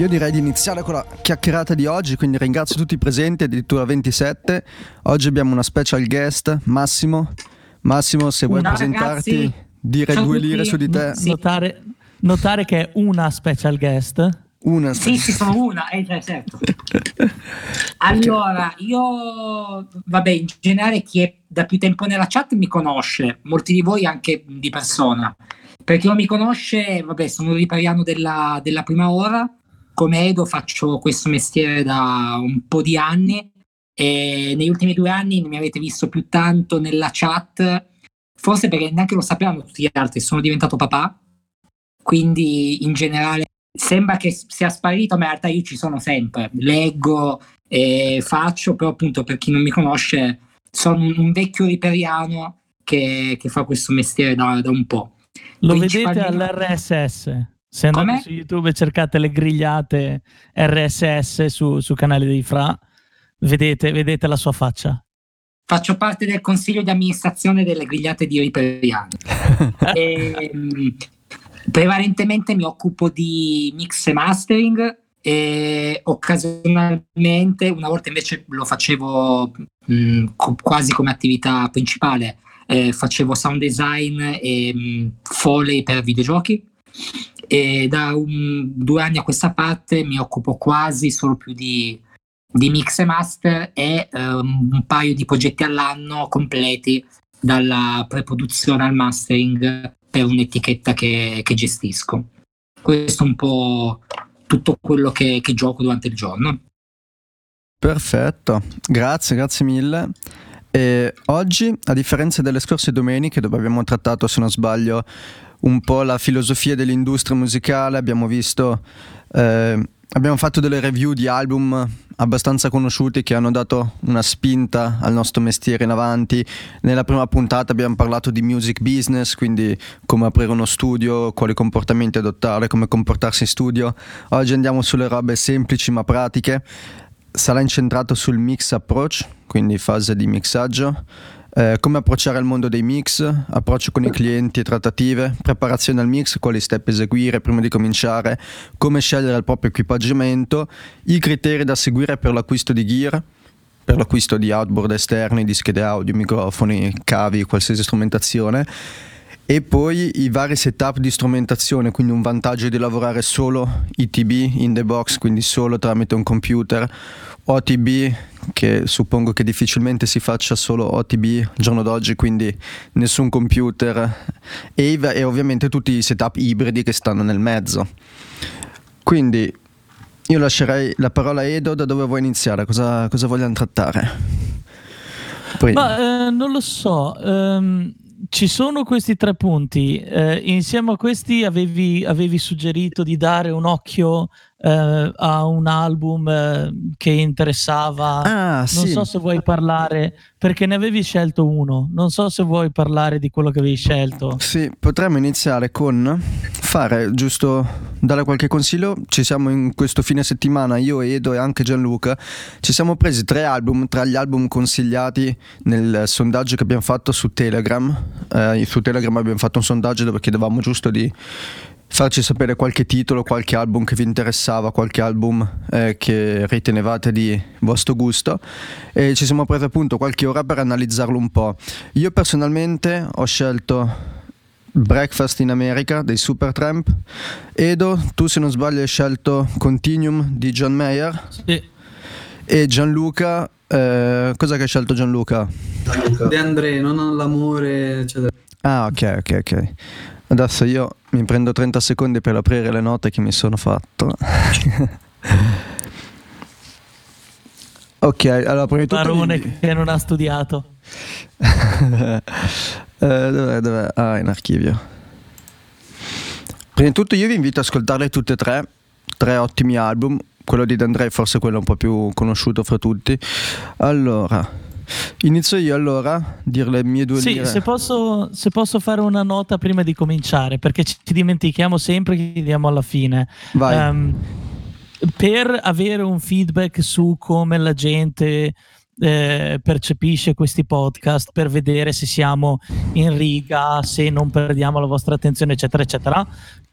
io direi di iniziare con la chiacchierata di oggi, quindi ringrazio tutti i presenti, addirittura 27. Oggi abbiamo una special guest, Massimo. Massimo, se vuoi Una, presentarti, ragazzi. dire Ciao due tutti. lire su di te. Sì. Notare, notare che è una special guest. Una Sì, sì, sono una, eh, cioè, certo. Allora, io, vabbè, in generale chi è da più tempo nella chat mi conosce, molti di voi anche di persona. Per chi non mi conosce, vabbè, sono ripariano della, della prima ora, come Edo faccio questo mestiere da un po' di anni e negli ultimi due anni non mi avete visto più tanto nella chat, forse perché neanche lo sapevano tutti gli altri, sono diventato papà, quindi in generale sembra che sia sparito, ma in realtà io ci sono sempre, leggo e faccio, però appunto per chi non mi conosce sono un, vecchio riperiano che, che fa questo mestiere da, da un po'. Lo vedete all'RSS. Se andate Come? su YouTube e cercate le grigliate RSS su, su canale dei Fra, vedete, vedete la sua faccia. Faccio parte del consiglio di amministrazione delle grigliate di Riperiano. e, mm, prevalentemente mi occupo di mix e mastering e occasionalmente, una volta invece lo facevo mm, co- quasi come attività principale, eh, facevo sound design e mm, foley per videogiochi e da un- due anni a questa parte mi occupo quasi solo più di, di mix e master e ehm, un paio di progetti all'anno completi dalla pre-produzione al mastering per un'etichetta che, che gestisco. Questo è un po' tutto quello che, che gioco durante il giorno. Perfetto, grazie, grazie mille. E oggi, a differenza delle scorse domeniche dove abbiamo trattato, se non sbaglio, un po' la filosofia dell'industria musicale, abbiamo visto, eh, abbiamo fatto delle review di album abbastanza conosciuti che hanno dato una spinta al nostro mestiere in avanti. Nella prima puntata abbiamo parlato di music business, quindi come aprire uno studio, quali comportamenti adottare, come comportarsi in studio. Oggi andiamo sulle robe semplici ma pratiche sarà incentrato sul mix approach, quindi fase di mixaggio, eh, come approcciare il mondo dei mix, approccio con i clienti e trattative, preparazione al mix, quali step eseguire prima di cominciare, come scegliere il proprio equipaggiamento, i criteri da seguire per l'acquisto di gear, per l'acquisto di outboard esterni, di schede audio, microfoni, cavi, qualsiasi strumentazione. E poi i vari setup di strumentazione, quindi un vantaggio di lavorare solo ITB in the box, quindi solo tramite un computer, OTB, che suppongo che difficilmente si faccia solo OTB al giorno d'oggi, quindi nessun computer, e, e ovviamente tutti i setup ibridi che stanno nel mezzo. Quindi io lascerei la parola a Edo, da dove vuoi iniziare? Cosa, cosa vogliamo trattare? Poi- Ma eh, non lo so. ehm, ci sono questi tre punti. eh, insieme a questi avevi, avevi suggerito di dare un occhio eh, a un album eh, che interessava. ah, non sì. so se vuoi parlare, perché ne avevi scelto uno. Non so se vuoi parlare di quello che avevi scelto. Sì, potremmo iniziare con fare, giusto dare qualche consiglio. Ci siamo in questo fine settimana, io, Edo e anche Gianluca, ci siamo presi tre album tra gli album consigliati nel sondaggio che abbiamo fatto su Telegram. Eh, su Telegram abbiamo fatto un sondaggio dove chiedevamo giusto di farci sapere qualche titolo, qualche album che vi interessava, qualche album eh, che ritenevate di vostro gusto e ci siamo presi appunto qualche ora per analizzarlo un po'. Io personalmente ho scelto Breakfast in America dei Supertramp. Edo, tu se non sbaglio hai scelto Continuum di John Mayer Sì. e Gianluca, eh, cosa che hai scelto Gianluca? De André, non l'amore, eccetera. Ah ok ok ok. Adesso io mi prendo 30 secondi per aprire le note che mi sono fatto. ok, allora prima di tutto... Barone vi- che non ha studiato. Eh, dov'è, dov'è? Ah, in archivio. Prima di tutto io vi invito ad ascoltarle tutte e tre, tre ottimi album. Quello di D'Andrea forse quello un po' più conosciuto fra tutti. Allora, inizio io allora a dire le mie due Sì, lire. se posso, se posso fare una nota prima di cominciare, perché ci dimentichiamo sempre che chiediamo alla fine. Vai. Ehm, per avere un feedback su come la gente eh, percepisce questi podcast, per vedere se siamo in riga, se non perdiamo la vostra attenzione, eccetera, eccetera.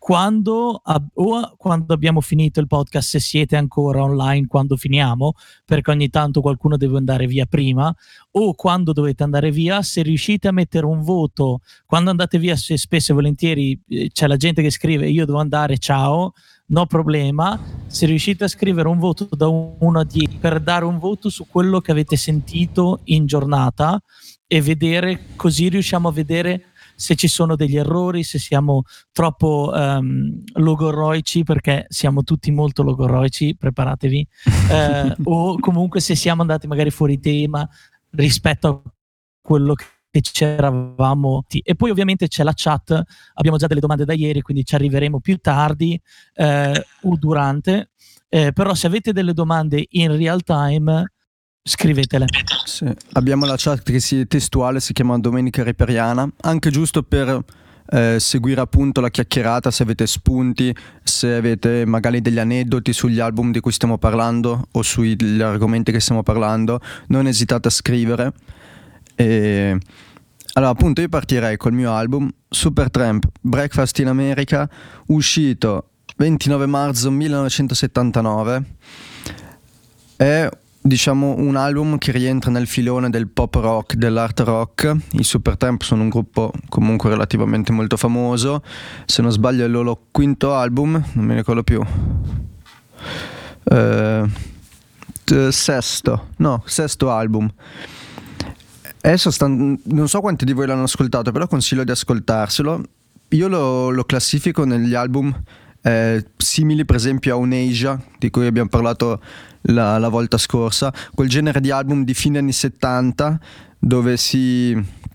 Quando, ab- o quando abbiamo finito il podcast, se siete ancora online quando finiamo, perché ogni tanto qualcuno deve andare via prima, o quando dovete andare via, se riuscite a mettere un voto, quando andate via, se spesso e volentieri eh, c'è la gente che scrive io devo andare, ciao, no problema, se riuscite a scrivere un voto da 1 a 10 per dare un voto su quello che avete sentito in giornata e vedere, così riusciamo a vedere se ci sono degli errori, se siamo troppo um, logorroici, perché siamo tutti molto logorroici, preparatevi, eh, o comunque se siamo andati magari fuori tema rispetto a quello che c'eravamo e poi ovviamente c'è la chat abbiamo già delle domande da ieri quindi ci arriveremo più tardi eh, o durante eh, però se avete delle domande in real time scrivetele. Sì. Abbiamo la chat che si testuale, si chiama Domenica Riperiana, anche giusto per eh, seguire appunto la chiacchierata, se avete spunti, se avete magari degli aneddoti sugli album di cui stiamo parlando o sugli argomenti che stiamo parlando, non esitate a scrivere. E... Allora, appunto, io partirei col mio album Supertramp Breakfast in America, uscito 29 marzo 1979. È diciamo un album che rientra nel filone del pop rock, dell'art rock. I Supertramp sono un gruppo comunque relativamente molto famoso. Se non sbaglio è il loro quinto album, non ne ricordo più. Uh, sesto, no, sesto album. Adesso stand- non so quanti di voi l'hanno ascoltato, però consiglio di ascoltarselo. Io lo, lo classifico negli album eh, simili per esempio a Unasia, di cui abbiamo parlato la, la volta scorsa, quel genere di album di fine anni 70 dove si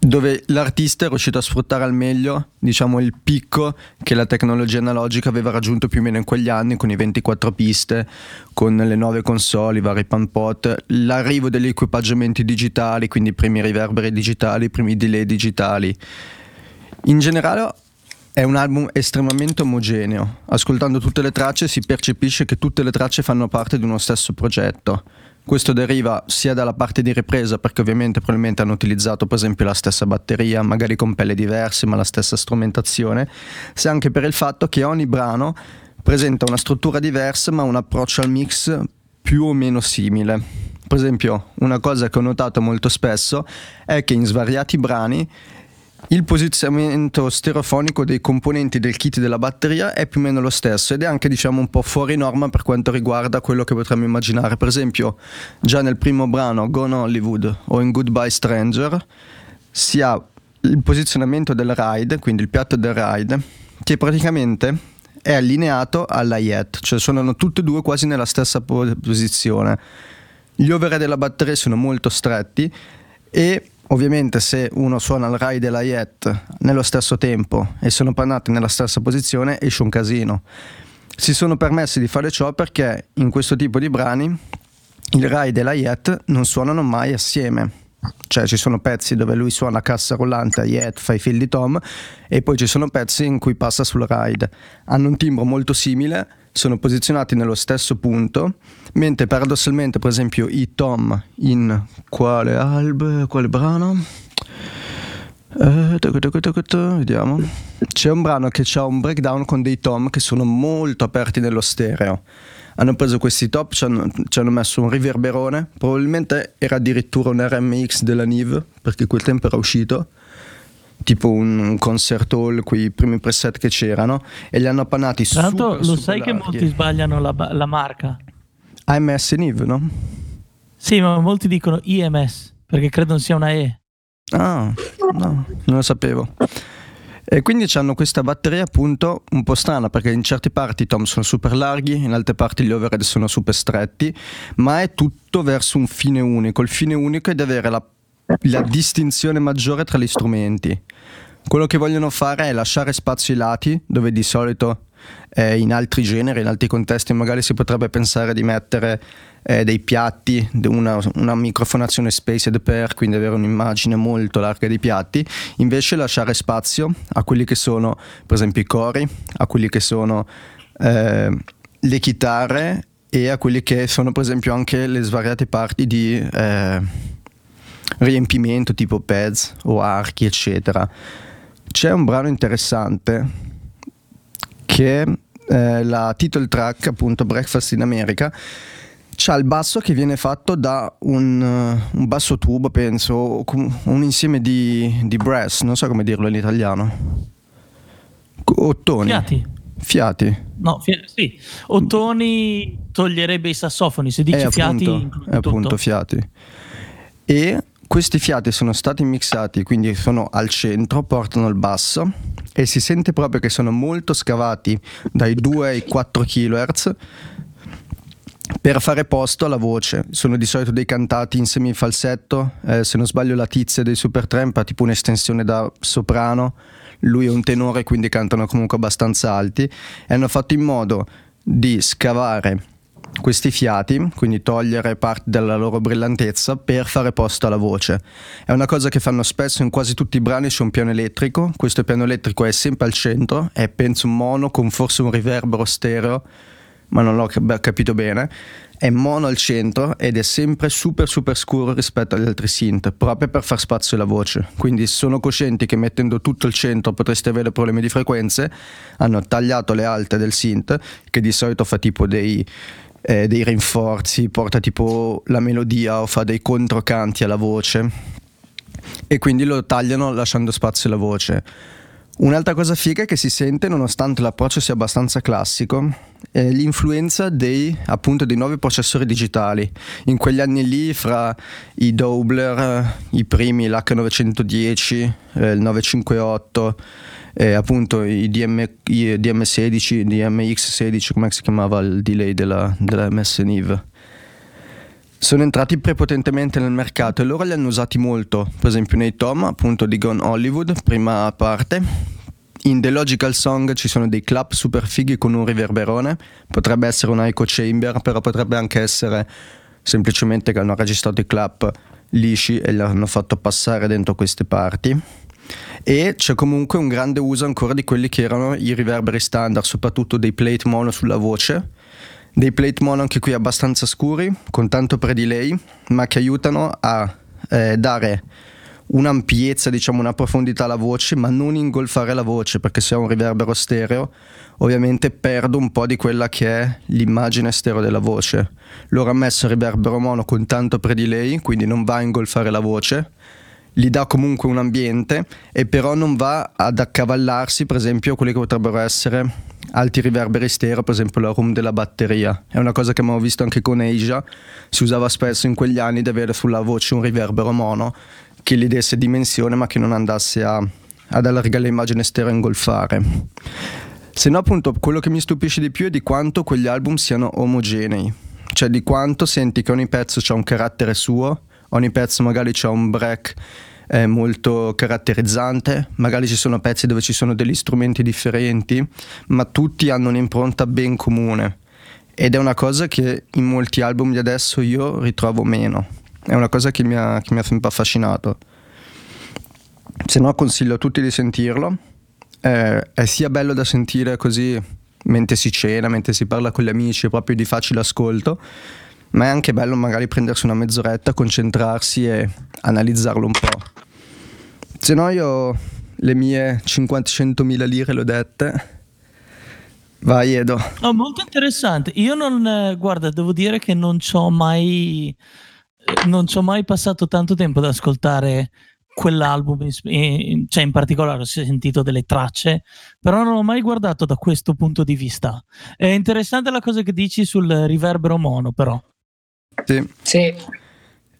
dove l'artista è riuscito a sfruttare al meglio diciamo, il picco che la tecnologia analogica aveva raggiunto più o meno in quegli anni con i 24 piste, con le nuove console, i vari panpot, l'arrivo degli equipaggiamenti digitali, quindi i primi riverberi digitali, i primi delay digitali. In generale è un album estremamente omogeneo. Ascoltando tutte le tracce si percepisce che tutte le tracce fanno parte di uno stesso progetto. Questo deriva sia dalla parte di ripresa, perché ovviamente probabilmente hanno utilizzato per esempio la stessa batteria, magari con pelle diverse, ma la stessa strumentazione, sia anche per il fatto che ogni brano presenta una struttura diversa, ma un approccio al mix più o meno simile. Per esempio, una cosa che ho notato molto spesso è che in svariati brani il posizionamento stereofonico dei componenti del kit della batteria è più o meno lo stesso ed è anche diciamo un po' fuori norma per quanto riguarda quello che potremmo immaginare. Per esempio, già nel primo brano Gone Hollywood o in Goodbye Stranger si ha il posizionamento del ride, quindi il piatto del ride, che praticamente è allineato alla yet, cioè suonano tutte e due quasi nella stessa posizione. Gli overhead della batteria sono molto stretti e Ovviamente se uno suona il ride e la yet nello stesso tempo e sono pannati nella stessa posizione esce un casino. Si sono permessi di fare ciò perché in questo tipo di brani il ride e la yet non suonano mai assieme. Cioè ci sono pezzi dove lui suona cassa rollante, yet, fa i fill di tom e poi ci sono pezzi in cui passa sul ride. Hanno un timbro molto simile sono posizionati nello stesso punto, mentre paradossalmente, per esempio, i tom in quale album, quale brano? Eh, vediamo. C'è un brano che ha un breakdown con dei tom che sono molto aperti nello stereo. Hanno preso questi top, ci hanno, ci hanno messo un riverberone, probabilmente era addirittura un RMX della Nive, perché quel tempo era uscito tipo un concert hall, quei primi preset che c'erano, e li hanno appannati Tra l'altro lo sai larghi. che molti sbagliano la, la marca? AMS Niv, no? Sì, ma molti dicono IMS perché credono sia una E. Ah, no, non lo sapevo. E quindi hanno questa batteria appunto un po' strana perché in certe parti i tom sono super larghi, in altre parti gli overhead sono super stretti, ma è tutto verso un fine unico. Il fine unico è di avere la, la distinzione maggiore tra gli strumenti. Quello che vogliono fare è lasciare spazio ai lati, dove di solito eh, in altri generi, in altri contesti magari si potrebbe pensare di mettere eh, dei piatti, una, una, microfonazione spaced per, quindi avere un'immagine molto larga dei piatti, invece lasciare spazio a quelli che sono per esempio i cori, a quelli che sono eh, le chitarre e a quelli che sono per esempio anche le svariate parti di eh, riempimento tipo pads o archi eccetera. C'è un brano interessante che eh, la title track, appunto Breakfast in America, c'ha il basso che viene fatto da un, uh, un basso tubo, penso, un insieme di, di, brass, non so come dirlo in italiano. Ottoni. Fiati. Fiati. No, fi- sì. Ottoni toglierebbe i sassofoni, se dici è fiati... Appunto, è appunto fiati. E questi fiati sono stati mixati, quindi sono al centro, portano il basso e si sente proprio che sono molto scavati dai 2 ai 4 kHz per fare posto alla voce. Sono di solito dei cantati in semifalsetto, eh, se non sbaglio la tizia dei Supertramp ha tipo un'estensione da soprano, lui è un tenore quindi cantano comunque abbastanza alti e hanno fatto in modo di scavare questi fiati, quindi togliere parte della loro brillantezza per fare posto alla voce. È una cosa che fanno spesso in quasi tutti i brani su un piano elettrico, questo piano elettrico è sempre al centro, è penso un mono con forse un riverbero stereo ma non l'ho capito bene, è mono al centro ed è sempre super super scuro rispetto agli altri synth, proprio per far spazio alla voce. Quindi sono coscienti che mettendo tutto al centro potreste avere problemi di frequenze, hanno tagliato le alte del synth, che di solito fa tipo dei, eh, dei rinforzi, porta tipo la melodia o fa dei controcanti alla voce e quindi lo tagliano lasciando spazio alla voce. Un'altra cosa figa che si sente, nonostante l'approccio sia abbastanza classico, è l'influenza dei, appunto, dei nuovi processori digitali. In quegli anni lì, fra i Dobler, i primi, l'H910, eh, il 958, eh, appunto i, DM, i DM16, DMX16, come si chiamava il delay della, della MS NIV sono entrati prepotentemente nel mercato e loro li hanno usati molto, per esempio nei Tom, appunto di Gone Hollywood, prima parte. In The Logical Song ci sono dei clap super fighi con un riverberone, potrebbe essere un echo chamber, però potrebbe anche essere semplicemente che hanno registrato i clap lisci e li hanno fatto passare dentro queste parti. E c'è comunque un grande uso ancora di quelli che erano i riverberi standard, soprattutto dei plate mono sulla voce, dei plate mono anche qui abbastanza scuri, con tanto pre-delay, ma che aiutano a eh, dare un'ampiezza, diciamo una profondità alla voce, ma non ingolfare la voce, perché se ho un riverbero stereo, ovviamente perdo un po' di quella che è l'immagine stereo della voce. Loro hanno messo il riverbero mono con tanto pre-delay, quindi non va a ingolfare la voce, gli dà comunque un ambiente e però non va ad accavallarsi, per esempio, quelli che potrebbero essere alti riverberi stereo, per esempio la room della batteria. È una cosa che abbiamo visto anche con Asia, si usava spesso in quegli anni di avere sulla voce un riverbero mono che gli desse dimensione ma che non andasse a, ad allargare l'immagine stereo e ingolfare. Se no appunto quello che mi stupisce di più è di quanto quegli album siano omogenei, cioè di quanto senti che ogni pezzo ha un carattere suo, ogni pezzo magari ha un break è molto caratterizzante, magari ci sono pezzi dove ci sono degli strumenti differenti, ma tutti hanno un'impronta ben comune. Ed è una cosa che in molti album di adesso io ritrovo meno, è una cosa che mi ha, che mi ha sempre affascinato. Se no consiglio a tutti di sentirlo, eh, è sia bello da sentire così mentre si cena, mentre si parla con gli amici, proprio di facile ascolto, ma è anche bello magari prendersi una mezz'oretta, concentrarsi e analizzarlo un po'. Se no io le mie 50-100 mila lire le ho dette. Vai Edo. No, molto interessante. Io non, eh, guarda, devo dire che non ci ho mai, eh, non ci ho mai passato tanto tempo ad ascoltare quell'album, in, cioè in particolare ho sentito delle tracce, però non ho mai guardato da questo punto di vista. È interessante la cosa che dici sul riverbero mono, però. Sì. sì.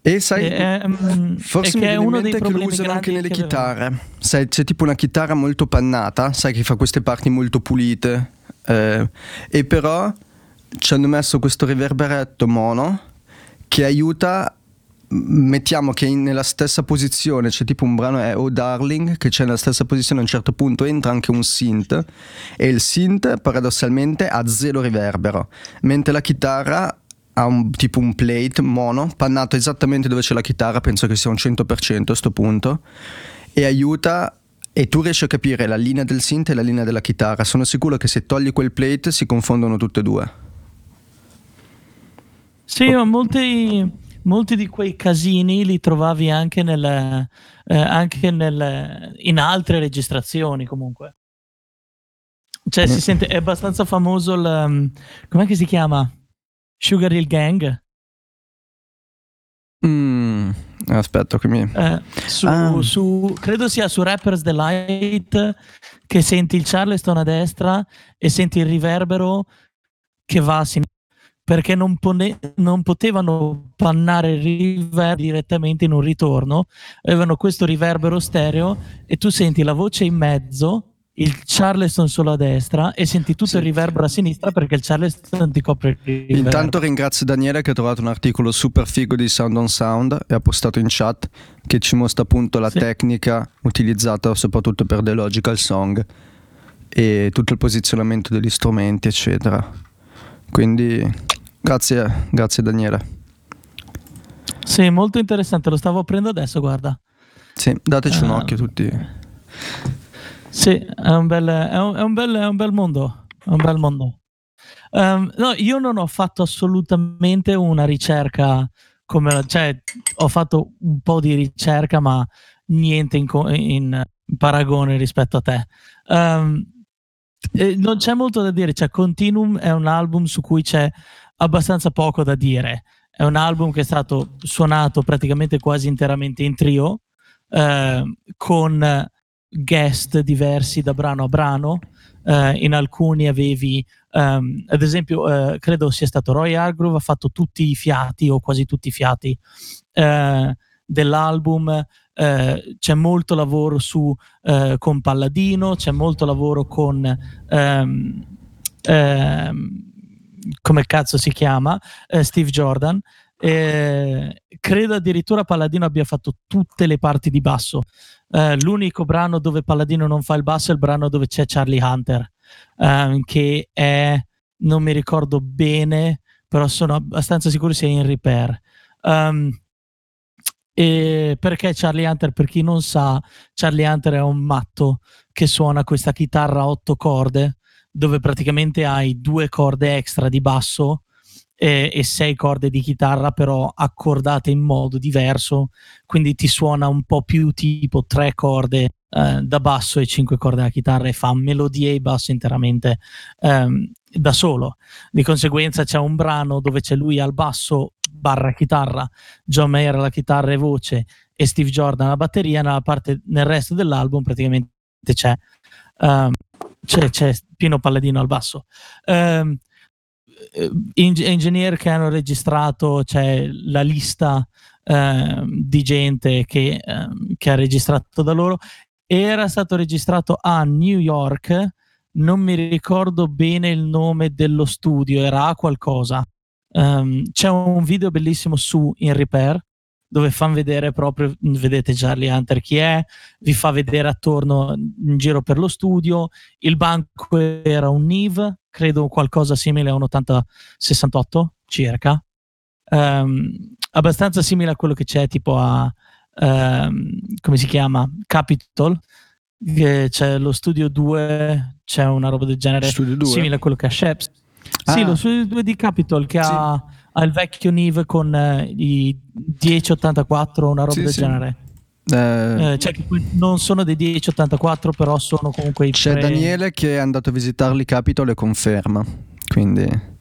E sai, eh, um, forse mi viene uno dei che lo usano anche nelle chitarre. Sai, c'è tipo una chitarra molto pannata, sai che fa queste parti molto pulite. Eh, e però ci hanno messo questo riverberetto mono che aiuta mettiamo che in, nella stessa posizione c'è tipo un brano è Oh Darling che c'è nella stessa posizione a un certo punto entra anche un synth e il synth paradossalmente ha zero riverbero mentre la chitarra ha un, tipo un plate mono pannato esattamente dove c'è la chitarra, penso che sia un 100% a questo punto, e aiuta e tu riesci a capire la linea del synth e la linea della chitarra. Sono sicuro che se togli quel plate si confondono tutte e due. Sì, ma molti, molti di quei casini li trovavi anche, nel, eh, anche nel, in altre registrazioni comunque. Cioè, si sente, è abbastanza famoso il... Um, com'è che si chiama? Sugar Hill Gang? Mm, aspetta, che mi... Eh, su, ah. su, credo sia su Rapper's Delight che senti il Charleston a destra e senti il riverbero che va a sinistra perché non, pone- non, potevano pannare il riverbero direttamente in un ritorno, avevano questo riverbero stereo e tu senti la voce in mezzo il Charleston solo a destra e senti tutto sì. il riverbero a sinistra perché il Charleston ti copre il riverbero. Intanto ringrazio Daniele che ha trovato un articolo super figo di Sound on Sound e ha postato in chat che ci mostra appunto la sì. tecnica utilizzata soprattutto per The Logical Song e tutto il posizionamento degli strumenti eccetera. Quindi grazie, grazie Daniele. Sì, molto interessante, lo stavo aprendo adesso, guarda. Sì, dateci uh, un occhio tutti. Sì, è un bel, è un, è un bel, è un bel mondo. È un bel mondo. Um, no, io non ho fatto assolutamente una ricerca come, cioè, ho fatto un po' di ricerca, ma niente in, in paragone rispetto a te. Um, non c'è molto da dire, cioè Continuum è un album su cui c'è abbastanza poco da dire. È un album che è stato suonato praticamente quasi interamente in trio, eh, con guest diversi da brano a brano. Uh, in alcuni avevi, um, ad esempio, uh, credo sia stato Roy Hargrove, ha fatto tutti i fiati o quasi tutti i fiati uh, dell'album. c'è molto lavoro su, con Palladino, c'è molto lavoro con um, come cazzo si chiama Steve Jordan. Credo addirittura Palladino abbia fatto tutte le parti di basso. Eh, l'unico brano dove Palladino non fa il basso è il brano dove c'è Charlie Hunter, eh, che è, non mi ricordo bene, però sono abbastanza sicuro sia in repair. Um, e perché Charlie Hunter? Per chi non sa, Charlie Hunter è un matto che suona questa chitarra a otto corde, dove praticamente hai due corde extra di basso e, e, sei corde di chitarra però accordate in modo diverso, quindi ti suona un po' più tipo tre corde eh, da basso e cinque corde da chitarra e fa melodie e basso interamente ehm, da solo. Di conseguenza c'è un brano dove c'è lui al basso barra chitarra, John Mayer alla chitarra e voce e Steve Jordan alla batteria, nella parte, nel resto dell'album praticamente c'è, um, c'è, c'è Pino Palladino al basso. Um, eh, engineer che hanno registrato, c'è la lista eh, di gente che, eh, che, ha registrato da loro. Era stato registrato a New York, non mi ricordo bene il nome dello studio, era a qualcosa. Um, c'è un video bellissimo su In Repair dove fanno vedere proprio, vedete Charlie Hunter chi è, vi fa vedere attorno in giro per lo studio, il banco era un Nive, credo qualcosa simile a un 8068 circa, um, abbastanza simile a quello che c'è tipo a, um, come si chiama, Capitol, c'è lo studio 2, c'è una roba del genere simile a quello che ha Sheps. Ah. Sì, lo studio 2 di Capitol che sì. ha ha il vecchio Nive con eh, i 1084, una roba sì, del sì. genere. Eh, eh, cioè non sono dei 1084, però sono comunque i C'è pre... Daniele che è andato a visitarli Capitol e conferma. Quindi.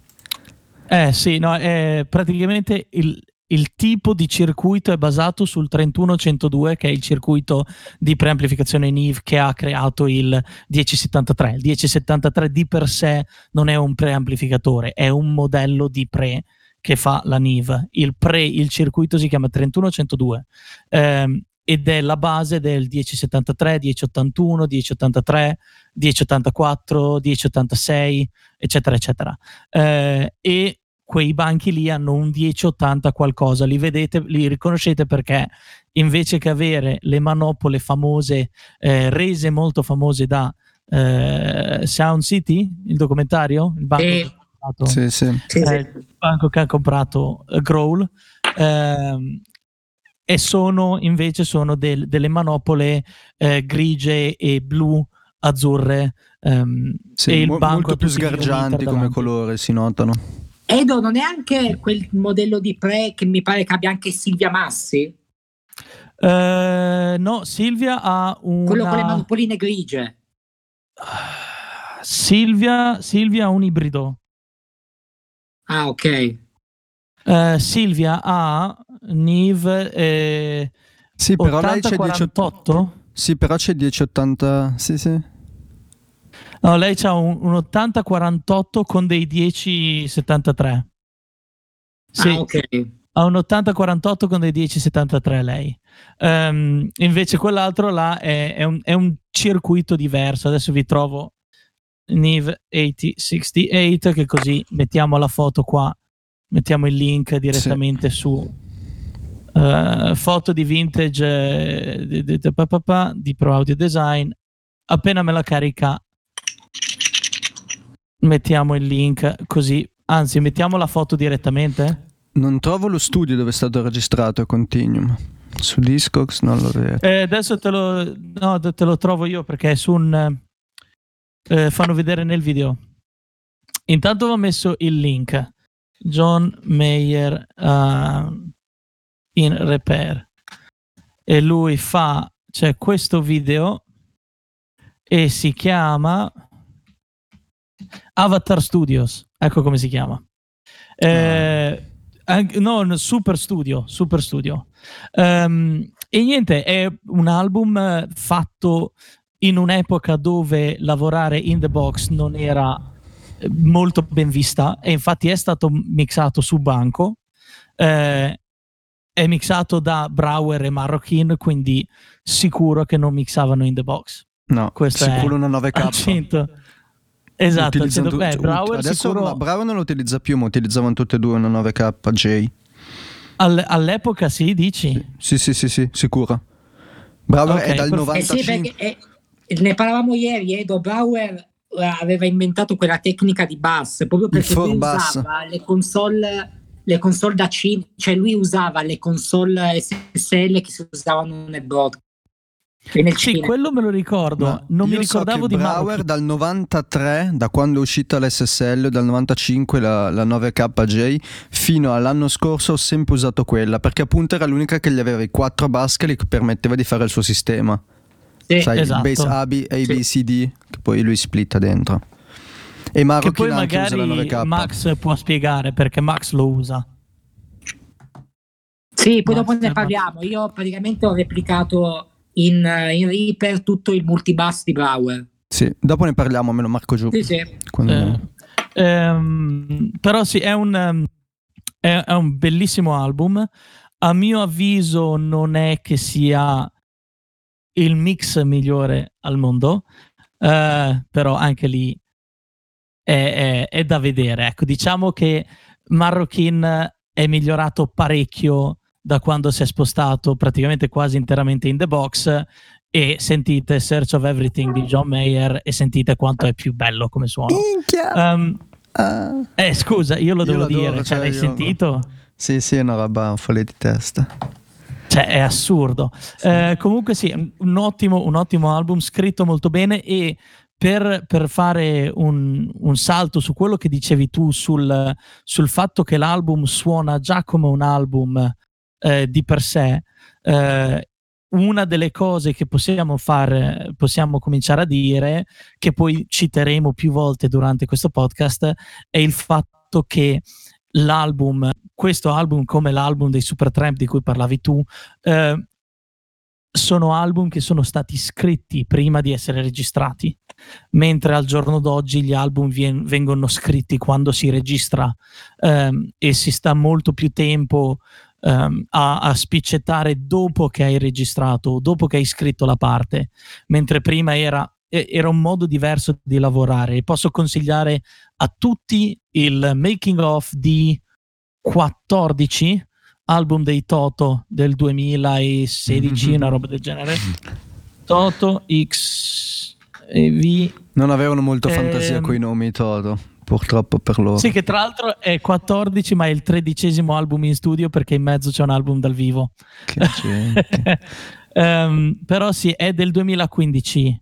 Eh sì, no, è praticamente il, il tipo di circuito è basato sul 31102, che è il circuito di preamplificazione NIV che ha creato il 1073. Il 1073 di per sé non è un preamplificatore, è un modello di pre che fa la NIV. Il, pre, il circuito si chiama 31102 ehm, ed è la base del 1073, 1081, 1083, 1084, 1086, eccetera, eccetera. Eh, e quei banchi lì hanno un 1080 qualcosa, li vedete, li riconoscete perché invece che avere le manopole famose, eh, rese molto famose da eh, Sound City, il documentario, il banco e comprato, sì, sì. Eh, il banco che ha comprato uh, Growl ehm, e sono invece sono del, delle manopole eh, grigie e blu azzurre ehm, sì, e il mo- banco molto più sgargianti come colore si notano Edo non è anche quel modello di pre che mi pare che abbia anche Silvia Massi? Uh, no, Silvia ha un. Quello con le manopoline grigie. Uh, Silvia, Silvia ha un ibrido. Ah, ok. Eh, Silvia ha Nive eh, Sì, però lei c'è 8048? 10... Sì, però c'è 1080... Sì, sì. No, lei ha un, un 8048 con dei 1073. Sì, Ah, ok. ha un 8048 con dei 1073 lei. Ehm, invece quell'altro là è, è un, è un circuito diverso. Adesso vi trovo NIV 8068 che così mettiamo la foto qua, mettiamo il link direttamente su eh, foto di vintage di, di, di, di Pro Audio Design. Appena me la carica mettiamo il link così, anzi mettiamo la foto direttamente. Non trovo lo studio dove è stato registrato Continuum. Su Discogs non lo vedo. Eh, adesso te lo, no, te lo trovo io perché è su un... Eh, fanno vedere nel video. Intanto ho messo il link. John Mayer uh, in repair. E lui fa... C'è questo video e si chiama Avatar Studios. Ecco come si chiama. Eh, anche, no, Super Studio. Super Studio. Um, e niente, è un album fatto in un'epoca dove lavorare in the box non era molto ben vista e infatti è stato mixato su banco. Eh, è mixato da Brower e Marroquin, quindi sicuro che non mixavano in the box. No, Questo sicuro è una 9K. al 100. Esatto, 100. Beh, Brower Adesso sicuro... ma Brower non lo utilizza più, ma utilizzavano tutte e due una 9K J. All- all'epoca sì, dici? Sì, sì, sì, sì, sicuro. Brower Ok, è dal perfetto. Eh 95. sì, perché eh, ne parlavamo ieri, Edo Bauer eh, aveva inventato quella tecnica di bus proprio perché lui usava le console, le console da C, cioè lui usava le console SSL che si usavano nel broadcast. E Sì, cinema. quello me lo ricordo. Ma non mi so ricordavo che di Brower Marroquin. dal 93, da quando è uscita l'SSL, dal 95 la, la 9KJ, fino all'anno scorso ho sempre usato quella, perché appunto era l'unica che gli aveva i quattro bus che gli permetteva di fare il suo sistema. Sì. Sai, esatto. base A, B, A, B, C, D, che poi lui splitta dentro. E Che Marocchino poi anche usa la magari 9K. Max può spiegare perché Max lo usa. Sì, poi dopo Master ne parliamo. Io praticamente ho replicato in, in Reaper tutto il multibus di Bauer. Sì, dopo ne parliamo, me lo marco giù. Sì, sì. Quando- Eh, ehm, però sì, è un, è, è un bellissimo album. A mio avviso non è che sia il mix migliore al mondo, eh, però anche lì è, è- è da vedere. Ecco, diciamo che Marroquin è migliorato parecchio da quando si è spostato praticamente quasi interamente in the box e sentite Search of Everything di John Mayer e sentite quanto è più bello come suono. Minchia! Um, Ah. eh, scusa, io lo Io devo dire, cioè, cioè, l'hai io- sentito? Sì, sì, è una roba folle di testa. Cioè, è assurdo. Eh, comunque sì, un ottimo, un ottimo album, scritto molto bene e per, per fare un, un salto su quello che dicevi tu sul, sul fatto che l'album suona già come un album eh, di per sé, eh, una delle cose che possiamo fare, possiamo cominciare a dire, che poi citeremo più volte durante questo podcast, è il fatto che l'album, questo album come l'album dei Supertramp di cui parlavi tu, eh, sono album che sono stati scritti prima di essere registrati, mentre al giorno d'oggi gli album vien- vengono scritti quando si registra ehm, e si sta molto più tempo ehm, a, a spiccettare dopo che hai registrato, dopo che hai scritto la parte, mentre prima era, era un modo diverso di lavorare. Posso consigliare a tutti il making of di 14 album dei Toto del 2016, una roba del genere. Toto X e V. Non avevano molto Ehm, fantasia con i nomi Toto, purtroppo per loro. Sì, che tra l'altro è 14, ma è il tredicesimo album in studio perché in mezzo c'è un album dal vivo. Che gente. Ehm, però sì, è del 2015.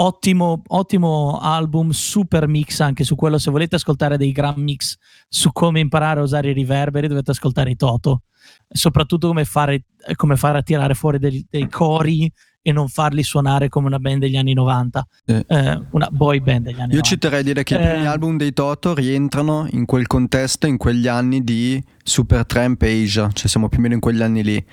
Ottimo, ottimo album, super mix anche su quello. Se volete ascoltare dei gran mix su come imparare a usare i riverberi, dovete ascoltare i Toto. Soprattutto come fare, come fare a tirare fuori dei, dei cori e non farli suonare come una band degli anni 90, Eh. eh, una boy band degli anni Io 90. ci terrei a dire che i Eh. primi album dei Toto rientrano in quel contesto, in quegli anni di Supertramp e Asia, cioè siamo più o meno in quegli anni lì.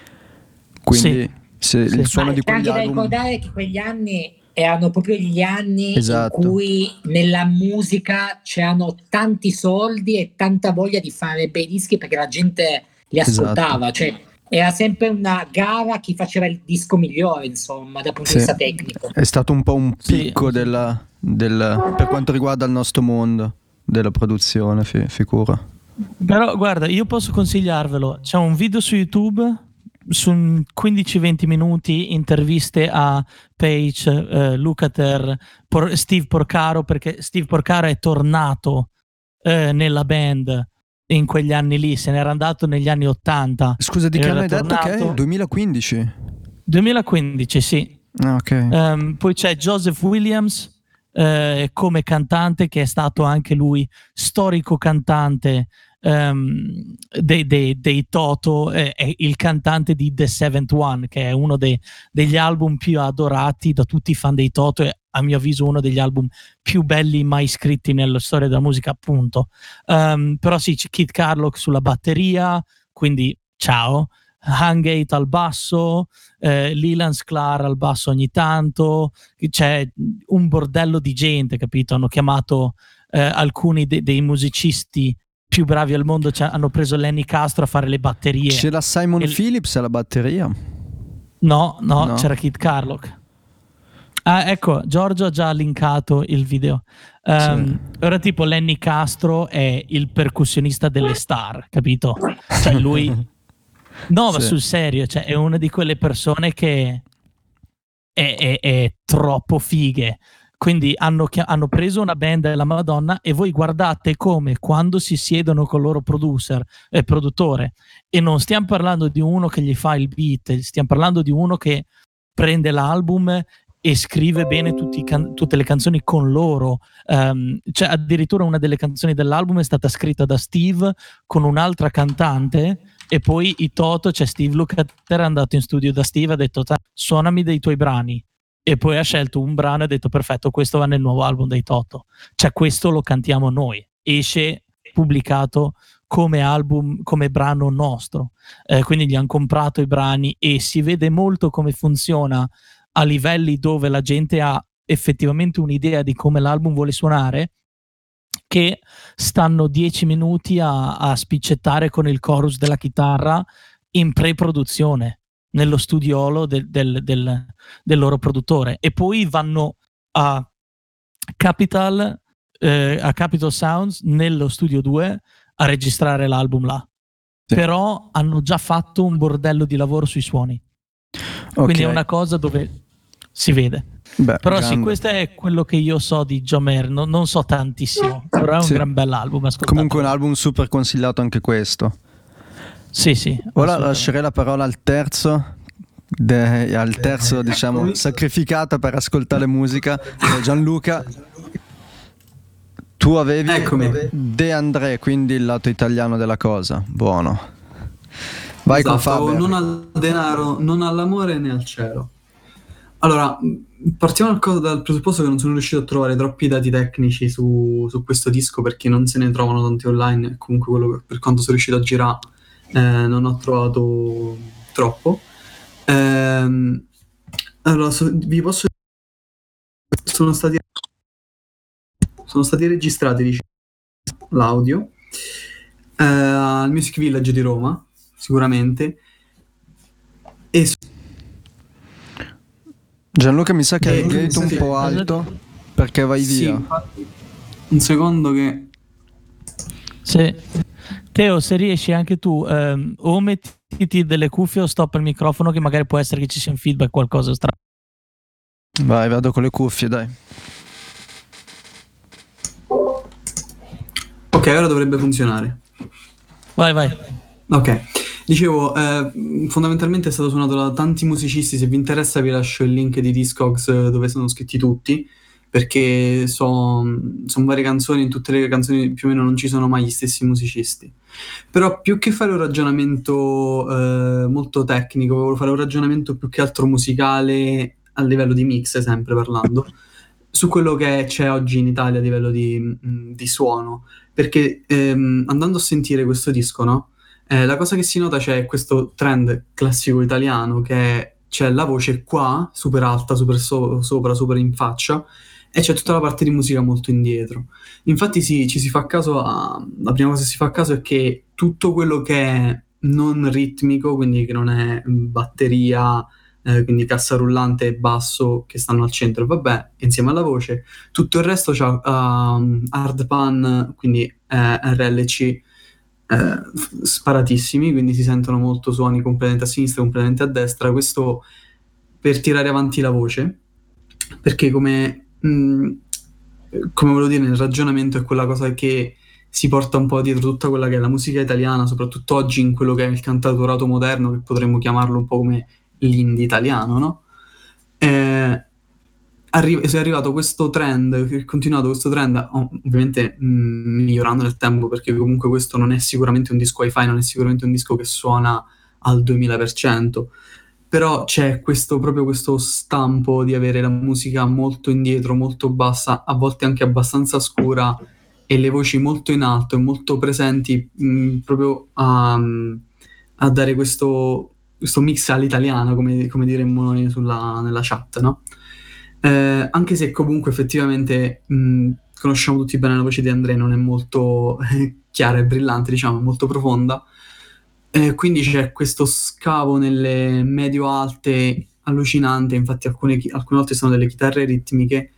Quindi se Sì. il suono Ma di c'è anche quegli da album... ricordare che quegli anni erano proprio gli anni Esatto. in cui nella musica c'erano tanti soldi e tanta voglia di fare bei dischi perché la gente li Esatto. ascoltava. Cioè, era sempre una gara chi faceva il disco migliore, insomma, dal punto Sì. di vista tecnico. È stato un po' un Sì. picco della- del- per quanto riguarda il nostro mondo della produzione, fi- figura. Però guarda, io posso consigliarvelo. C'è un video su YouTube su un 15-20 minuti interviste a Page, eh, Lucater, Por- Steve Porcaro, perché Steve Porcaro è tornato eh, nella band in quegli anni lì, se n'era andato negli anni 80. Scusa, di che anno hai detto che è? tornato- 2015? 2015, sì. Ah. Ehm, poi c'è Joseph Williams eh, come cantante, che è stato anche lui storico cantante ehm, dei, dei- dei Toto, eh, è il cantante di The Seventh One, che è uno dei- degli album più adorati da tutti i fan dei Toto e a mio avviso uno degli album più belli mai scritti nella storia della musica, appunto. Ehm, però sì, c'è Kid Carlock sulla batteria, quindi ciao. Hungate al basso, eh, Leland Sklar al basso ogni tanto, c'è un bordello di gente, capito? Hanno chiamato eh, alcuni de- dei musicisti più bravi al mondo, cioè, hanno preso Lenny Castro a fare le batterie. C'è la Simon Il- Phillips alla batteria. No, no, No. c'era Kid Carlock. Ah, ecco, Giorgio ha già linkato il video. Ehm, Ora tipo Lenny Castro è il percussionista delle star, capito? Cioè lui... No, ma Sì. sul serio, cioè è una di quelle persone che è, è- è troppo fighe. Quindi hanno, hanno preso una band della Madonna e voi guardate come quando si siedono con il loro producer e produttore e non stiamo parlando di uno che gli fa il beat, stiamo parlando di uno che prende l'album e scrive bene can- tutte le canzoni con loro. Ehm, cioè, addirittura una delle canzoni dell'album è stata scritta da Steve con un'altra cantante. E poi i Toto, cioè Steve Lukather è andato in studio da Steve e ha detto "Ta- suonami dei tuoi brani e poi ha scelto un brano e ha detto perfetto questo va nel nuovo album dei Toto. Cioè questo lo cantiamo noi. Esce pubblicato come album come brano nostro. Eh, quindi gli hanno comprato i brani e si vede molto come funziona a livelli dove la gente ha effettivamente un'idea di come l'album vuole suonare che stanno dieci minuti a, a spiccettare con il chorus della chitarra in pre-produzione nello studiolo del, del- del- del loro produttore e poi vanno a Capital, eh, a Capital Sounds nello studio 2 a registrare l'album là. Sì. Però hanno già fatto un bordello di lavoro sui suoni. Quindi è una cosa dove si vede. Beh, Però sì, grande. questo è quello che io so di John Mayer. Non, non so tantissimo, però è un Sì. gran bell'album. Comunque un album super consigliato anche questo. Sì, sì. Ora lascerei la parola al terzo, de- al terzo diciamo sacrificato per ascoltare musica, eh, Gianluca. Tu avevi Eccomi. De André, quindi il lato italiano della cosa. Buono. Vai con Esatto, Fabio. non al denaro, non all'amore né al cielo. Allora, partiamo dal, presupposto che non sono riuscito a trovare troppi dati tecnici su, su questo disco perché non se ne trovano tanti online comunque quello per quanto sono riuscito a girare eh, non ho trovato troppo. Ehm, allora, so- vi posso sono stati sono stati registrati diciamo, l'audio eh, al Music Village di Roma sicuramente e su- Gianluca mi sa che hai Eh, il gate un sì. po' alto perché vai sì, via. infatti, un secondo che Sì. Teo, se riesci anche tu, ehm, o mettiti delle cuffie o stoppa il microfono, che magari può essere che ci sia un feedback, qualcosa strano. Vai, vado con le cuffie, dai. ok ora dovrebbe funzionare Vai, vai. ok dicevo eh, fondamentalmente è stato suonato da tanti musicisti se vi interessa vi lascio il link di Discogs eh, dove sono scritti tutti perché sono varie canzoni in tutte le canzoni più o meno non ci sono mai gli stessi musicisti però più che fare un ragionamento eh, molto tecnico volevo fare un ragionamento più che altro musicale a livello di mix, sempre parlando, su quello che c'è oggi in Italia a livello di, mm, di suono. Perché ehm, andando a sentire questo disco, no? Eh, la cosa che si nota c'è questo trend classico italiano che c'è la voce qua, super alta, super so- sopra, super in faccia, e c'è tutta la parte di musica molto indietro. Infatti sì, ci si fa caso a... la prima cosa che si fa caso è che tutto quello che è non ritmico, quindi che non è batteria, eh, quindi cassa rullante e basso che stanno al centro, vabbè, insieme alla voce, tutto il resto c'ha uh, hard pan, quindi eh, RLC eh, sparatissimi, quindi si sentono molto suoni completamente a sinistra, completamente a destra, questo per tirare avanti la voce, perché come, mm, come volevo dire, nel ragionamento è quella cosa che si porta un po' dietro tutta quella che è la musica italiana, soprattutto oggi in quello che è il cantautorato moderno, che potremmo chiamarlo un po' come l'indie italiano, no? Eh, arri- è arrivato questo trend, è continuato questo trend, ovviamente mh, mm, migliorando nel tempo, perché comunque questo non è sicuramente un disco hi-fi, non è sicuramente un disco che suona al 2000%, però c'è questo, proprio questo stampo di avere la musica molto indietro, molto bassa, a volte anche abbastanza scura, e le voci molto in alto e molto presenti, mh, mm, proprio a, a, dare questo, questo mix all'italiana, come, come diremmo noi sulla, nella chat, no? Eh, anche se comunque effettivamente mh, conosciamo tutti bene la voce di Andrea, non è molto eh, chiara e brillante, diciamo, molto profonda. Eh, quindi c'è questo scavo nelle medio-alte allucinante, infatti alcune, alcune volte sono delle chitarre ritmiche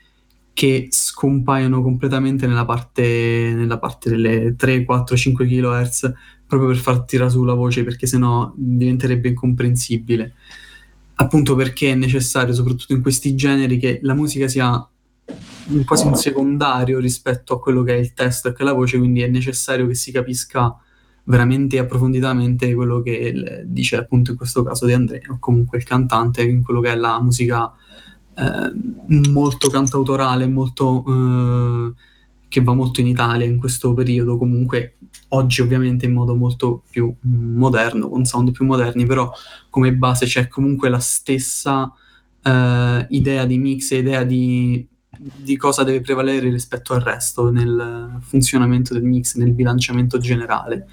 che scompaiono completamente nella parte, nella parte delle 3, 4, 5 kHz proprio per far tirare su la voce perché sennò diventerebbe incomprensibile. Appunto perché è necessario, soprattutto in questi generi, che la musica sia quasi un secondario rispetto a quello che è il testo e che è la voce, quindi è necessario che si capisca veramente approfonditamente quello che dice appunto in questo caso di Andrea, o comunque il cantante, in quello che è la musica eh, molto cantautorale, molto... Eh, che va molto in Italia in questo periodo, comunque oggi ovviamente in modo molto più moderno, con sound più moderni, però come base c'è comunque la stessa uh, idea di mix, idea di, di, cosa deve prevalere rispetto al resto nel funzionamento del mix, nel bilanciamento generale.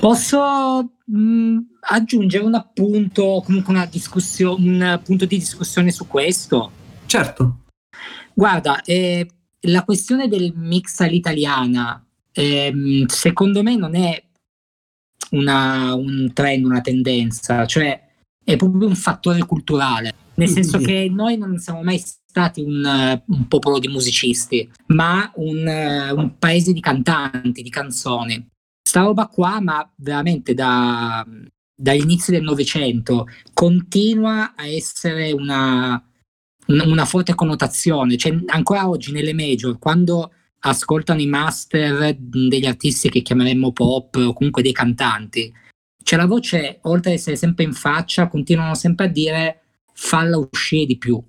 Posso mh, aggiungere un appunto, comunque una discussione, un punto di discussione su questo? Certo. Guarda, eh, la questione del mix all'italiana, ehm, secondo me non è una, un trend, una tendenza, cioè è proprio un fattore culturale, nel senso che noi non siamo mai stati un, un popolo di musicisti, ma un, un, paese di cantanti, di canzoni. Sta roba qua, ma veramente da, dall'inizio del Novecento, continua a essere una, una forte connotazione, cioè ancora oggi nelle major, quando ascoltano i master degli artisti che chiameremmo pop o comunque dei cantanti, cioè la voce, oltre ad essere sempre in faccia, continuano sempre a dire falla uscire di più,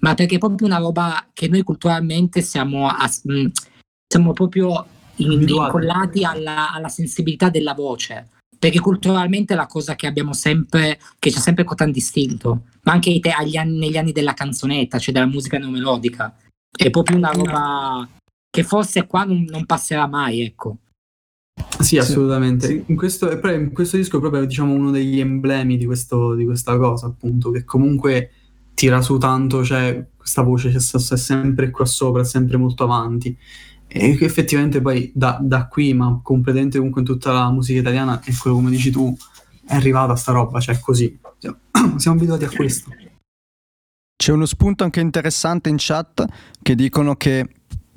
ma perché è proprio una roba che noi culturalmente siamo, a, siamo proprio incollati alla, alla sensibilità della voce perché culturalmente è la cosa che abbiamo sempre, che ci ha sempre contraddistinto, ma anche te, anni, negli anni della canzonetta, cioè della musica neomelodica. È proprio una roba che forse qua non, non passerà mai, ecco. Sì, assolutamente. Sì. In, questo, in, questo, disco è proprio diciamo, uno degli emblemi di, questo, di, questa cosa, appunto, che comunque tira su tanto, cioè questa voce è sempre qua sopra, è sempre molto avanti. E effettivamente poi da, da, qui, ma completamente comunque in tutta la musica italiana, è quello come dici tu, è arrivata sta roba, cioè così. Siamo abituati a questo. C'è uno spunto anche interessante in chat che dicono che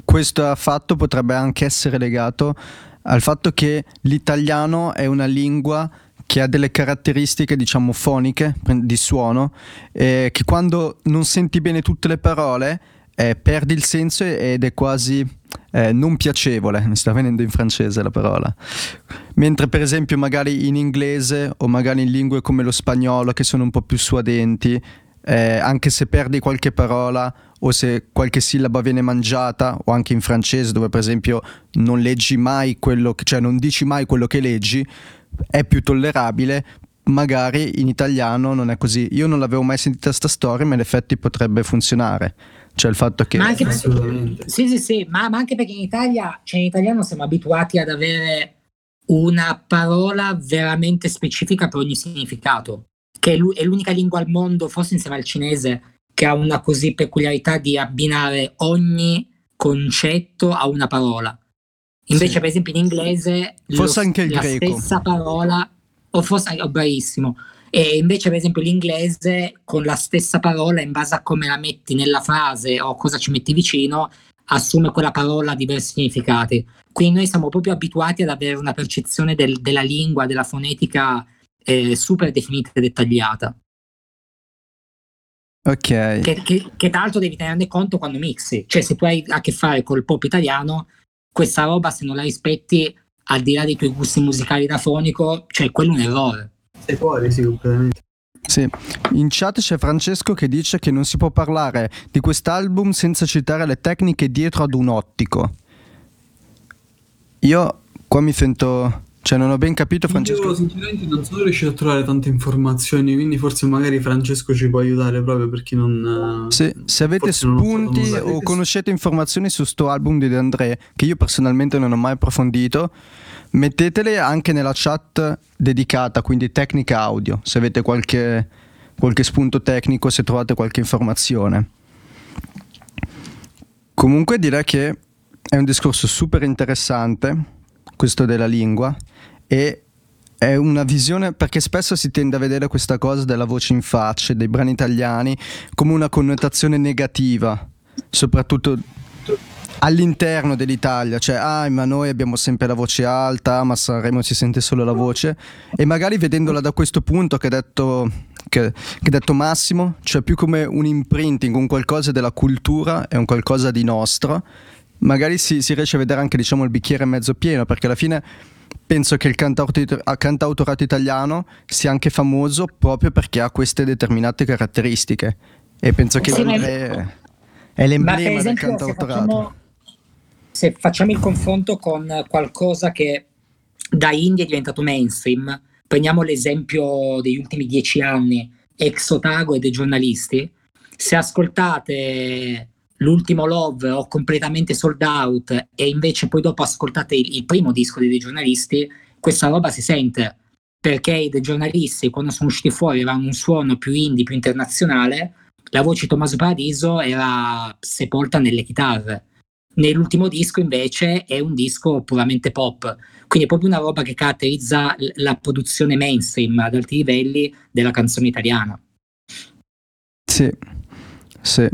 questo fatto potrebbe anche essere legato al fatto che l'italiano è una lingua che ha delle caratteristiche, diciamo, foniche, di suono, eh, che quando non senti bene tutte le parole eh, perdi il senso ed è quasi eh, non piacevole, mi sta venendo in francese la parola. Mentre per esempio magari in inglese o magari in lingue come lo spagnolo che sono un po' più suadenti, eh, anche se perdi qualche parola o se qualche sillaba viene mangiata, o anche in francese dove per esempio non leggi mai quello che, cioè non dici mai quello che leggi, è più tollerabile magari in italiano non è così. Io non l'avevo mai sentita sta storia, ma in effetti potrebbe funzionare. Cioè il fatto che... Ma anche perché, sì, sì, sì, ma, ma anche perché in Italia, cioè in italiano siamo abituati ad avere una parola veramente specifica per ogni significato, che è l'unica lingua al mondo, forse insieme al cinese, che ha una così peculiarità di abbinare ogni concetto a una parola. Invece, Sì. per esempio, in inglese Forse lo- anche il la greco. stessa parola, o forse oh, bravissimo. E invece, per esempio, l'inglese con la stessa parola, in base a come la metti nella frase o cosa ci metti vicino, assume quella parola diversi significati. Quindi noi siamo proprio abituati ad avere una percezione del- della lingua, della fonetica eh, super definita e dettagliata. Ok. Che, che- che tra l'altro devi tenerne conto quando mixi. Cioè, se tu hai a che fare col pop italiano, questa roba, se non la rispetti, al di là dei tuoi gusti musicali da fonico, cioè, quello è un errore. Sei fuori, sì, completamente. Sì. In chat c'è Francesco che dice che non si può parlare di quest'album senza citare le tecniche dietro ad un ottico. Io qua mi sento... Cioè non ho ben capito Francesco. Io sinceramente non sono riuscito a trovare tante informazioni, quindi forse magari Francesco ci può aiutare proprio per chi non... eh, Se, se avete spunti o conoscete informazioni su sto album di De André, che io personalmente non ho mai approfondito, mettetele anche nella chat dedicata, quindi tecnica audio, se avete qualche, qualche spunto tecnico, se trovate qualche informazione. Comunque direi che è un discorso super interessante, questo della lingua, e è una visione perché spesso si tende a vedere questa cosa della voce in faccia dei brani italiani come una connotazione negativa, soprattutto all'interno dell'Italia, cioè ah ma noi abbiamo sempre la voce alta, ma Sanremo si sente solo la voce e magari vedendola da questo punto che ha detto, che, che detto Massimo, cioè più come un imprinting, un qualcosa della cultura e un qualcosa di nostro, magari si, si riesce a vedere anche diciamo il bicchiere mezzo pieno perché alla fine penso che il cantautor- cantautorato italiano sia anche famoso proprio perché ha queste determinate caratteristiche e penso che Sì, è, è l'emblema del esempio, se cantautorato. facciamo, se facciamo il confronto con qualcosa che da indie è diventato mainstream, prendiamo l'esempio degli ultimi dieci anni, ex Otago e dei giornalisti, se ascoltate l'ultimo Love o completamente sold out e invece poi dopo ascoltate il, il primo disco dei, dei giornalisti, questa roba si sente perché i giornalisti quando sono usciti fuori avevano un suono più indie, più internazionale, la voce di Tommaso Paradiso era sepolta nelle chitarre. Nell'ultimo disco invece è un disco puramente pop, quindi è proprio una roba che caratterizza la produzione mainstream ad alti livelli della canzone italiana. Sì, sì.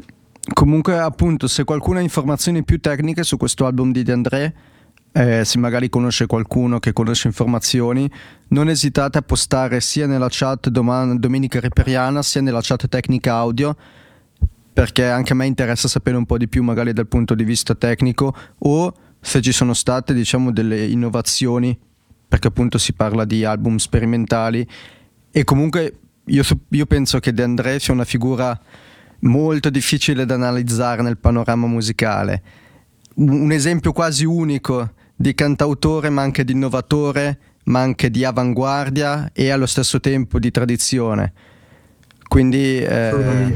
Comunque, appunto, se qualcuno ha informazioni più tecniche su questo album di De André, eh, se magari conosce qualcuno che conosce informazioni, non esitate a postare sia nella chat doman- Domenica Riperiana sia nella chat tecnica audio, perché anche a me interessa sapere un po' di più, magari dal punto di vista tecnico, o se ci sono state, diciamo, delle innovazioni, perché appunto si parla di album sperimentali. E comunque io, io penso che De André sia una figura molto difficile da analizzare nel panorama musicale. Un esempio quasi unico di cantautore, ma anche di innovatore, ma anche di avanguardia e allo stesso tempo di tradizione. Quindi eh,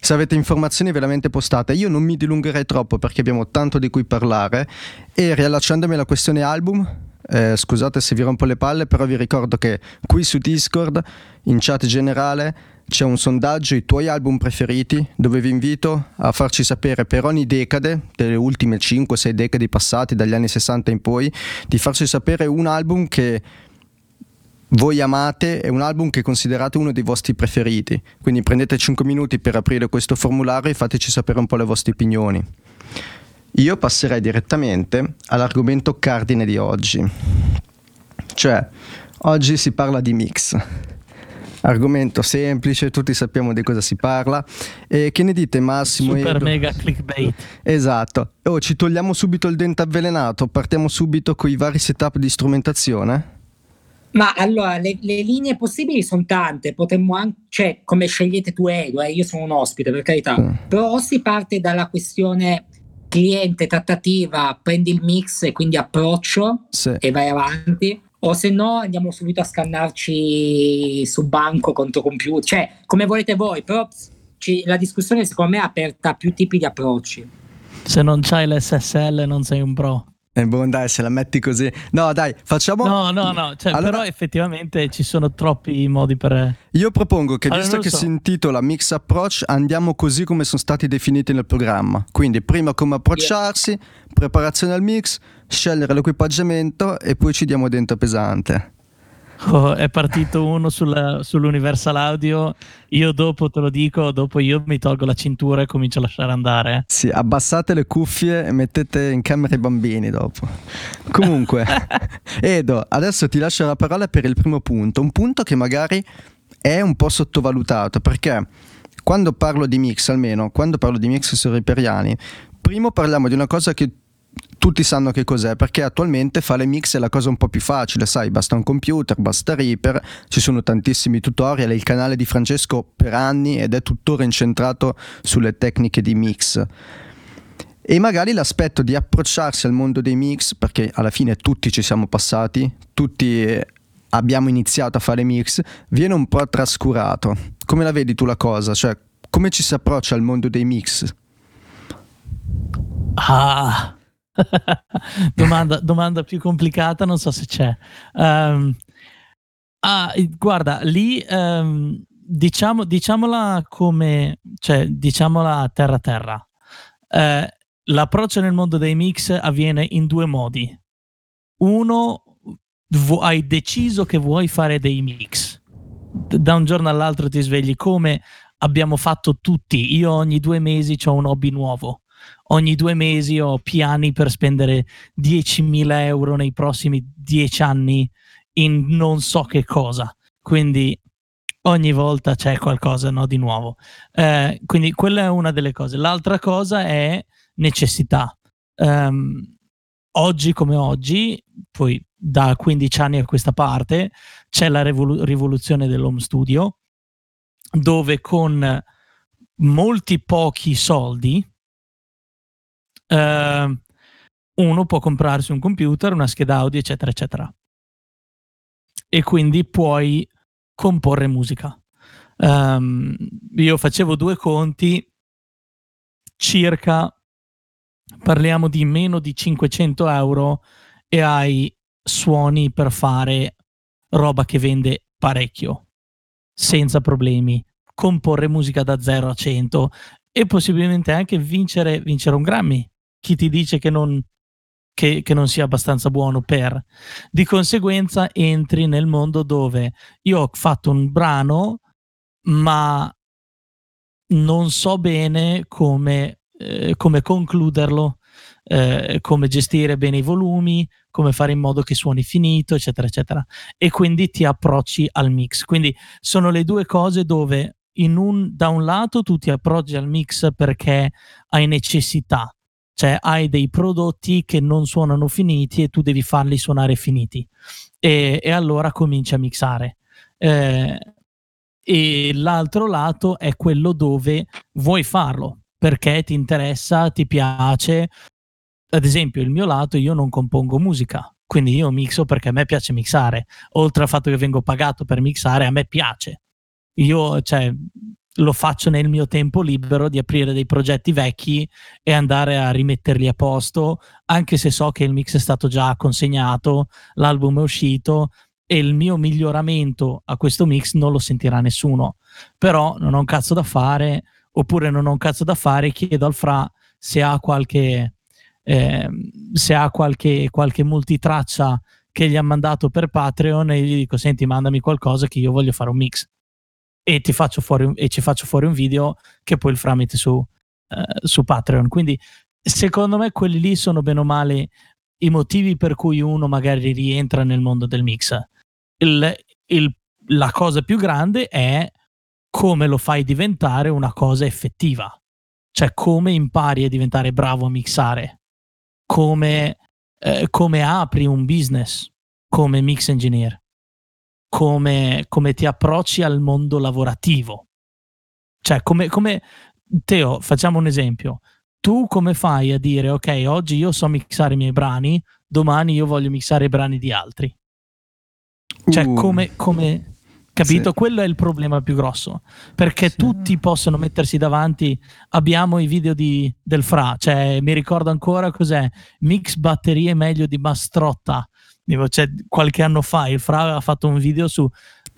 se avete informazioni veramente postate, io non mi dilungherei troppo perché abbiamo tanto di cui parlare e riallacciandomi alla questione album, eh, scusate se vi rompo le palle, però vi ricordo che qui su Discord, in chat generale, c'è un sondaggio, i tuoi album preferiti, dove vi invito a farci sapere per ogni decade, delle ultime 5-6 decadi passate, dagli anni 60 in poi, di farci sapere un album che voi amate e un album che considerate uno dei vostri preferiti. Quindi prendete 5 minuti per aprire questo formulario e fateci sapere un po' le vostre opinioni. Io passerei direttamente all'argomento cardine di oggi. Cioè, oggi si parla di mix. Argomento semplice, tutti sappiamo di cosa si parla. E che ne dite Massimo? Super Edo? mega clickbait. Esatto. Oh, ci togliamo subito il dente avvelenato, partiamo subito con i vari setup di strumentazione. Ma allora, le, le linee possibili sono tante, potremmo anche, cioè, come scegliete tu Edo, eh, io sono un ospite per carità, Mm. però o si parte dalla questione cliente, trattativa, prendi il mix e quindi approccio Sì. e vai avanti, o se no andiamo subito a scannarci su banco contro computer, cioè come volete voi, però ci, la discussione secondo me è aperta a più tipi di approcci. Se non c'hai l'SSL non sei un pro. E eh, boh, dai, se la metti così. No, dai, facciamo. No, no, no. Cioè, allora... Però effettivamente ci sono troppi modi per. Io propongo che, allora, visto che so. si intitola Mix Approach, andiamo così come sono stati definiti nel programma. Quindi, prima come approcciarsi, yeah. preparazione al mix, scegliere l'equipaggiamento e poi ci diamo dentro pesante. Oh, è partito uno sulla, sull'Universal Audio. Io dopo te lo dico, dopo io mi tolgo la cintura e comincio a lasciare andare. Sì, abbassate le cuffie e mettete in camera i bambini dopo. Comunque, Edo, adesso ti lascio la parola per il primo punto. Un punto che magari è un po' sottovalutato perché quando parlo di mix, almeno quando parlo di mix su Riperiani, primo parliamo di una cosa che tutti sanno che cos'è perché attualmente fare mix è la cosa un po' più facile, sai, basta un computer, basta Reaper, ci sono tantissimi tutorial, il canale di Francesco per anni ed è tuttora incentrato sulle tecniche di mix. E magari l'aspetto di approcciarsi al mondo dei mix, perché alla fine tutti ci siamo passati, tutti abbiamo iniziato a fare mix, viene un po' trascurato. Come la vedi tu la cosa? Cioè, come ci si approccia al mondo dei mix? Ah, domanda, domanda, più complicata, non so se c'è. Um, ah, guarda, lì um, diciamo, diciamola come, cioè, diciamola terra terra. Uh, l'approccio nel mondo dei mix avviene in due modi. Uno, vu- hai deciso che vuoi fare dei mix. Da un giorno all'altro ti svegli come abbiamo fatto tutti. Io ogni due mesi ho un hobby nuovo ogni due mesi ho piani per spendere 10.000 euro nei prossimi 10 anni in non so che cosa. Quindi ogni volta c'è qualcosa no, di nuovo. Eh, quindi quella è una delle cose. L'altra cosa è necessità. Um, oggi come oggi, poi da 15 anni a questa parte, c'è la rivolu- rivoluzione dell'home studio, dove con molti pochi soldi eh, uno può comprarsi un computer, una scheda audio, eccetera, eccetera. E quindi puoi comporre musica. Um, io facevo due conti, circa, parliamo di meno di 500 euro e hai suoni per fare roba che vende parecchio, senza problemi, comporre musica da 0 a 100 e possibilmente anche vincere, vincere un Grammy chi ti dice che non, che, che non sia abbastanza buono per. Di conseguenza entri nel mondo dove io ho fatto un brano, ma non so bene come, eh, come concluderlo, eh, come gestire bene i volumi, come fare in modo che suoni finito, eccetera, eccetera. E quindi ti approcci al mix. Quindi sono le due cose dove un, da un lato tu ti approcci al mix perché hai necessità, cioè hai dei prodotti che non suonano finiti e tu devi farli suonare finiti e, e allora cominci a mixare. Eh, e l'altro lato è quello dove vuoi farlo perché ti interessa, ti piace. Ad esempio, il mio lato, io non compongo musica, quindi io mixo perché a me piace mixare. Oltre al fatto che vengo pagato per mixare, a me piace. Io, cioè, lo faccio nel mio tempo libero di aprire dei progetti vecchi e andare a rimetterli a posto, anche se so che il mix è stato già consegnato, l'album è uscito e il mio miglioramento a questo mix non lo sentirà nessuno. Però non ho un cazzo da fare, oppure non ho un cazzo da fare, chiedo al Fra se ha qualche, eh, se ha qualche, qualche multitraccia che gli ha mandato per Patreon e gli dico senti mandami qualcosa che io voglio fare un mix e, ti faccio fuori, e ci faccio fuori un video che poi il Fra su, uh, su Patreon. Quindi secondo me quelli lì sono bene o male i motivi per cui uno magari rientra nel mondo del mix. Il, il, la cosa più grande è come lo fai diventare una cosa effettiva, cioè come impari a diventare bravo a mixare, come, eh, come apri un business come mix engineer come, come ti approcci al mondo lavorativo. Cioè, come, come Teo, facciamo un esempio. Tu come fai a dire, ok, oggi io so mixare i miei brani, domani io voglio mixare i brani di altri? Cioè, Uh. come, come- capito? Sì. Quello è il problema più grosso. Perché Sì. tutti possono mettersi davanti. Abbiamo i video di- del Fra, cioè, mi ricordo ancora cos'è mix batterie meglio di Mastrotta. Cioè, qualche anno fa il Fra ha fatto un video su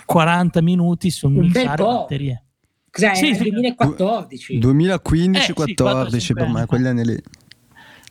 40 minuti su Un bel mixare po'. batterie. Cos'è? Sì, Era sì. 2014. 2015-14 Eh, sì, per me, quegli anni lì.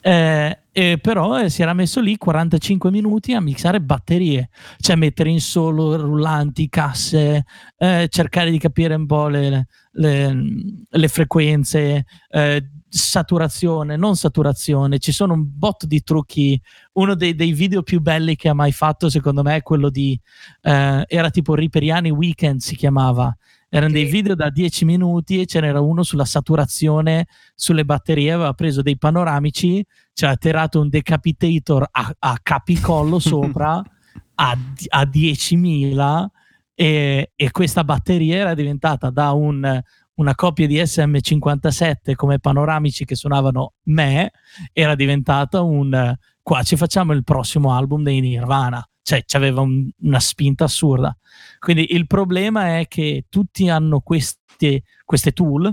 Eh, eh, però eh, si era messo lì 45 minuti a mixare batterie, cioè mettere in solo rullanti, casse, eh, cercare di capire un po' le, le- le frequenze, eh, saturazione, non saturazione. Ci sono un botto di trucchi. Uno dei, dei video più belli che ha mai fatto, secondo me, è quello di eh, era tipo Riperiani Weekend si chiamava. Erano dei Ok. video da 10 minuti e ce n'era uno sulla saturazione sulle batterie. Aveva preso dei panoramici, cioè ha tirato un decapitator a, a capicollo sopra a, a 10.000 e, e questa batteria era diventata da un- una coppia di SM57 come panoramici che suonavano me, era diventata un qua ci facciamo il prossimo album dei Nirvana, cioè c'aveva un- una spinta assurda. Quindi il problema è che tutti hanno queste, queste tool,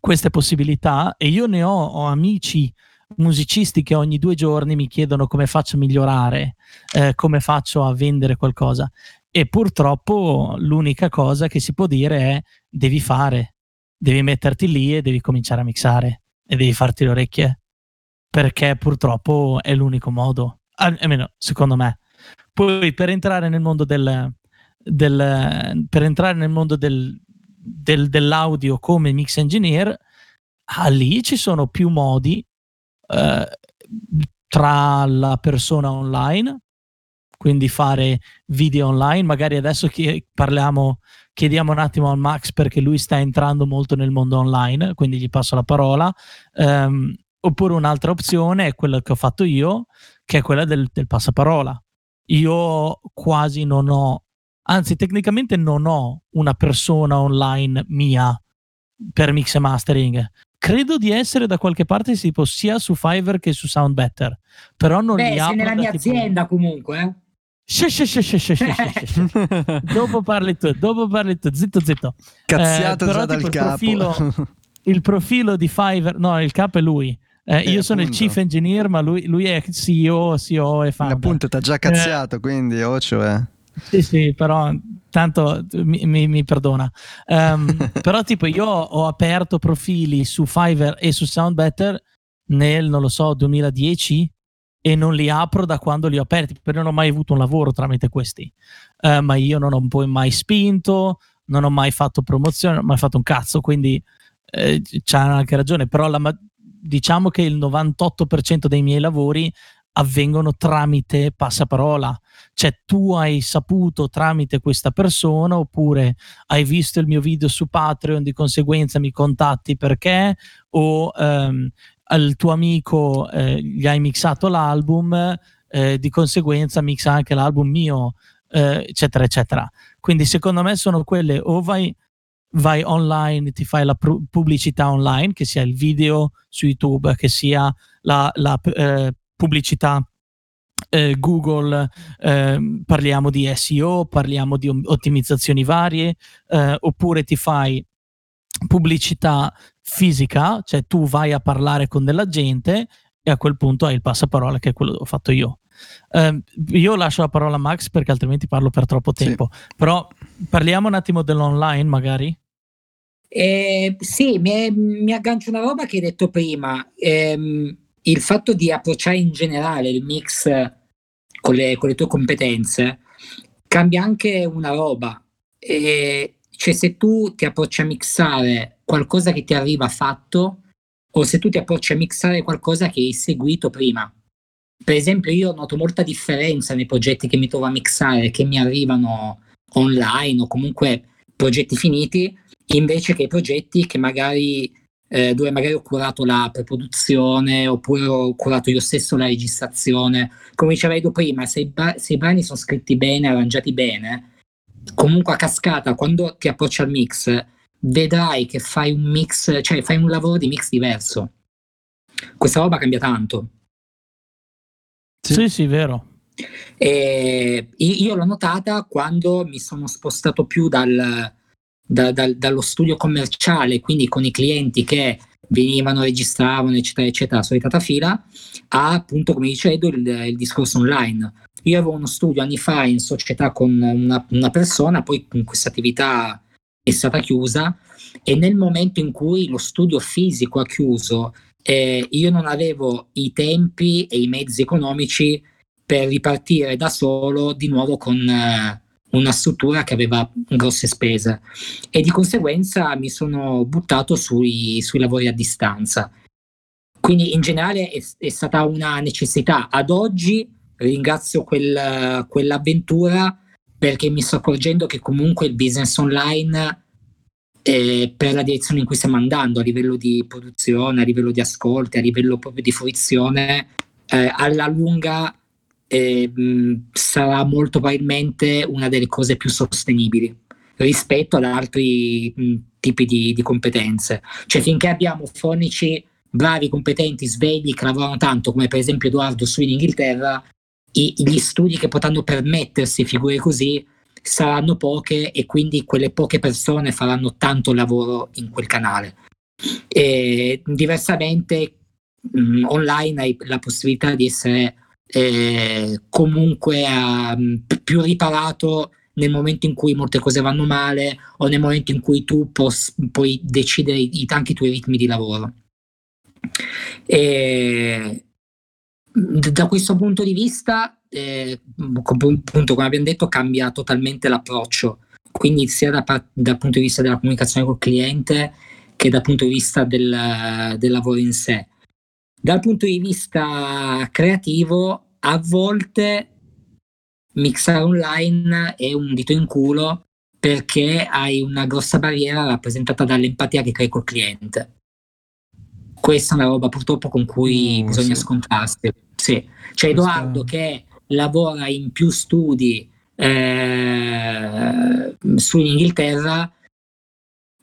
queste possibilità e io ne ho, ho amici musicisti che ogni due giorni mi chiedono come faccio a migliorare, eh, come faccio a vendere qualcosa. E purtroppo l'unica cosa che si può dire è devi fare, devi metterti lì e devi cominciare a mixare e devi farti le orecchie perché purtroppo è l'unico modo, Al- almeno secondo me. Poi per entrare nel mondo del, del- per entrare nel mondo del- del- dell'audio come mix engineer, ah, lì ci sono più modi eh, tra la persona online, quindi fare video online, magari adesso chi- parliamo, chiediamo un attimo al Max perché lui sta entrando molto nel mondo online, quindi gli passo la parola. Ehm, oppure un'altra opzione è quella che ho fatto io, che è quella del, del passaparola. Io quasi non ho, anzi tecnicamente non ho una persona online mia per mix e mastering. Credo di essere da qualche parte tipo sia su Fiverr che su Soundbetter, però non Beh, li apro nella mia tipo- azienda comunque. eh. Shi, shi, shi. dopo parli tu, dopo parli tu, zitto zitto. Cazziata Eh, già dal il capo. profilo- Il profilo di Fiverr, no, il capo è lui. Eh, Eh, io sono il appunto. chief engineer, ma lui, lui è CEO, CEO e founder. Appunto, ti ha già cazziato, quindi, oh, cioè. Sì, sì, però tanto mi, mi- mi perdona. Ehm, però tipo io ho aperto profili su Fiverr e su Soundbetter nel, non lo so, 2010 e non li apro da quando li ho aperti, perché non ho mai avuto un lavoro tramite questi. Eh, ma io non ho poi mai spinto, non ho mai fatto promozione, non ho mai fatto un cazzo, quindi eh, c'ha anche ragione, però la diciamo che il 98% dei miei lavori avvengono tramite passaparola. Cioè tu hai saputo tramite questa persona oppure hai visto il mio video su Patreon di conseguenza mi contatti perché? O ehm, al tuo amico eh, gli hai mixato l'album eh, di conseguenza mixa anche l'album mio eh, eccetera eccetera. Quindi secondo me sono quelle o vai vai online ti fai la pu- pubblicità online che sia il video su YouTube che sia la, la, eh, pubblicità eh, Google, ehm, parliamo di SEO, parliamo di ottimizzazioni varie, eh, oppure ti fai pubblicità fisica, cioè tu vai a parlare con della gente e a quel punto hai il passaparola che è quello che ho fatto io. Ehm, io lascio la parola a Max perché altrimenti parlo per troppo Sì. tempo, però parliamo un attimo dell'online magari. Eh, sì, mi, mi aggancio una roba che hai detto prima. Ehm, il fatto di approcciare in generale il mix con le, con le tue competenze cambia anche una roba. E, cioè, se tu ti approcci a mixare qualcosa che ti arriva fatto, o se tu ti approcci a mixare qualcosa che hai seguito prima. Per esempio, io noto molta differenza nei progetti che mi trovo a mixare, che mi arrivano online o comunque progetti finiti, invece che i progetti che magari eh, dove magari ho curato la preproduzione oppure ho curato io stesso la registrazione. Come diceva prima, se i, ba- se i brani sono scritti bene, arrangiati bene, comunque a cascata, quando ti approcci al mix, vedrai che fai un mix, cioè fai un lavoro di mix diverso. Questa roba cambia tanto. Sì. Sì, sì, vero. E io l'ho notata quando mi sono spostato più dal, da, da, dallo studio commerciale, quindi con i clienti che venivano, registravano, eccetera, eccetera, solitata fila, a appunto, come dice Edo, il, il discorso online. Io avevo uno studio anni fa in società con una, una persona, poi questa attività è stata chiusa e nel momento in cui lo studio fisico ha chiuso, eh, io non avevo i tempi e i mezzi economici per ripartire da solo di nuovo con eh, una struttura che aveva grosse spese e di conseguenza mi sono buttato sui, sui lavori a distanza. Quindi in generale è, è, stata una necessità. Ad oggi ringrazio quel, quell'avventura perché mi sto accorgendo che comunque il business online eh, per la direzione in cui stiamo andando a livello di produzione, a livello di ascolti, a livello proprio di fruizione, eh, alla lunga eh, sarà molto probabilmente una delle cose più sostenibili rispetto ad altri mh, tipi di, di, competenze. Cioè finché abbiamo fonici bravi, competenti, svegli, che lavorano tanto, come per esempio Edoardo su in Inghilterra, i, gli studi che potranno permettersi figure così saranno poche e quindi quelle poche persone faranno tanto lavoro in quel canale. E diversamente mh, online hai la possibilità di essere eh, comunque um, più riparato nel momento in cui molte cose vanno male o nel momento in cui tu pos- puoi decidere i, anche i tuoi ritmi di lavoro. E, da questo punto di vista, eh, appunto, come abbiamo detto, cambia totalmente l'approccio, quindi sia da, dal punto di vista della comunicazione col cliente che dal punto di vista del, del lavoro in sé. Dal punto di vista creativo, a volte mixare online è un dito in culo perché hai una grossa barriera rappresentata dall'empatia che crei col cliente. Questa è una roba purtroppo con cui mm, bisogna sì. scontrarsi. Sì. C'è Edoardo che lavora in più studi eh, su in Inghilterra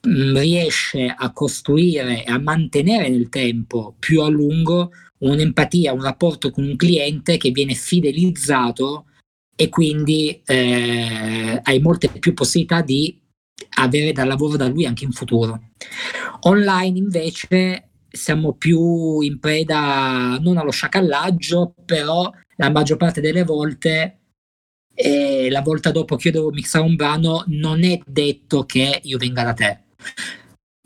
Mm, riesce a costruire e a mantenere nel tempo più a lungo un'empatia, un rapporto con un cliente che viene fidelizzato e quindi eh, hai molte più possibilità di avere dal lavoro da lui anche in futuro. Online invece siamo più in preda non allo sciacallaggio, però la maggior parte delle volte e la volta dopo che io devo mixare un brano non è detto che io venga da te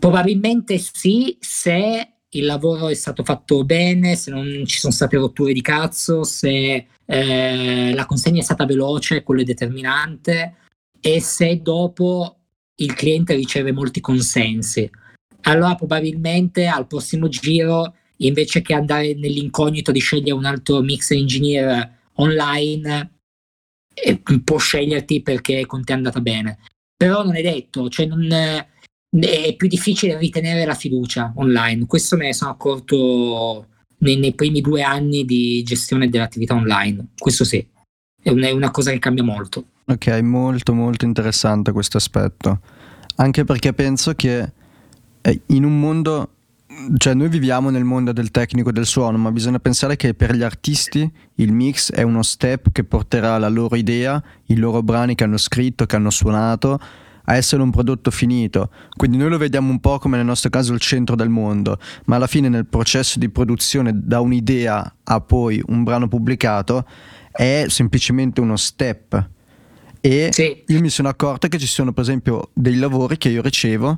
Probabilmente sì, se il lavoro è stato fatto bene, se non ci sono state rotture di cazzo, se eh, la consegna è stata veloce, quello è determinante, e se dopo il cliente riceve molti consensi. Allora probabilmente al prossimo giro, invece che andare nell'incognito di scegliere un altro mix engineer online, eh, può sceglierti perché con te è andata bene. Però non è detto, cioè non, è più difficile ritenere la fiducia online. Questo me ne sono accorto nei, nei primi due anni di gestione dell'attività online. Questo sì, è una, è una cosa che cambia molto. Ok, molto molto interessante questo aspetto. Anche perché penso che eh, in un mondo cioè noi viviamo nel mondo del tecnico del suono, ma bisogna pensare che per gli artisti il mix è uno step che porterà la loro idea, i loro brani che hanno scritto, che hanno suonato a essere un prodotto finito. Quindi noi lo vediamo un po' come nel nostro caso il centro del mondo, ma alla fine nel processo di produzione da un'idea a poi un brano pubblicato è semplicemente uno step. E sì. io mi sono accorto che ci sono per esempio dei lavori che io ricevo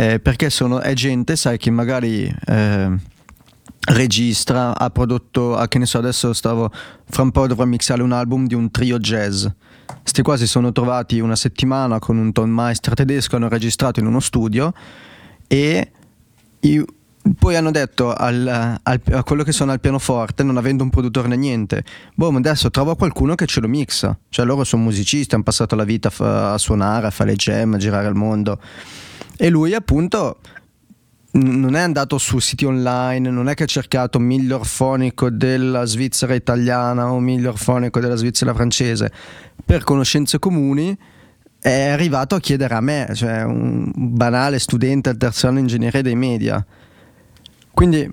eh, perché sono, è gente, sai, che magari... Eh, registra, ha prodotto, ah, che ne so, adesso stavo, fra un po' dovrò mixare un album di un trio jazz. Sti qua si sono trovati una settimana con un tonmeister tedesco, hanno registrato in uno studio e io, poi hanno detto al, al, a quello che suona al pianoforte, non avendo un produttore né niente, boh, adesso trovo qualcuno che ce lo mixa. Cioè loro sono musicisti, hanno passato la vita a, a suonare, a fare jam, a girare il mondo. E lui appunto non è andato su siti online, non è che ha cercato miglior fonico della Svizzera italiana o miglior fonico della Svizzera francese. Per conoscenze comuni è arrivato a chiedere a me, cioè un banale studente al terzo anno ingegneria dei media. Quindi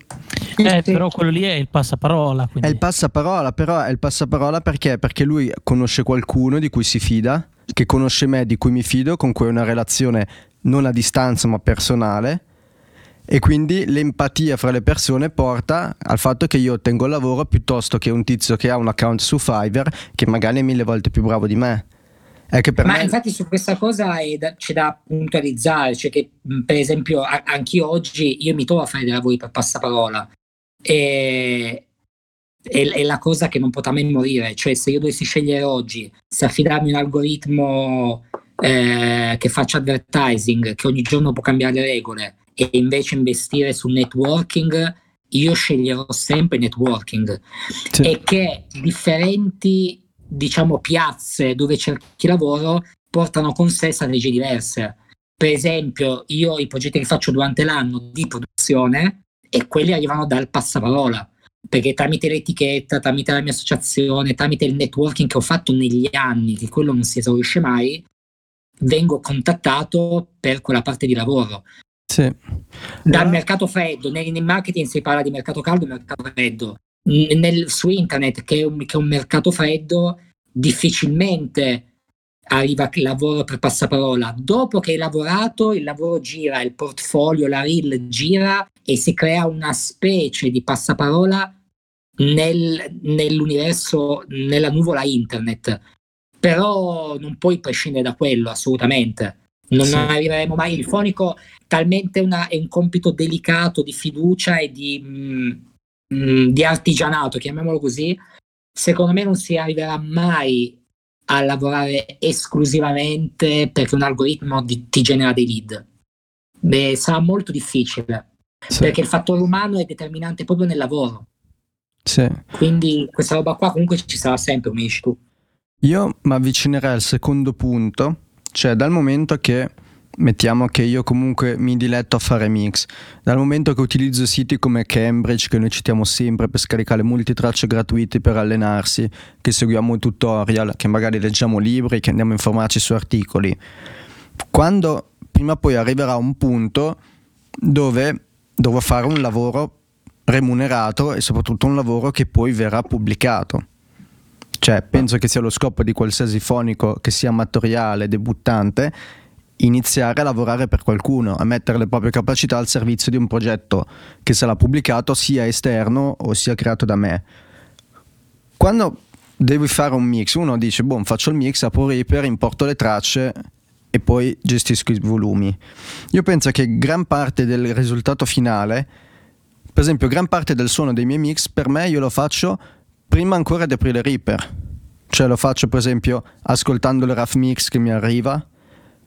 eh, però quello lì è il passaparola. Quindi. È il passaparola, però è il passaparola perché? Perché lui conosce qualcuno di cui si fida, che conosce me, di cui mi fido, con cui ho una relazione non a distanza ma personale. E quindi l'empatia fra le persone porta al fatto che io ottengo il lavoro piuttosto che un tizio che ha un account su Fiverr che magari è mille volte più bravo di me. È che per Ma me... infatti su questa cosa da, c'è da puntualizzare, cioè che per esempio a, anch'io oggi io mi trovo a fare dei lavori per passaparola e è, è, la cosa che non potrà mai morire, cioè se io dovessi scegliere oggi se affidarmi a un algoritmo eh, che faccia advertising, che ogni giorno può cambiare le regole e invece investire sul networking, io sceglierò sempre networking sì. e che differenti diciamo piazze dove cerchi lavoro portano con sé strategie diverse. Per esempio, io i progetti che faccio durante l'anno di produzione e quelli arrivano dal passaparola, perché tramite l'etichetta, tramite la mia associazione, tramite il networking che ho fatto negli anni, che quello non si esaurisce mai, vengo contattato per quella parte di lavoro. Sì. Dal mercato freddo, nel, nel marketing si parla di mercato caldo e mercato freddo nel, su internet, che è, un, che è un mercato freddo, difficilmente arriva il lavoro per passaparola. Dopo che hai lavorato, il lavoro gira, il portfolio, la reel gira e si crea una specie di passaparola nel, nell'universo, nella nuvola internet. Però non puoi prescindere da quello, assolutamente. Non sì. arriveremo mai. Il fonico talmente una, è un compito delicato di fiducia e di... Mh, mm, mh, mm, di artigianato, chiamiamolo così, secondo me non si arriverà mai a lavorare esclusivamente perché un algoritmo di, ti genera dei lead. Beh, sarà molto difficile sì. perché il fattore umano è determinante proprio nel lavoro. Sì. Quindi questa roba qua comunque ci sarà sempre, come dici tu. Io mi avvicinerei al secondo punto, cioè dal momento che mettiamo che io comunque mi diletto a fare mix. Dal momento che utilizzo siti come Cambridge, che noi citiamo sempre per scaricare multitracce gratuite per allenarsi, che seguiamo tutorial, che magari leggiamo libri, che andiamo a informarci su articoli, quando prima o poi arriverà un punto dove dovrò fare un lavoro remunerato e soprattutto un lavoro che poi verrà pubblicato. Cioè, penso che sia lo scopo di qualsiasi fonico che sia amatoriale, debuttante, iniziare a lavorare per qualcuno, a mettere le proprie capacità al servizio di un progetto che sarà pubblicato sia esterno o sia creato da me. Quando devi fare un mix, uno dice, boh, faccio il mix, apro Reaper, importo le tracce e poi gestisco i volumi. Io penso che gran parte del risultato finale, per esempio gran parte del suono dei miei mix, per me io lo faccio prima ancora di aprire Reaper. Cioè lo faccio per esempio ascoltando il rough mix che mi arriva,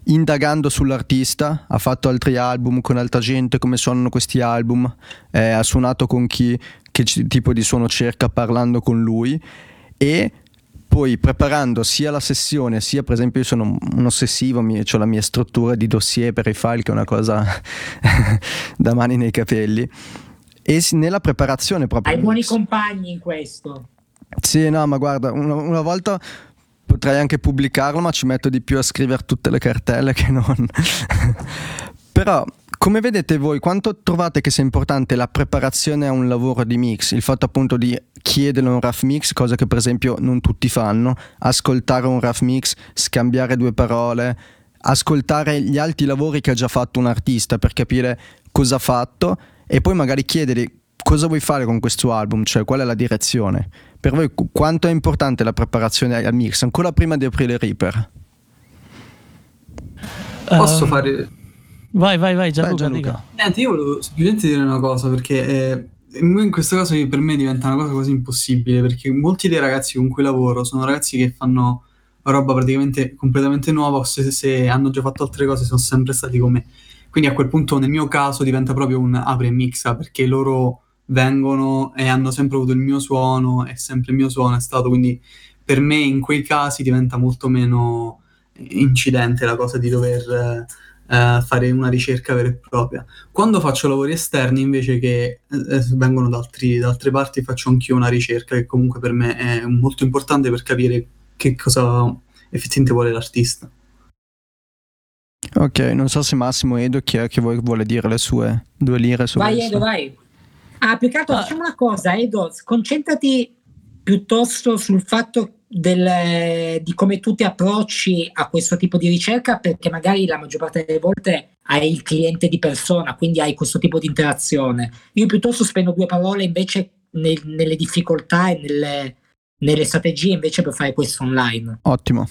indagando sull'artista, ha fatto altri album con altra gente, come suonano questi album, eh, ha suonato con chi, che tipo di suono cerca, parlando con lui e poi preparando sia la sessione, sia per esempio io sono un ossessivo, ho la mia struttura di dossier per i file che è una cosa da mani nei capelli e nella preparazione proprio... Hai buoni compagni in questo. Sì, no, ma guarda, una, una volta potrei anche pubblicarlo, ma ci metto di più a scrivere tutte le cartelle che non. Però, come vedete voi, quanto trovate che sia importante la preparazione a un lavoro di mix? Il fatto appunto di chiedere un rough mix, cosa che per esempio non tutti fanno, ascoltare un rough mix, scambiare due parole, ascoltare gli altri lavori che ha già fatto un artista per capire cosa ha fatto e poi magari chiedere cosa vuoi fare con questo album, cioè qual è la direzione. Per voi quanto è importante la preparazione al mix, ancora prima di aprire Reaper? Posso um, fare... Vai, vai, vai, Gianluca. Vai, Gianluca. Niente, io volevo semplicemente dire una cosa, perché eh, in questo caso per me diventa una cosa quasi impossibile, perché molti dei ragazzi con cui lavoro sono ragazzi che fanno roba praticamente completamente nuova, o se, se hanno già fatto altre cose sono sempre stati come... Quindi a quel punto nel mio caso diventa proprio un apri e mixa, perché loro vengono e hanno sempre avuto il mio suono e sempre il mio suono è stato quindi per me in quei casi diventa molto meno incidente la cosa di dover eh, fare una ricerca vera e propria. Quando faccio lavori esterni invece che eh, vengono da, altri, da altre parti faccio anch'io una ricerca che comunque per me è molto importante per capire che cosa effettivamente vuole l'artista. Ok, non so se Massimo Edo chi è che vuole dire le sue due lire su Vai questo. Edo, vai. Ah, più che altro Ah. facciamo una cosa, Edo, concentrati piuttosto sul fatto del- di come tu ti approcci a questo tipo di ricerca, perché magari la maggior parte delle volte hai il cliente di persona, quindi hai questo tipo di interazione. Io piuttosto spendo due parole invece nel- nelle difficoltà e nelle, nelle strategie invece per fare questo online. Ottimo.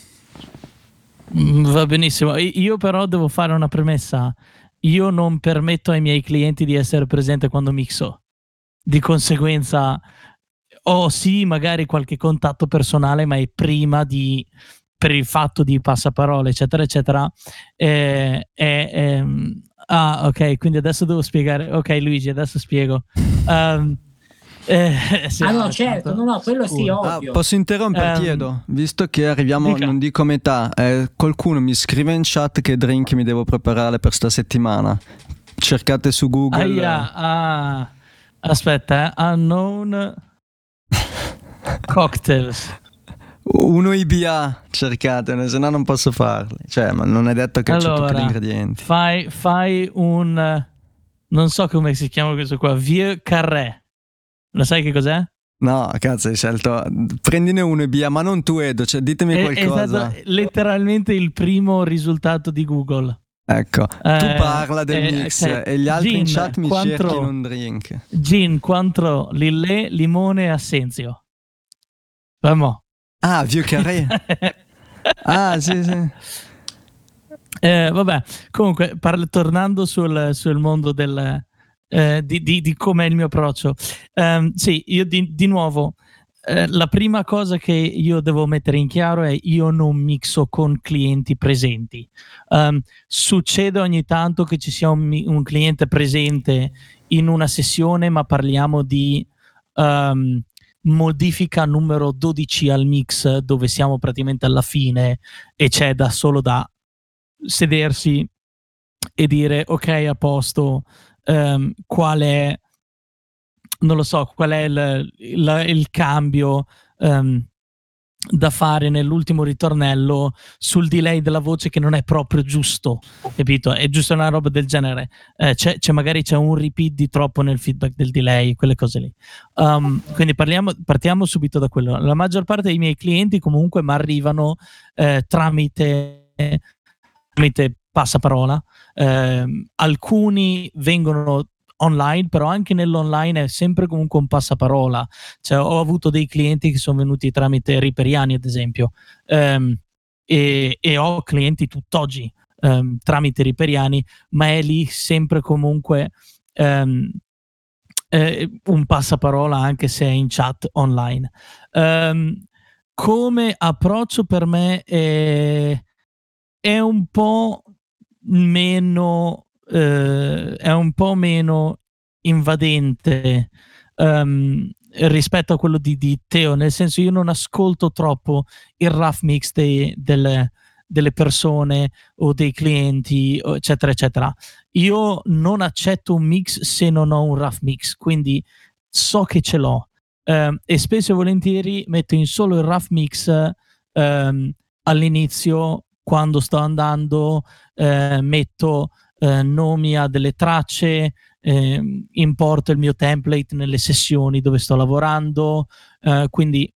Mm, Va benissimo. Io però devo fare una premessa. Io non permetto ai miei clienti di essere presente quando mixo. Di conseguenza, ho sì, magari qualche contatto personale, ma è prima di per il fatto di passaparole, eccetera, eccetera. Eh, è- ehm, ah, ok, quindi adesso devo spiegare. Ok, Luigi, adesso spiego. Um, eh, sì, ah no, ah, certo, no, no, quello sì, Scusa. Ah, ovvio. posso interromperti, Ehm, Edo? Visto che arriviamo, dica. non dico metà, eh, qualcuno mi scrive in chat che drink mi devo preparare per sta settimana. Cercate su Google. Aia, ah, aspetta, eh, unknown cocktails. Uno IBA, cercatene, se no non posso farli. Cioè, ma non è detto che c'è tutti Allora, gli ingredienti. Fai, fai un eh, non so come si chiama questo qua, Vieux Carré. Lo sai che cos'è? No, cazzo, hai scelto. Prendine uno IBA, ma non tu, Edo, cioè, ditemi È, è qualcosa. stato letteralmente il primo risultato di Google. Ecco, tu Eh, parla del eh, mix ok. e gli altri in Gin, chat mi quattro- cerchino un drink. Gin, contro lillè, limone e assenzio. Vamo. Ah, Vieux Carré. ah, sì, sì. Eh, vabbè, comunque, parla- tornando sul, sul mondo del, eh, di, di, di com'è il mio approccio. Ehm, sì, io di, di nuovo, eh, la prima cosa che io devo mettere in chiaro è io non mixo con clienti presenti. Ehm, succede ogni tanto che ci sia un, un cliente presente in una sessione, ma parliamo di ehm, modifica numero 12 al mix, dove siamo praticamente alla fine e c'è da solo da sedersi e dire ok a posto ehm, qual è non lo so qual è il, il- il cambio ehm, da fare nell'ultimo ritornello sul delay della voce che non è proprio giusto capito? È giusto una roba del genere. Eh, c'è, c'è- magari c'è un repeat di troppo nel feedback del delay quelle cose lì. Um, quindi parliamo, partiamo subito da quello. La maggior parte dei miei clienti comunque mi arrivano eh, tramite tramite passaparola. Ehm, alcuni vengono online, però anche nell'online è sempre comunque un passaparola. Cioè, ho avuto dei clienti che sono venuti tramite Riperiani, ad esempio, ehm, e, e ho clienti tutt'oggi ehm, tramite Riperiani, ma è lì sempre comunque ehm, eh, un passaparola anche se è in chat online. Come approccio per me è, è un po' meno eh, è un po' meno invadente ehm, rispetto a quello di, di Teo nel senso io non ascolto troppo il rough mix dei- delle, delle persone o dei clienti eccetera eccetera. Io non accetto un mix se non ho un rough mix quindi so che ce l'ho Ehm, e spesso e volentieri metto in solo il rough mix ehm, all'inizio quando sto andando eh, metto eh, nomi a delle tracce ehm, importo il mio template nelle sessioni dove sto lavorando eh, quindi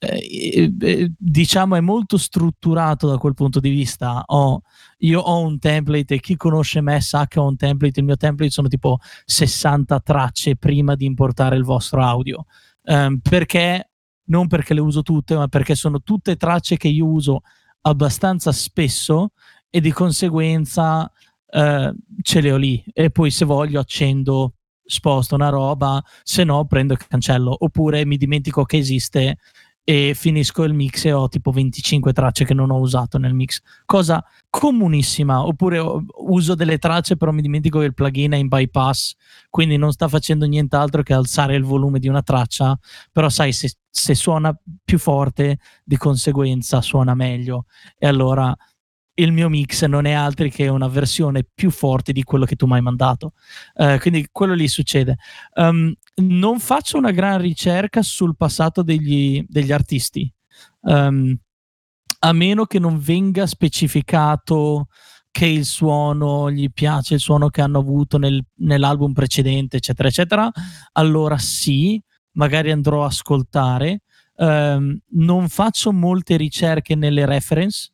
eh, eh, diciamo è molto strutturato da quel punto di vista. Ho, io ho un template e chi conosce me sa che ho un template il mio template sono tipo 60 tracce prima di importare il vostro audio. Ehm, perché? Non perché le uso tutte ma perché sono tutte tracce che io uso abbastanza spesso e di conseguenza eh, ce le ho lì. E poi se voglio accendo sposto una roba se no prendo e cancello. Oppure mi dimentico che esiste e finisco il mix e ho tipo 25 tracce che non ho usato nel mix. Cosa comunissima oppure uso delle tracce però mi dimentico che il plugin è in bypass quindi non sta facendo nient'altro che alzare il volume di una traccia però sai se, se suona più forte di conseguenza suona meglio. E allora il mio mix non è altro che una versione più forte di quello che tu mi hai mandato. Eh, quindi quello lì succede. Um, non faccio una gran ricerca sul passato degli, degli artisti, um, a meno che non venga specificato che il suono gli piace, il suono che hanno avuto nel, nell'album precedente, eccetera, eccetera, allora sì, magari andrò a ascoltare. Um, non faccio molte ricerche nelle reference.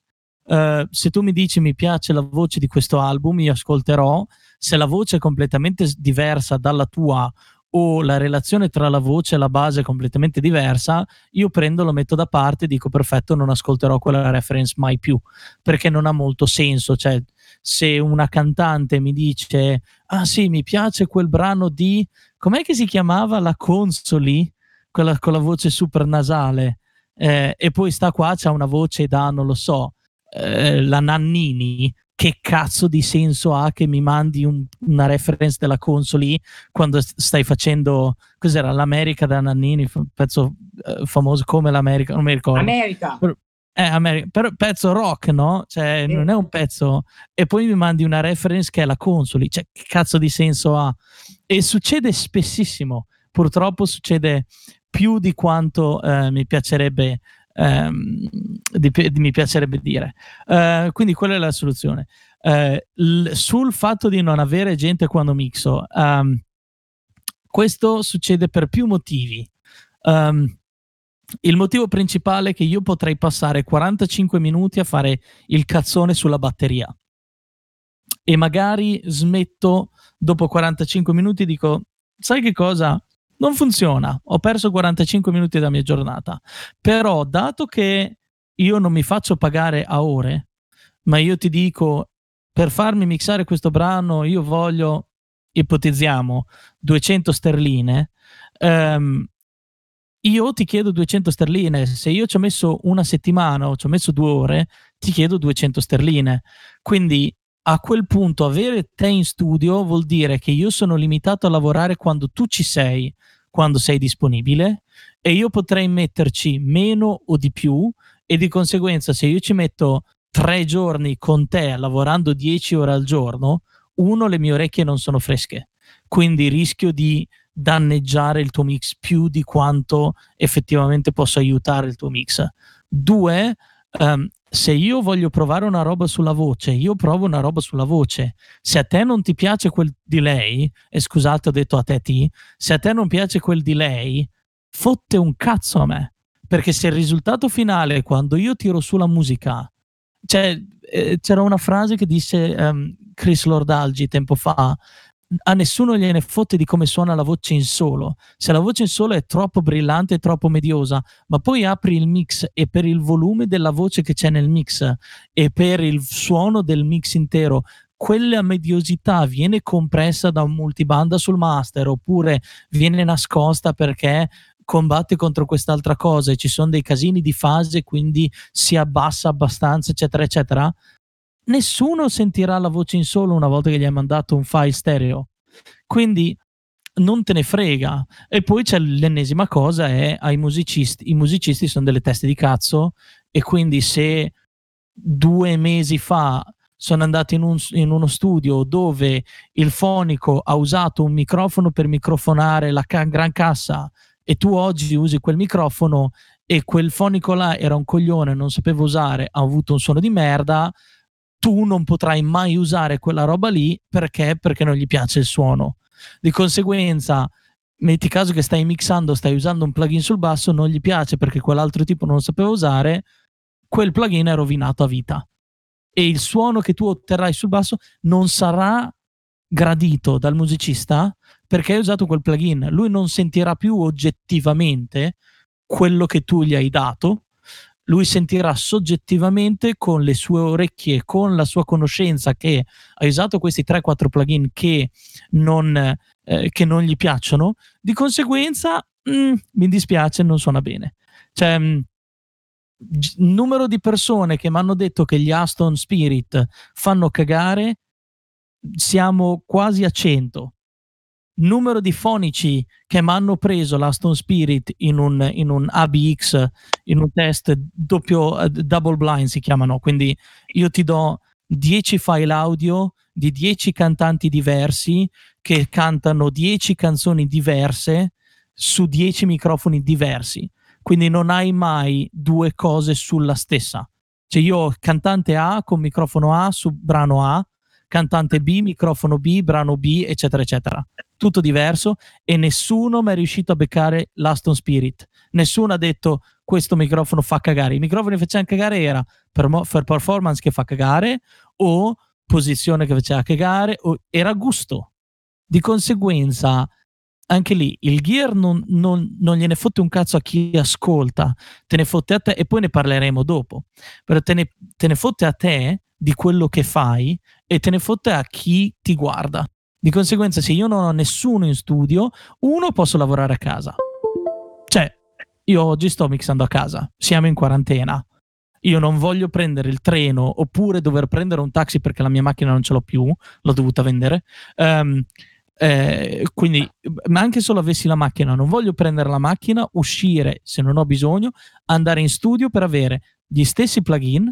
Uh, se tu mi dici mi piace la voce di questo album, io ascolterò. Se la voce è completamente diversa dalla tua o la relazione tra la voce e la base è completamente diversa, io prendo, lo metto da parte e dico perfetto, non ascolterò quella reference mai più, perché non ha molto senso. Cioè, se una cantante mi dice, ah sì, mi piace quel brano di, com'è che si chiamava la consoli, quella con la voce super nasale, eh, e poi sta qua, c'ha una voce da, non lo so, eh, la Nannini, che cazzo di senso ha che mi mandi un, una reference della console quando stai facendo cos'era l'America da Nannini pezzo eh, famoso come l'America non mi ricordo. America. Eh, America, però pezzo rock no? cioè sì. non è un pezzo. E poi mi mandi una reference che è la console cioè che cazzo di senso ha? E succede spessissimo. Purtroppo succede più di quanto eh, mi piacerebbe ehm, di, di, mi piacerebbe dire. Uh, quindi quella è la soluzione. Uh, l- sul fatto di non avere gente quando mixo, um, questo succede per più motivi. Um, il motivo principale è che io potrei passare 45 minuti a fare il cazzone sulla batteria e magari smetto dopo 45 minuti e dico sai che cosa non funziona, ho perso 45 minuti della mia giornata. Però, dato che io non mi faccio pagare a ore, ma io ti dico, per farmi mixare questo brano, io voglio, ipotizziamo, 200 sterline, um, io ti chiedo 200 sterline. Se io ci ho messo una settimana o ci ho messo due ore, ti chiedo 200 sterline. Quindi a quel punto avere te in studio vuol dire che io sono limitato a lavorare quando tu ci sei, quando sei disponibile e io potrei metterci meno o di più e di conseguenza se io ci metto tre giorni con te lavorando 10 ore al giorno, uno, le mie orecchie non sono fresche, quindi rischio di danneggiare il tuo mix più di quanto effettivamente posso aiutare il tuo mix. Due, um, se io voglio provare una roba sulla voce, io provo una roba sulla voce. Se a te non ti piace quel delay, e scusate ho detto a te T, se a te non piace quel delay, fotte un cazzo a me. Perché se il risultato finale, quando io tiro su la musica, cioè, eh, c'era una frase che disse um, Chris Lordalgi tempo fa, a nessuno gliene fotte di come suona la voce in solo. Se la voce in solo è troppo brillante troppo mediosa, ma poi apri il mix e per il volume della voce che c'è nel mix e per il suono del mix intero, quella mediosità viene compressa da un multibanda sul master oppure viene nascosta perché combatte contro quest'altra cosa e ci sono dei casini di fase, quindi si abbassa abbastanza, eccetera, eccetera nessuno sentirà la voce in solo una volta che gli hai mandato un file stereo. Quindi non te ne frega. E poi c'è l'ennesima cosa, è ai musicisti. I musicisti sono delle teste di cazzo e quindi se due mesi fa sono andati in, un, in, uno studio dove il fonico ha usato un microfono per microfonare la ca- gran cassa e tu oggi usi quel microfono e quel fonico là era un coglione, non sapeva usare, ha avuto un suono di merda, tu non potrai mai usare quella roba lì perché? Perché non gli piace il suono. Di conseguenza, metti caso che stai mixando, stai usando un plugin sul basso, non gli piace perché quell'altro tipo non lo sapeva usare, quel plugin è rovinato a vita. E il suono che tu otterrai sul basso non sarà gradito dal musicista perché hai usato quel plugin. Lui non sentirà più oggettivamente quello che tu gli hai dato lui sentirà soggettivamente con le sue orecchie, con la sua conoscenza che ha usato questi 3-4 plugin che non, eh, che non gli piacciono, di conseguenza mm, mi dispiace, non suona bene. Cioè, mm, numero di persone che mi hanno detto che gli Aston Spirit fanno cagare, siamo quasi a 100 numero di fonici che mi hanno preso l'Aston Spirit in un, in un ABX, in un test doppio, uh, double blind si chiamano, quindi io ti do 10 file audio di 10 cantanti diversi che cantano 10 canzoni diverse su 10 microfoni diversi. Quindi non hai mai due cose sulla stessa. Cioè io ho cantante A con microfono A su brano A, cantante B, microfono B, brano B, eccetera, eccetera. Tutto diverso e nessuno mi è riuscito a beccare l'Aston Spirit. Nessuno ha detto questo microfono fa cagare. I microfoni che facevano cagare era per, mo- per performance che fa cagare o posizione che faceva cagare o era gusto. Di conseguenza anche lì il gear non, non, non, gliene fotte un cazzo a chi ascolta, te ne fotte a te e poi ne parleremo dopo, però te ne, te ne fotte a te di quello che fai e te ne fotte a chi ti guarda. Di conseguenza, se io non ho nessuno in studio, uno posso lavorare a casa. Cioè, io oggi sto mixando a casa, siamo in quarantena. Io non voglio prendere il treno oppure dover prendere un taxi perché la mia macchina non ce l'ho più, l'ho dovuta vendere. Um, eh, quindi, ma anche solo avessi la macchina, non voglio prendere la macchina, uscire se non ho bisogno, andare in studio per avere gli stessi plugin,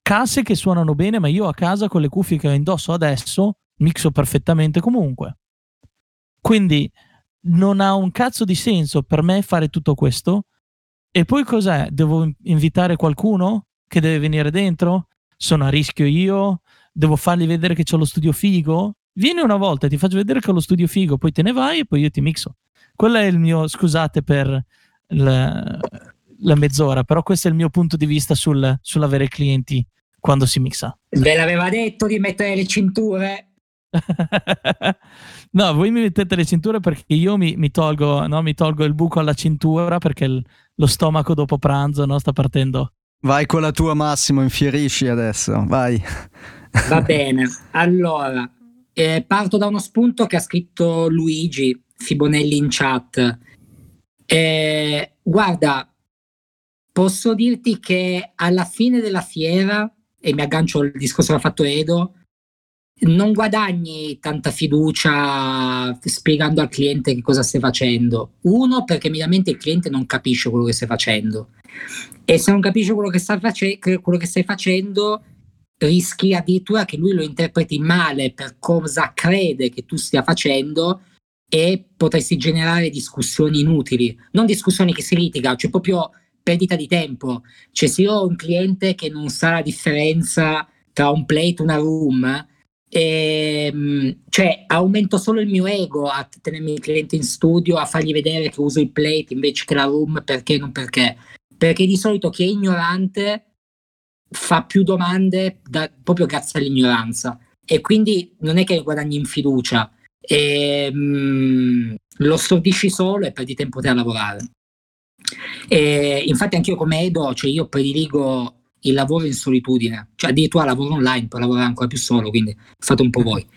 casse che suonano bene, ma io a casa con le cuffie che ho indosso adesso mixo perfettamente comunque. Quindi non ha un cazzo di senso per me fare tutto questo. E poi cos'è? Devo invitare qualcuno che deve venire dentro? Sono a rischio io? Devo fargli vedere che ho lo studio figo? vieni una volta e ti faccio vedere che ho lo studio figo, poi te ne vai e poi io ti mixo. Quello è il mio, scusate per la, la mezz'ora, però questo è il mio punto di vista sul, sull'avere clienti quando si mixa. Ve l'aveva detto di mettere le cinture? no, voi mi mettete le cinture perché io mi, mi, tolgo, no, mi tolgo, il buco alla cintura perché il, lo stomaco dopo pranzo no, sta partendo. Vai con la tua Massimo, infierisci adesso, vai. Va bene, allora eh, parto da uno spunto che ha scritto Luigi Fibonelli in chat. Eh, guarda, posso dirti che alla fine della fiera, e mi aggancio al discorso che ha fatto Edo, non guadagni tanta fiducia spiegando al cliente che cosa stai facendo. Uno, perché mediamente il cliente non capisce quello che stai facendo. E se non capisce quello che, sta face- quello che stai facendo, rischi addirittura che lui lo interpreti male per cosa crede che tu stia facendo e potresti generare discussioni inutili, non discussioni che si litiga, cioè proprio perdita di tempo. Cioè se io ho un cliente che non sa la differenza tra un plate e una room, ehm, cioè aumento solo il mio ego a tenermi il cliente in studio, a fargli vedere che uso il plate invece che la room, perché non perché? Perché di solito chi è ignorante fa più domande da, proprio grazie all'ignoranza e quindi non è che guadagni in fiducia, e, mh, mm, lo stordisci solo e perdi tempo te a lavorare. E, infatti anche io come Edo, cioè io prediligo il lavoro in solitudine, cioè addirittura lavoro online per lavorare ancora più solo, quindi fate un po' voi.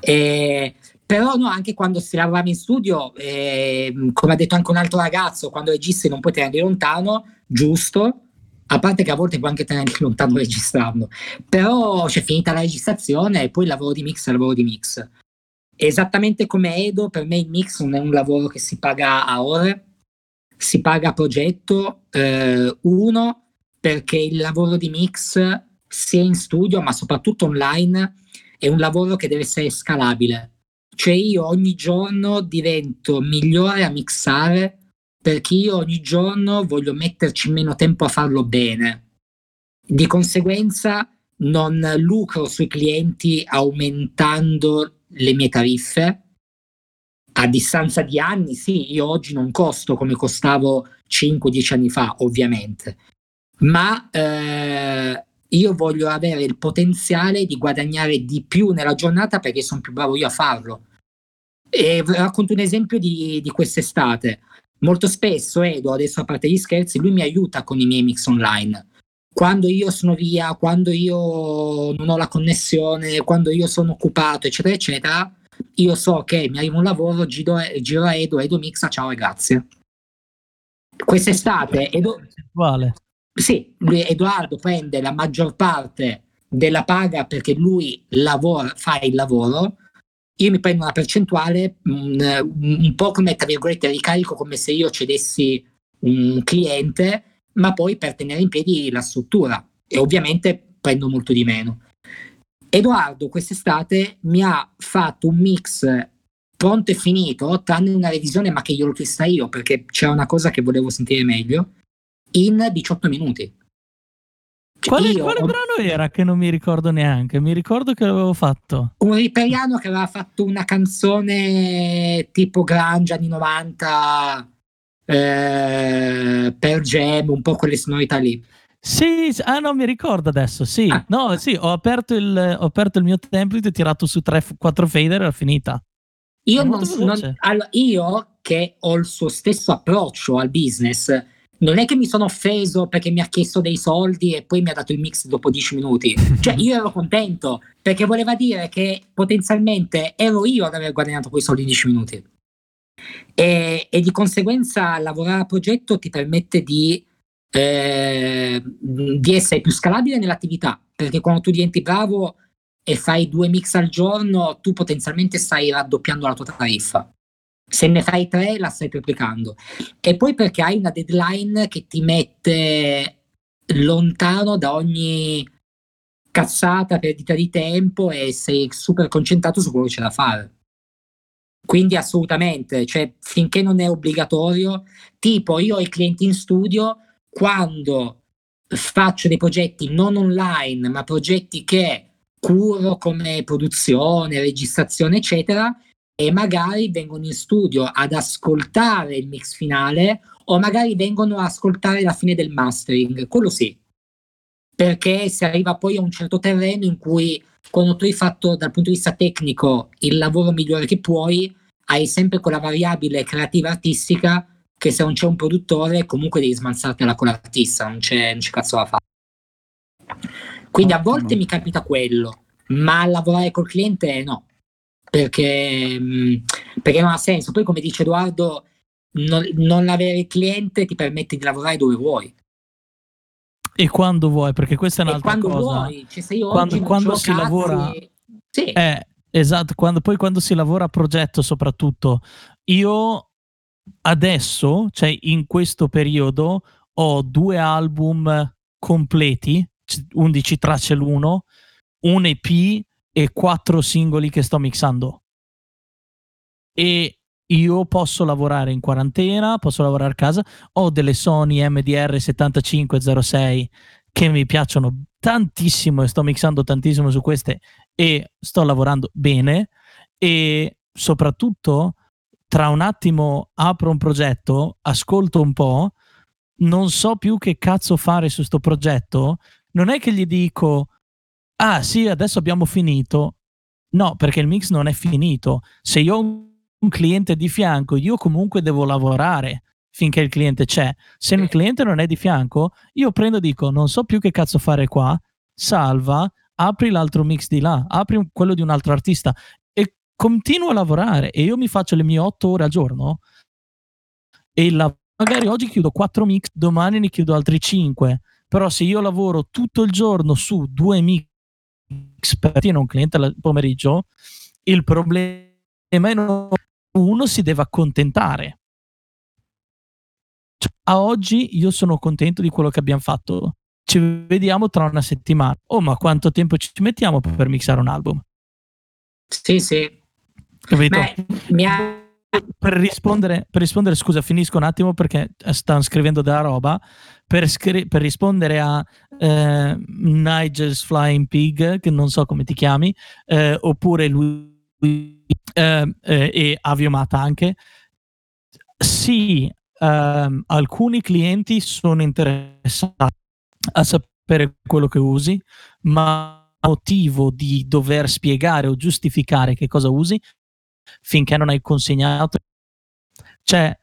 E, però no, anche quando si lavorava in studio, eh, come ha detto anche un altro ragazzo, quando registri non puoi tenere lontano, giusto, a parte che a volte puoi anche tenere lontano registrando, però c'è finita la registrazione e poi il lavoro di mix è il lavoro di mix. Esattamente come Edo, per me il mix non è un lavoro che si paga a ore, si paga a progetto. Eh, uno, perché il lavoro di mix, sia in studio ma soprattutto online, è un lavoro che deve essere scalabile. Cioè io ogni giorno divento migliore a mixare perché io ogni giorno voglio metterci meno tempo a farlo bene. Di conseguenza non lucro sui clienti aumentando le mie tariffe. A distanza di anni, sì, io oggi non costo come costavo 5-10 anni fa, ovviamente, ma eh, io voglio avere il potenziale di guadagnare di più nella giornata perché sono più bravo io a farlo. E racconto un esempio di, di quest'estate molto spesso Edo, adesso a parte gli scherzi, lui mi aiuta con i miei mix online. Quando io sono via, quando io non ho la connessione, quando io sono occupato, eccetera, eccetera, io so che mi arriva un lavoro, giro, giro a Edo, Edo mixa, ciao e grazie. Quest'estate Edo... Vale. Sì, lui, Edoardo prende la maggior parte della paga perché lui lavora, fa il lavoro, io mi prendo una percentuale un, un po' come tra virgolette ricarico come se io cedessi un cliente, ma poi per tenere in piedi la struttura. E ovviamente prendo molto di meno. Edoardo quest'estate mi ha fatto un mix pronto e finito, tranne una revisione, ma che io l'ho chiesta io perché c'era una cosa che volevo sentire meglio, in 18 minuti. Quale, io, quale brano era che non mi ricordo neanche? Mi ricordo che l'avevo fatto. Un riperiano che aveva fatto una canzone tipo grunge anni 90 eh, per Gem, un po' quelle sonorità lì. Sì, ah no, mi ricordo adesso, sì. Ah. No, sì, ho aperto, il, ho aperto il mio template, ho tirato su 3-4 fader e l'ho finita. Io, non, non, allora, io che ho il suo stesso approccio al business, non è che mi sono offeso perché mi ha chiesto dei soldi e poi mi ha dato il mix dopo 10 minuti. Cioè, io ero contento perché voleva dire che potenzialmente ero io ad aver guadagnato quei soldi in 10 minuti. E, e, di conseguenza lavorare a progetto ti permette di, eh, di essere più scalabile nell'attività perché quando tu diventi bravo e fai due mix al giorno, tu potenzialmente stai raddoppiando la tua tariffa. Se ne fai tre, la stai triplicando. E poi perché hai una deadline che ti mette lontano da ogni cazzata, perdita di tempo e sei super concentrato su quello che c'è da fare. Quindi assolutamente, cioè finché non è obbligatorio, tipo io ho i clienti in studio quando faccio dei progetti non online, ma progetti che curo come produzione, registrazione, eccetera, e magari vengono in studio ad ascoltare il mix finale o magari vengono a ascoltare la fine del mastering, quello sì, perché si arriva poi a un certo terreno in cui quando tu hai fatto dal punto di vista tecnico il lavoro migliore che puoi, hai sempre quella variabile creativa artistica che se non c'è un produttore comunque devi smansartela con l'artista, non c'è, non c'è cazzo da fare. Quindi a volte mi capita quello, ma lavorare col cliente no perché, mm, perché non ha senso. Poi, come dice Edoardo, non, non avere cliente ti permette di lavorare dove vuoi. E quando vuoi, perché questa è un'altra quando cosa. Vuoi. Cioè, se io quando, quando si cazzi, lavora... Sì. Eh, esatto, quando, poi quando si lavora a progetto soprattutto, io adesso, cioè in questo periodo, ho due album completi, 11 tracce l'uno, un EP e quattro singoli che sto mixando. E io posso lavorare in quarantena, posso lavorare a casa, ho delle Sony MDR 7506 che mi piacciono tantissimo e sto mixando tantissimo su queste e sto lavorando bene e soprattutto tra un attimo apro un progetto, ascolto un po', non so più che cazzo fare su questo progetto, non è che gli dico ah sì, adesso abbiamo finito. No, perché il mix non è finito. Se io ho un cliente di fianco, io comunque devo lavorare finché il cliente c'è. Se il cliente non è di fianco, io prendo e dico, non so più che cazzo fare qua, salva, apri l'altro mix di là, apri quello di un altro artista e continuo a lavorare e io mi faccio le mie otto ore al giorno e la, magari oggi chiudo quattro mix, domani ne chiudo altri cinque, però se io lavoro tutto il giorno su due mix esperti e un cliente al pomeriggio, il problema è che uno si deve accontentare. Cioè, a oggi io sono contento di quello che abbiamo fatto. Ci vediamo tra una settimana. Oh, ma quanto tempo ci mettiamo per mixare un album? Sì, sì. Capito? Beh, mi ha per rispondere, per rispondere, scusa, finisco un attimo perché stanno scrivendo della roba. Per, scri- per rispondere a eh, Nigel's Flying Pig, che non so come ti chiami, eh, oppure lui eh, eh e Aviomata anche, sì, ehm, alcuni clienti sono interessati a sapere quello che usi, ma motivo di dover spiegare o giustificare che cosa usi finché non hai consegnato. Cioè,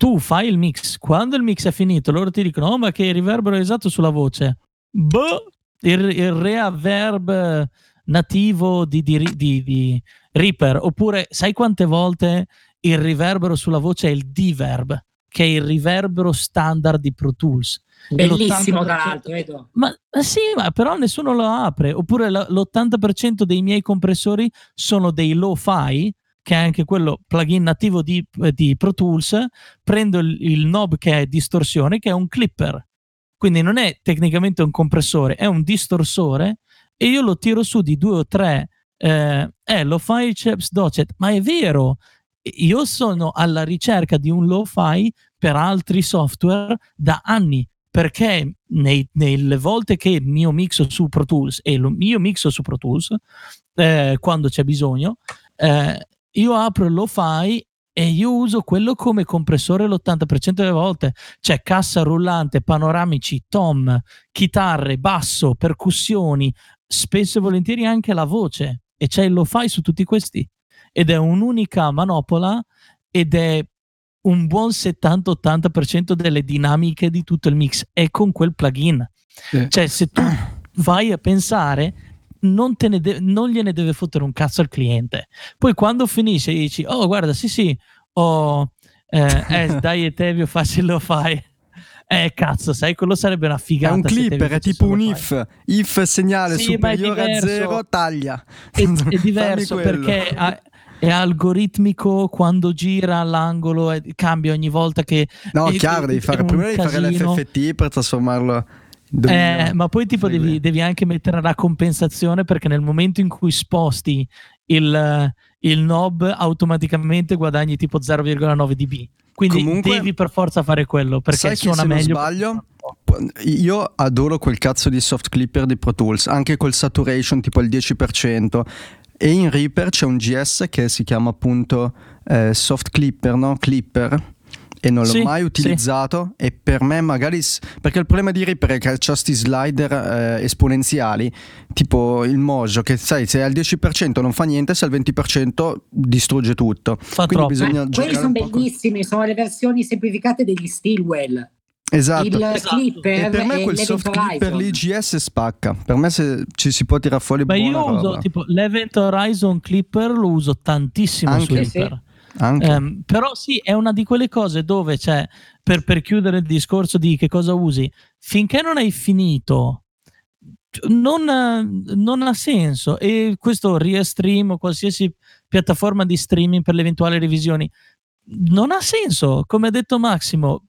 tu fai il mix, quando il mix è finito, loro ti dicono: Oh, ma che riverbero esatto sulla voce. Boh, il, il reverb nativo di, di, di, di, Reaper. Oppure, sai quante volte il riverbero sulla voce è il D-verb, che è il riverbero standard di Pro Tools. Bellissimo, tra l'altro, Edo. Ma, ma, sì, ma però nessuno lo apre. Oppure l'80% dei miei compressori sono dei lo-fi, che è anche quello plugin nativo di, di Pro Tools. Prendo il, il knob che è distorsione, che è un clipper. Quindi non è tecnicamente un compressore, è un distorsore e io lo tiro su di due o tre. Eh, eh lo-fi Chaps Docet, ma è vero, io sono alla ricerca di un lo-fi per altri software da anni perché nei, nelle volte che mio mixo su Pro Tools e lo, io mixo su Pro Tools eh, quando c'è bisogno, eh, io apro il lo-fi e io uso quello come compressore l'80% delle volte. C'è cassa rullante, panoramici, tom, chitarre, basso, percussioni, spesso e volentieri anche la voce. E c'è il lo-fi su tutti questi. Ed è un'unica manopola ed è un buon 70-80% delle dinamiche di tutto il mix è con quel plugin. Sì. Cioè, se tu vai a pensare, non, de- non, gliene deve fottere un cazzo al cliente. Poi quando finisce dici, oh guarda, sì sì, oh, eh, eh dai Etevio, facile lo fai. Eh cazzo, sai, quello sarebbe una figata. È un clipper, è tipo un if. If segnale sì, superiore a zero, taglia. È, è diverso perché ha, è algoritmico quando gira l'angolo e cambia ogni volta che... No, è, chiaro, devi fare, prima devi fare l'FFT per trasformarlo... Eh, ma poi tipo devi, devi, anche mettere la compensazione perché nel momento in cui sposti il, il knob automaticamente guadagni tipo 0,9 dB. Quindi Comunque, devi per forza fare quello perché suona se meglio. Non sbaglio, io adoro quel cazzo di soft clipper di Pro Tools, anche col saturation tipo il 10%. E in Reaper c'è un GS che si chiama appunto eh, Soft Clipper, no? Clipper e non l'ho sì, mai utilizzato sì. e per me magari perché il problema di Reaper è che c'ha questi slider eh, esponenziali tipo il Mojo che sai se al 10% non fa niente se al 20% distrugge tutto fa Quindi troppo. bisogna quelli sono bellissimi sono le versioni semplificate degli Stillwell Esatto. Il esatto. clipper e per me quel soft clipper lì GS spacca. Per me se ci si può tirare fuori Ma io roba. uso tipo l'Event Horizon Clipper lo uso tantissimo Anche, su Reaper. Sì. Um, però sì, è una di quelle cose dove c'è, per, per chiudere il discorso di che cosa usi, finché non hai finito, non, non, ha senso. E questo Restream o qualsiasi piattaforma di streaming per le eventuali revisioni non ha senso. Come ha detto Massimo,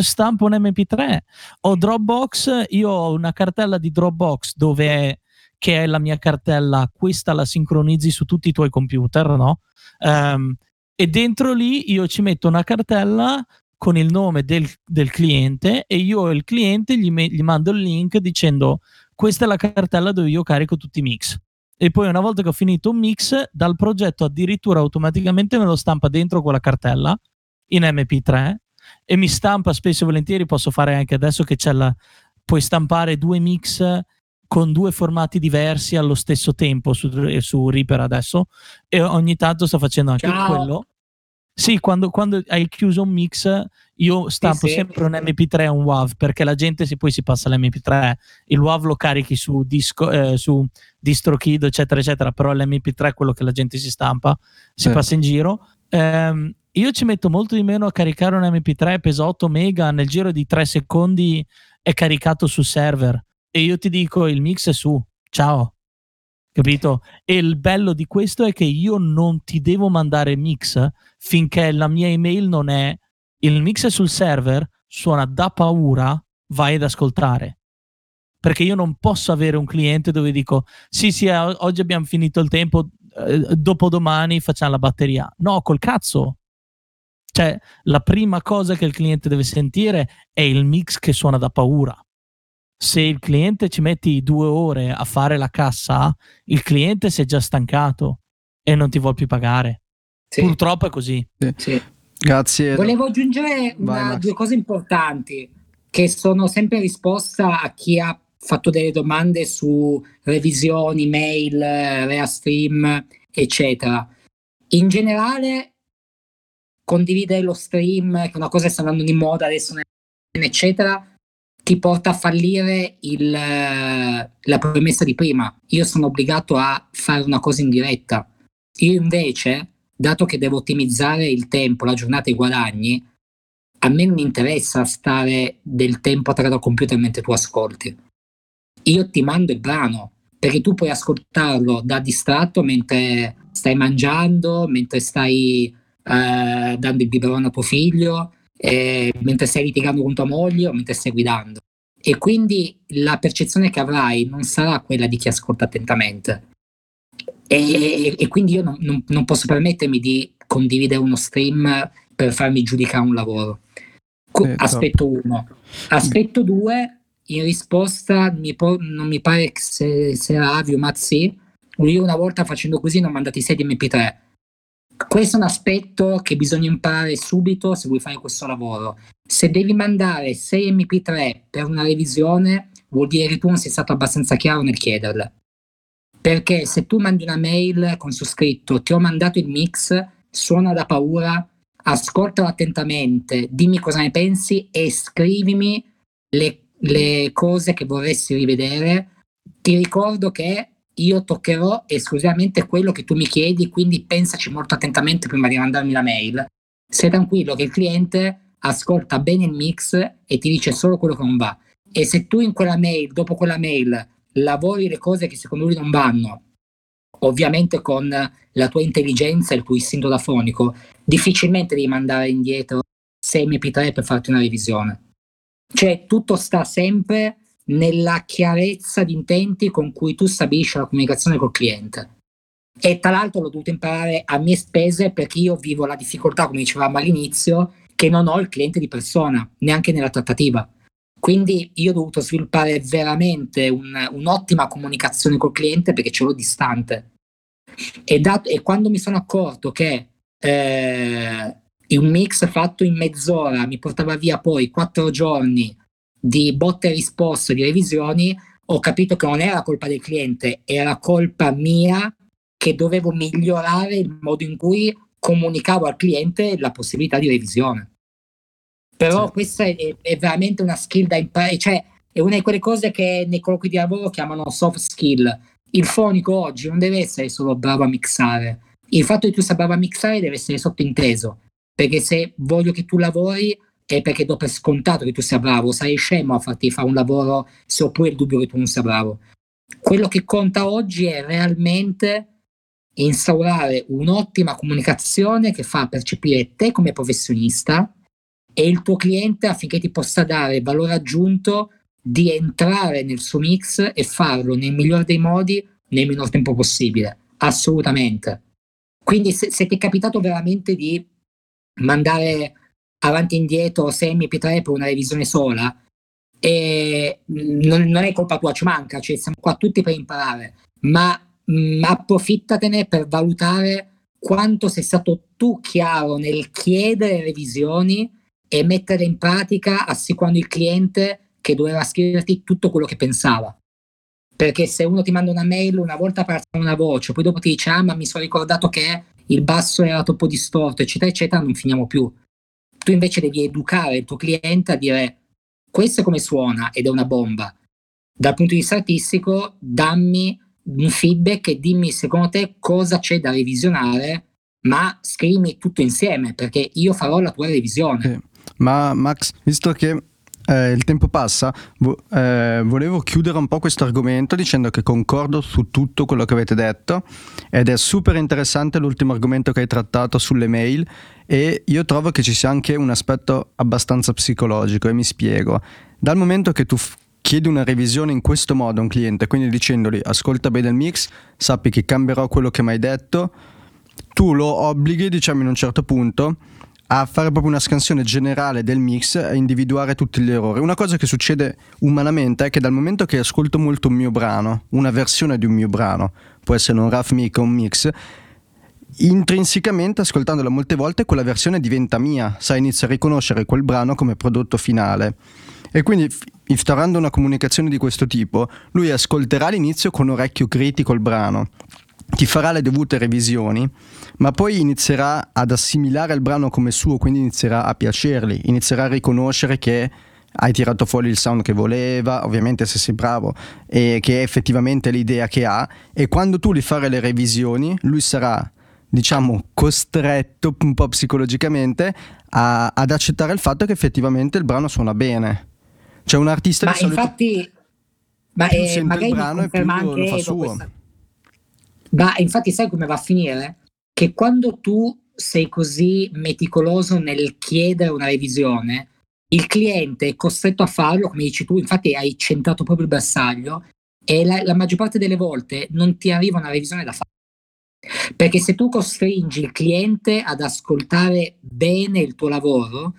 stampo un MP3 o Dropbox. Io ho una cartella di Dropbox dove è, che è la mia cartella, questa la sincronizzi su tutti i tuoi computer, no? Um, e dentro lì io ci metto una cartella con il nome del, del cliente e io il cliente gli, me, gli mando il link dicendo questa è la cartella dove io carico tutti i mix. E poi una volta che ho finito un mix, dal progetto addirittura automaticamente me lo stampa dentro quella cartella in MP3 e mi stampa spesso e volentieri, posso fare anche adesso che c'è la... puoi stampare due mix con due formati diversi allo stesso tempo su, su Reaper adesso e ogni tanto sto facendo anche Ciao. quello sì, quando, quando, hai chiuso un mix, io stampo sì, sì. sempre un MP3 e un WAV perché la gente si, poi si passa all'MP3. Il WAV lo carichi su, disco, eh, su DistroKid, eccetera, eccetera. Però l'MP3 è quello che la gente si stampa, si sì. passa in giro. Um, io ci metto molto di meno a caricare un MP3, pesa 8 mega, nel giro di 3 secondi è caricato sul server. E io ti dico, il mix è su. Ciao capito? E il bello di questo è che io non ti devo mandare mix finché la mia email non è il mix è sul server, suona da paura, vai ad ascoltare. Perché io non posso avere un cliente dove dico sì sì eh, oggi abbiamo finito il tempo, eh, dopodomani facciamo la batteria. No, col cazzo. Cioè, la prima cosa che il cliente deve sentire è il mix che suona da paura se il cliente ci metti due ore a fare la cassa, il cliente si è già stancato e non ti vuole più pagare. Sì. Purtroppo è così. Sì. Grazie. Volevo aggiungere una, due cose importanti che sono sempre risposta a chi ha fatto delle domande su revisioni, mail, Reastream, eccetera. In generale, condividere lo stream, che è una cosa che sta andando di moda adesso, eccetera, ti porta a fallire il, la premessa di prima. Io sono obbligato a fare una cosa in diretta. Io invece, dato che devo ottimizzare il tempo, la giornata e i guadagni, a me non interessa stare del tempo attraverso al computer mentre tu ascolti. Io ti mando il brano perché tu puoi ascoltarlo da distratto mentre stai mangiando, mentre stai eh, dando il biberone a tuo figlio, eh, mentre stai litigando con tua moglie o mentre stai guidando. E quindi la percezione che avrai non sarà quella di chi ascolta attentamente. E, e quindi io non, non, non, posso permettermi di condividere uno stream per farmi giudicare un lavoro. Co- aspetto uno. Aspetto 2, in risposta mi po- non mi pare che se, se era Avio Mazzi, io una volta facendo così non mandati 6 di MP3. Questo è un aspetto che bisogna imparare subito se vuoi fare questo lavoro. Se devi mandare 6 MP3 per una revisione, vuol dire che tu non sei stato abbastanza chiaro nel chiederle. Perché se tu mandi una mail con su scritto ti ho mandato il mix, suona da paura, ascoltalo attentamente, dimmi cosa ne pensi e scrivimi le, le cose che vorresti rivedere. Ti ricordo che io toccherò esclusivamente quello che tu mi chiedi, quindi pensaci molto attentamente prima di mandarmi la mail. Sei tranquillo che il cliente ascolta bene il mix e ti dice solo quello che non va. E se tu in quella mail, dopo quella mail, lavori le cose che secondo lui non vanno, ovviamente con la tua intelligenza e il tuo istinto da fonico, difficilmente devi mandare indietro 6 MP3 per farti una revisione. Cioè tutto sta sempre nella chiarezza di intenti con cui tu stabilisci la comunicazione col cliente. E tra l'altro l'ho dovuto imparare a mie spese perché io vivo la difficoltà, come dicevamo all'inizio, che non ho il cliente di persona, neanche nella trattativa. Quindi io ho dovuto sviluppare veramente un, un'ottima comunicazione col cliente perché ce l'ho distante. E, dato, e quando mi sono accorto che eh, un mix fatto in mezz'ora mi portava via poi quattro giorni di botte e risposte, di revisioni, ho capito che non era colpa del cliente, era colpa mia che dovevo migliorare il modo in cui comunicavo al cliente la possibilità di revisione. Però sì. questa è, è, veramente una skill da imparare, cioè è una di quelle cose che nei colloqui di lavoro chiamano soft skill. Il fonico oggi non deve essere solo bravo a mixare, il fatto che tu sia bravo a mixare deve essere sottointeso, perché se voglio che tu lavori è perché do per scontato che tu sia bravo, sarei scemo a farti fare un lavoro se ho pure il dubbio che tu non sia bravo. Quello che conta oggi è realmente instaurare un'ottima comunicazione che fa percepire te come professionista e il tuo cliente affinché ti possa dare valore aggiunto di entrare nel suo mix e farlo nel migliore dei modi nel minor tempo possibile. Assolutamente. Quindi se, se ti è capitato veramente di mandare avanti e indietro 6 MP3 per una revisione sola, e non, non, è colpa tua, ci manca, cioè siamo qua tutti per imparare, ma mh, approfittatene per valutare quanto sei stato tu chiaro nel chiedere revisioni e mettere in pratica assicurando il cliente che doveva scriverti tutto quello che pensava. Perché se uno ti manda una mail una volta per una voce, poi dopo ti dice ah ma mi sono ricordato che il basso era troppo distorto, eccetera, eccetera, non finiamo più. Tu invece devi educare il tuo cliente a dire questo è come suona ed è una bomba. Dal punto di vista artistico, dammi un feedback e dimmi secondo te cosa c'è da revisionare, ma scrivimi tutto insieme perché io farò la tua revisione. Sì. Ma Max, visto che eh, il tempo passa, vo- eh, volevo chiudere un po' questo argomento dicendo che concordo su tutto quello che avete detto ed è super interessante l'ultimo argomento che hai trattato sulle mail e io trovo che ci sia anche un aspetto abbastanza psicologico e mi spiego. Dal momento che tu f- chiedi una revisione in questo modo a un cliente, quindi dicendogli ascolta bene il mix, sappi che cambierò quello che mi hai detto, tu lo obblighi, diciamo in un certo punto, a fare proprio una scansione generale del mix e individuare tutti gli errori. Una cosa che succede umanamente è che dal momento che ascolto molto un mio brano, una versione di un mio brano, può essere un rough mic o un mix, intrinsecamente ascoltandola molte volte quella versione diventa mia, sai, inizia a riconoscere quel brano come prodotto finale. E quindi instaurando una comunicazione di questo tipo, lui ascolterà all'inizio con orecchio critico il brano, ti farà le dovute revisioni, ma poi inizierà ad assimilare il brano come suo, quindi inizierà a piacergli, inizierà a riconoscere che hai tirato fuori il sound che voleva, ovviamente se sei bravo, e che è effettivamente l'idea che ha, e quando tu gli farai le revisioni, lui sarà diciamo costretto un po' psicologicamente a, ad accettare il fatto che effettivamente il brano suona bene. C'è un artista ma di solito infatti, ma più eh, sente il brano e più lo fa suo. Questa ma infatti sai come va a finire? Che quando tu sei così meticoloso nel chiedere una revisione, il cliente è costretto a farlo, come dici tu, infatti hai centrato proprio il bersaglio, e la, la maggior parte delle volte non ti arriva una revisione da fare. Perché se tu costringi il cliente ad ascoltare bene il tuo lavoro,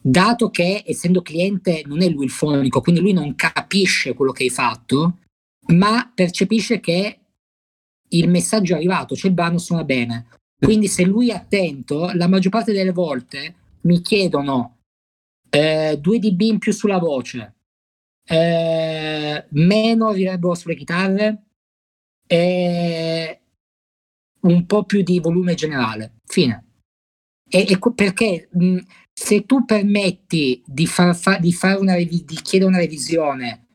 dato che essendo cliente non è lui il fonico, quindi lui non capisce quello che hai fatto, ma percepisce che il messaggio è arrivato, cioè il brano suona bene. Quindi se lui è attento, la maggior parte delle volte mi chiedono eh, 2 dB in più sulla voce, eh, meno reverb sulle chitarre e un po' più di volume generale. Fine. E, e perché mh, se tu permetti di, far fa, di, fare una revi- di chiedere una revisione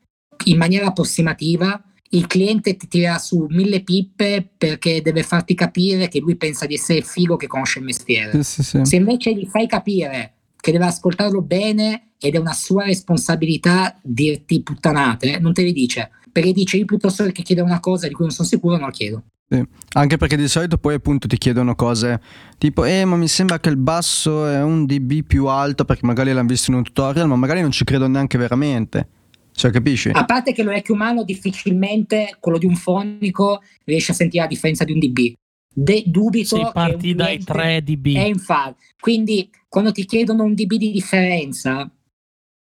in maniera approssimativa, il cliente ti tira su mille pippe perché deve farti capire che lui pensa di essere figo che conosce il mestiere. Sì, sì, sì. Se invece gli fai capire che deve ascoltarlo bene ed è una sua responsabilità dirti puttanate, non te le dice. Perché dice io piuttosto che chiedere una cosa di cui non sono sicuro non la chiedo. Sì. Anche perché di solito poi appunto ti chiedono cose tipo eh ma mi sembra che il basso è un dB più alto perché magari l'hanno visto in un tutorial ma magari non ci credo neanche veramente. Cioè, capisci? A parte che l'orecchio umano difficilmente, quello di un fonico, riesce a sentire la differenza di un dB. De- dubito sì, parti dai 3 dB. È infatti. Quindi, quando ti chiedono un dB di differenza,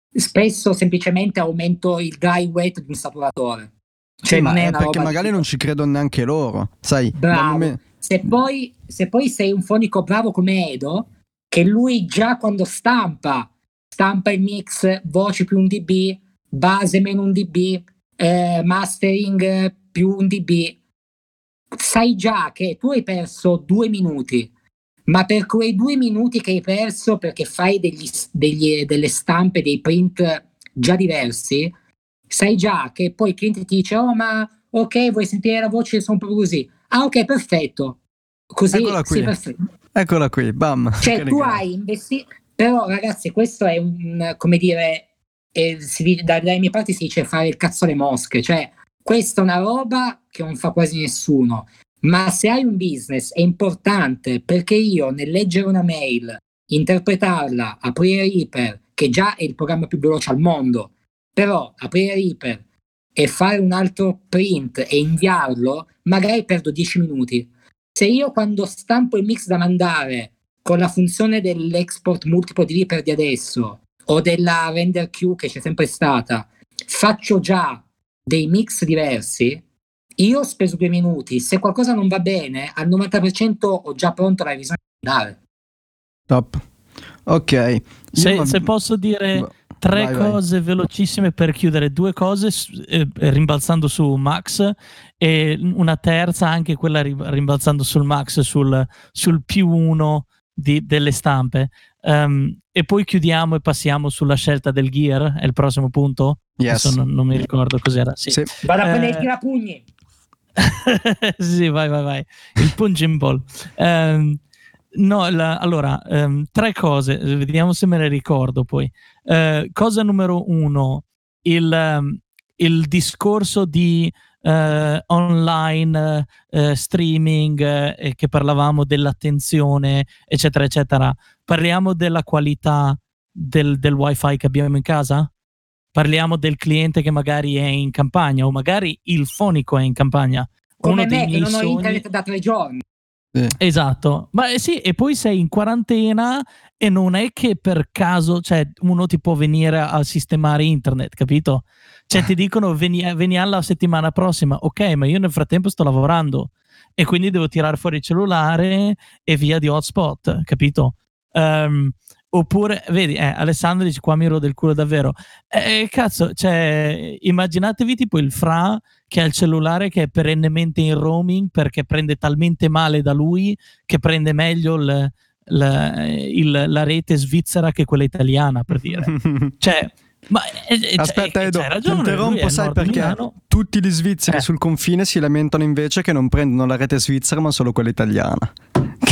spesso semplicemente aumento il dry weight di un saturatore. Cioè, sì, ma è perché magari non ci credono neanche loro, sai? Bravo. Me... Se, poi, se poi sei un fonico bravo come Edo, che lui già quando stampa, stampa il mix voce più un dB, base meno un dB, eh, mastering più un dB, sai già che tu hai perso due minuti, ma per quei due minuti che hai perso perché fai degli, degli, delle stampe, dei print già diversi, sai già che poi il cliente ti dice, oh ma ok, vuoi sentire la voce, sono proprio così. Ah ok, perfetto. Così, Eccola qui. Perfetto. Eccola qui, bam. Cioè tu hai investito, però ragazzi questo è un, come dire, e si, dalle mie parti si dice fare il cazzo alle mosche, cioè questa è una roba che non fa quasi nessuno, ma se hai un business è importante perché io nel leggere una mail, interpretarla, aprire Reaper, che già è il programma più veloce al mondo, però aprire Reaper e fare un altro print e inviarlo, magari perdo 10 minuti. Se io quando stampo il mix da mandare con la funzione dell'export multiplo di Reaper di adesso o della render queue che c'è sempre stata, faccio già dei mix diversi, io ho speso due minuti. Se qualcosa non va bene, al 90% ho già pronto la revisione da dare. Top. Ok. Se, se posso dire tre vai, cose vai. velocissime per chiudere, due cose eh, rimbalzando su Max e una terza anche quella rimbalzando sul Max sul, sul più uno di, delle stampe. Um, e poi chiudiamo e passiamo sulla scelta del gear, è il prossimo punto? Yes. Non, non, mi ricordo cos'era. Sì. Sì. Vado a prendere eh... il tirapugni. sì, vai, vai, vai. Il punching ball. Um, no, la, allora, um, tre cose, vediamo se me le ricordo poi. Uh, cosa numero uno, il, um, il discorso di uh, online uh, streaming uh, che parlavamo dell'attenzione, eccetera, eccetera. Parliamo della qualità del, del wifi che abbiamo in casa? Parliamo del cliente che magari è in campagna o magari il fonico è in campagna. Come Uno me che non sogni... ho internet da tre giorni. Eh. Esatto, ma eh, sì, e poi sei in quarantena e non è che per caso, cioè, uno ti può venire a sistemare internet, capito? Cioè, ti dicono veni, veniamo la settimana prossima, ok, ma io nel frattempo sto lavorando e quindi devo tirare fuori il cellulare e via di hotspot, capito? Um, oppure, vedi, eh, Alessandro dice qua mi rode il culo davvero. Eh, cazzo, cioè, immaginatevi tipo il Fra che ha il cellulare che è perennemente in roaming perché prende talmente male da lui che prende meglio il, la, il, la rete svizzera che quella italiana, per dire. cioè ma, eh, eh, cioè, Aspetta, Edo, ti interrompo, sai perché Milano. tutti gli svizzeri eh. sul confine si lamentano invece che non prendono la rete svizzera ma solo quella italiana.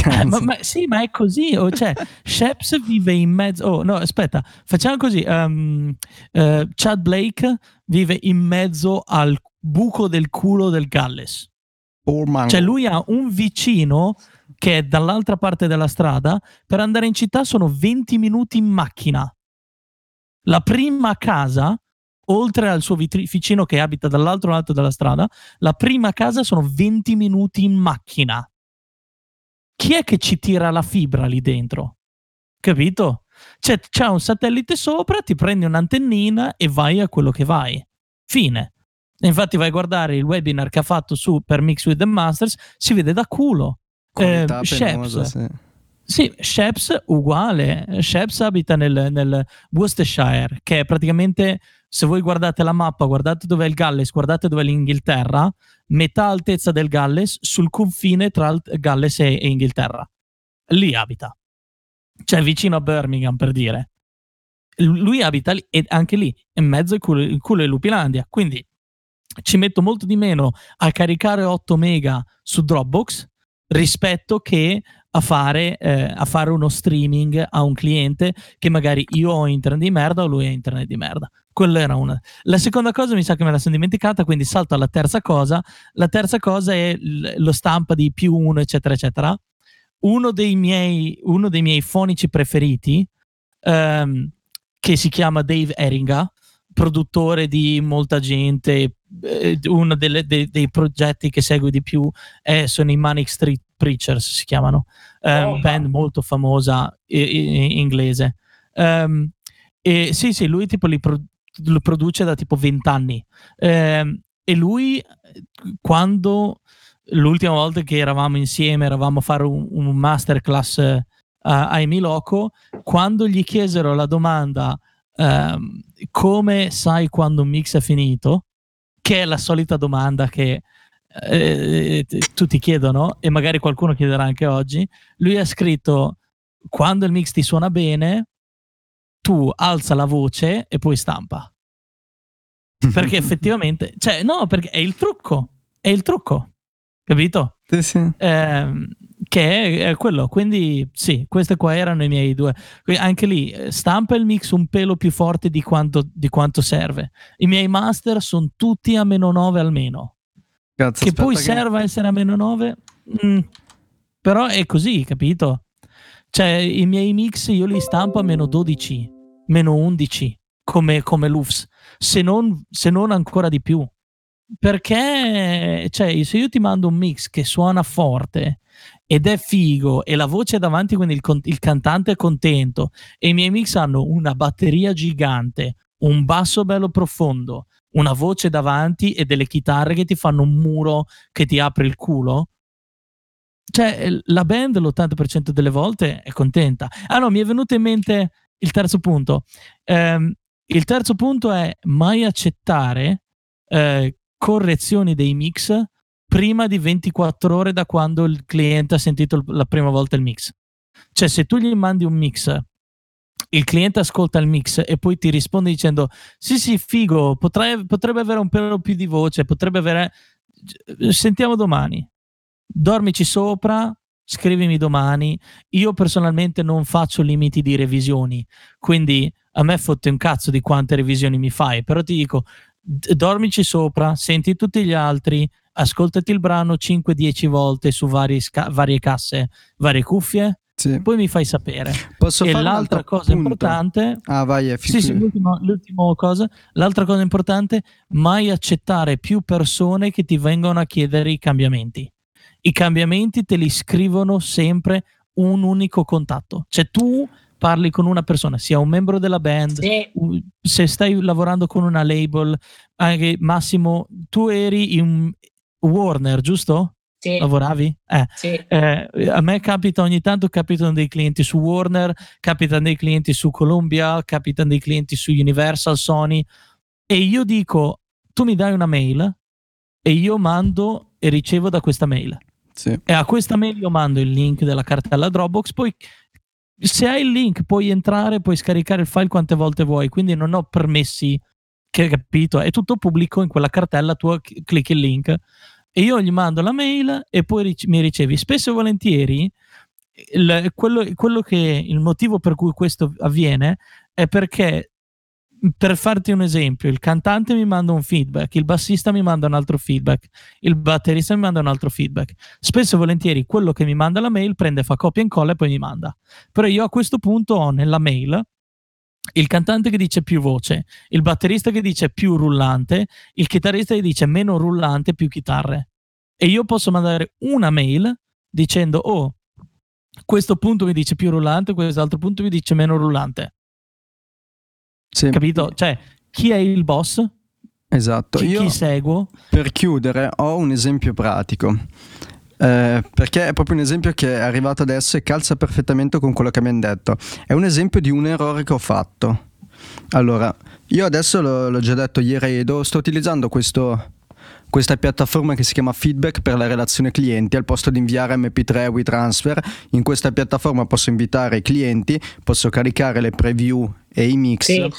Eh, ma, ma, sì, ma è così. Oh, cioè, Sheps vive in mezzo. Oh, no, aspetta, facciamo così. Um, uh, Chad Blake vive in mezzo al buco del culo del Galles. Oh, cioè, lui ha un vicino che è dall'altra parte della strada. Per andare in città sono 20 minuti in macchina. La prima casa, oltre al suo vicino che abita dall'altro lato della strada, la prima casa sono 20 minuti in macchina. Chi è che ci tira la fibra lì dentro? Capito? Cioè, c'è un satellite sopra, ti prendi un'antennina e vai a quello che vai. Fine. Infatti, vai a guardare il webinar che ha fatto su per Mix with the Masters, si vede da culo. Qualità Eh, penosa, Sheps. sì. Sì, Sheps uguale. Sheps abita nel, nel Worcestershire, che è praticamente, se voi guardate la mappa, guardate dove è il Galles, guardate dove è l'Inghilterra, metà altezza del Galles sul confine tra Galles e, e Inghilterra. Lì abita. Cioè vicino a Birmingham, per dire. Lui abita lì e anche lì, in mezzo al culo, il culo di Lupilandia. Quindi ci metto molto di meno a caricare 8 mega su Dropbox rispetto che a fare, eh, a fare uno streaming a un cliente che magari io ho internet di merda o lui ha internet di merda. Quella era una. La seconda cosa mi sa che me la sono dimenticata, quindi salto alla terza cosa. La terza cosa è l- lo stampa di più uno, eccetera, eccetera. Uno dei miei, uno dei miei fonici preferiti, ehm, che si chiama Dave Eringa, produttore di molta gente, uno delle- dei, dei progetti che segue di più è- sono i Manic Street Preachers, si chiamano, ehm, Oh, band molto famosa i- i- inglese. Ehm, e sì, sì, lui tipo li pro- lo produce da tipo 20 anni. Ehm, e lui, eh, quando l'ultima volta che eravamo insieme, eravamo a fare un, un masterclass eh, a, Emiloco, quando gli chiesero la domanda ehm, come sai quando un mix è finito, che è la solita domanda che eh, tutti chiedono e magari qualcuno chiederà anche oggi, lui ha scritto quando il mix ti suona bene, tu alza la voce e poi stampa. Perché effettivamente, cioè, no, perché è il trucco, è il trucco, capito? Sì, sì. Ehm, che è, quello. Quindi, sì, questi qua erano i miei due. Anche lì, eh, stampa il mix un pelo più forte di quanto, di quanto serve. I miei master sono tutti a meno 9 almeno. Cazzo, che poi serva essere a meno 9, mm, però è così, capito? Cioè, i miei mix io li stampo a meno 12, meno 11, come, come l'UFS, se non, se non ancora di più. Perché, cioè, se io ti mando un mix che suona forte ed è figo e la voce è davanti, quindi il, con- il cantante è contento, e i miei mix hanno una batteria gigante, un basso bello profondo, una voce davanti e delle chitarre che ti fanno un muro che ti apre il culo. Cioè, la band l'80% delle volte è contenta. Ah no, mi è venuto in mente il terzo punto. Ehm, il terzo punto è mai accettare eh, correzioni dei mix prima di 24 ore da quando il cliente ha sentito la prima volta il mix. Cioè, se tu gli mandi un mix, il cliente ascolta il mix e poi ti risponde dicendo: Sì, sì, figo, potrei- potrebbe avere un pelo più di voce, potrebbe avere. Sentiamo domani. Dormici sopra, scrivimi domani. Io personalmente non faccio limiti di revisioni, quindi a me fotte un cazzo di quante revisioni mi fai, però ti dico, dormici sopra, senti tutti gli altri, ascoltati il brano 5-10 volte su vari sca- varie casse, varie cuffie, Sì. poi mi fai sapere. Posso e l'altra cosa punto? importante, Ah, vai, è sì, sì, l'ultima, l'ultima cosa, l'altra cosa importante, mai accettare più persone che ti vengono a chiedere i cambiamenti. I cambiamenti te li scrivono sempre un unico contatto. Cioè tu parli con una persona, sia un membro della band, Sì, se stai lavorando con una label, anche Massimo, tu eri in Warner, giusto? sì, Lavoravi? Eh. sì. Eh, a me capita ogni tanto, capitano dei clienti su Warner, capitano dei clienti su Columbia, capitano dei clienti su Universal, Sony e io dico, tu mi dai una mail e io mando e ricevo da questa mail. Sì. E a questa mail io mando il link della cartella Dropbox, poi se hai il link puoi entrare, puoi scaricare il file quante volte vuoi, quindi non ho permessi, capito? È tutto pubblico in quella cartella, tu clicchi il link e io gli mando la mail e poi mi ricevi. Spesso e volentieri il, quello, quello che il motivo per cui questo avviene è perché per farti un esempio, il cantante mi manda un feedback, il bassista mi manda un altro feedback, il batterista mi manda un altro feedback. Spesso e volentieri quello che mi manda la mail prende, fa copia e incolla e poi mi manda. Però io a questo punto ho nella mail il cantante che dice più voce, il batterista che dice più rullante, il chitarrista che dice meno rullante, più chitarre. E io posso mandare una mail dicendo, oh, questo punto mi dice più rullante, quest'altro punto mi dice meno rullante. Sì. Capito? Cioè, chi è il boss? Esatto. Chi, Io, chi seguo? per chiudere, ho un esempio pratico. Eh, perché è proprio un esempio che è arrivato adesso e calza perfettamente con quello che abbiamo detto. È un esempio di un errore che ho fatto. Allora, io adesso l'ho, l'ho già detto ieri, Edo, sto utilizzando questo, questa piattaforma che si chiama Feedback per la relazione clienti. Al posto di inviare MP3 e WeTransfer, in questa piattaforma posso invitare i clienti, posso caricare le preview e i mix. Sì,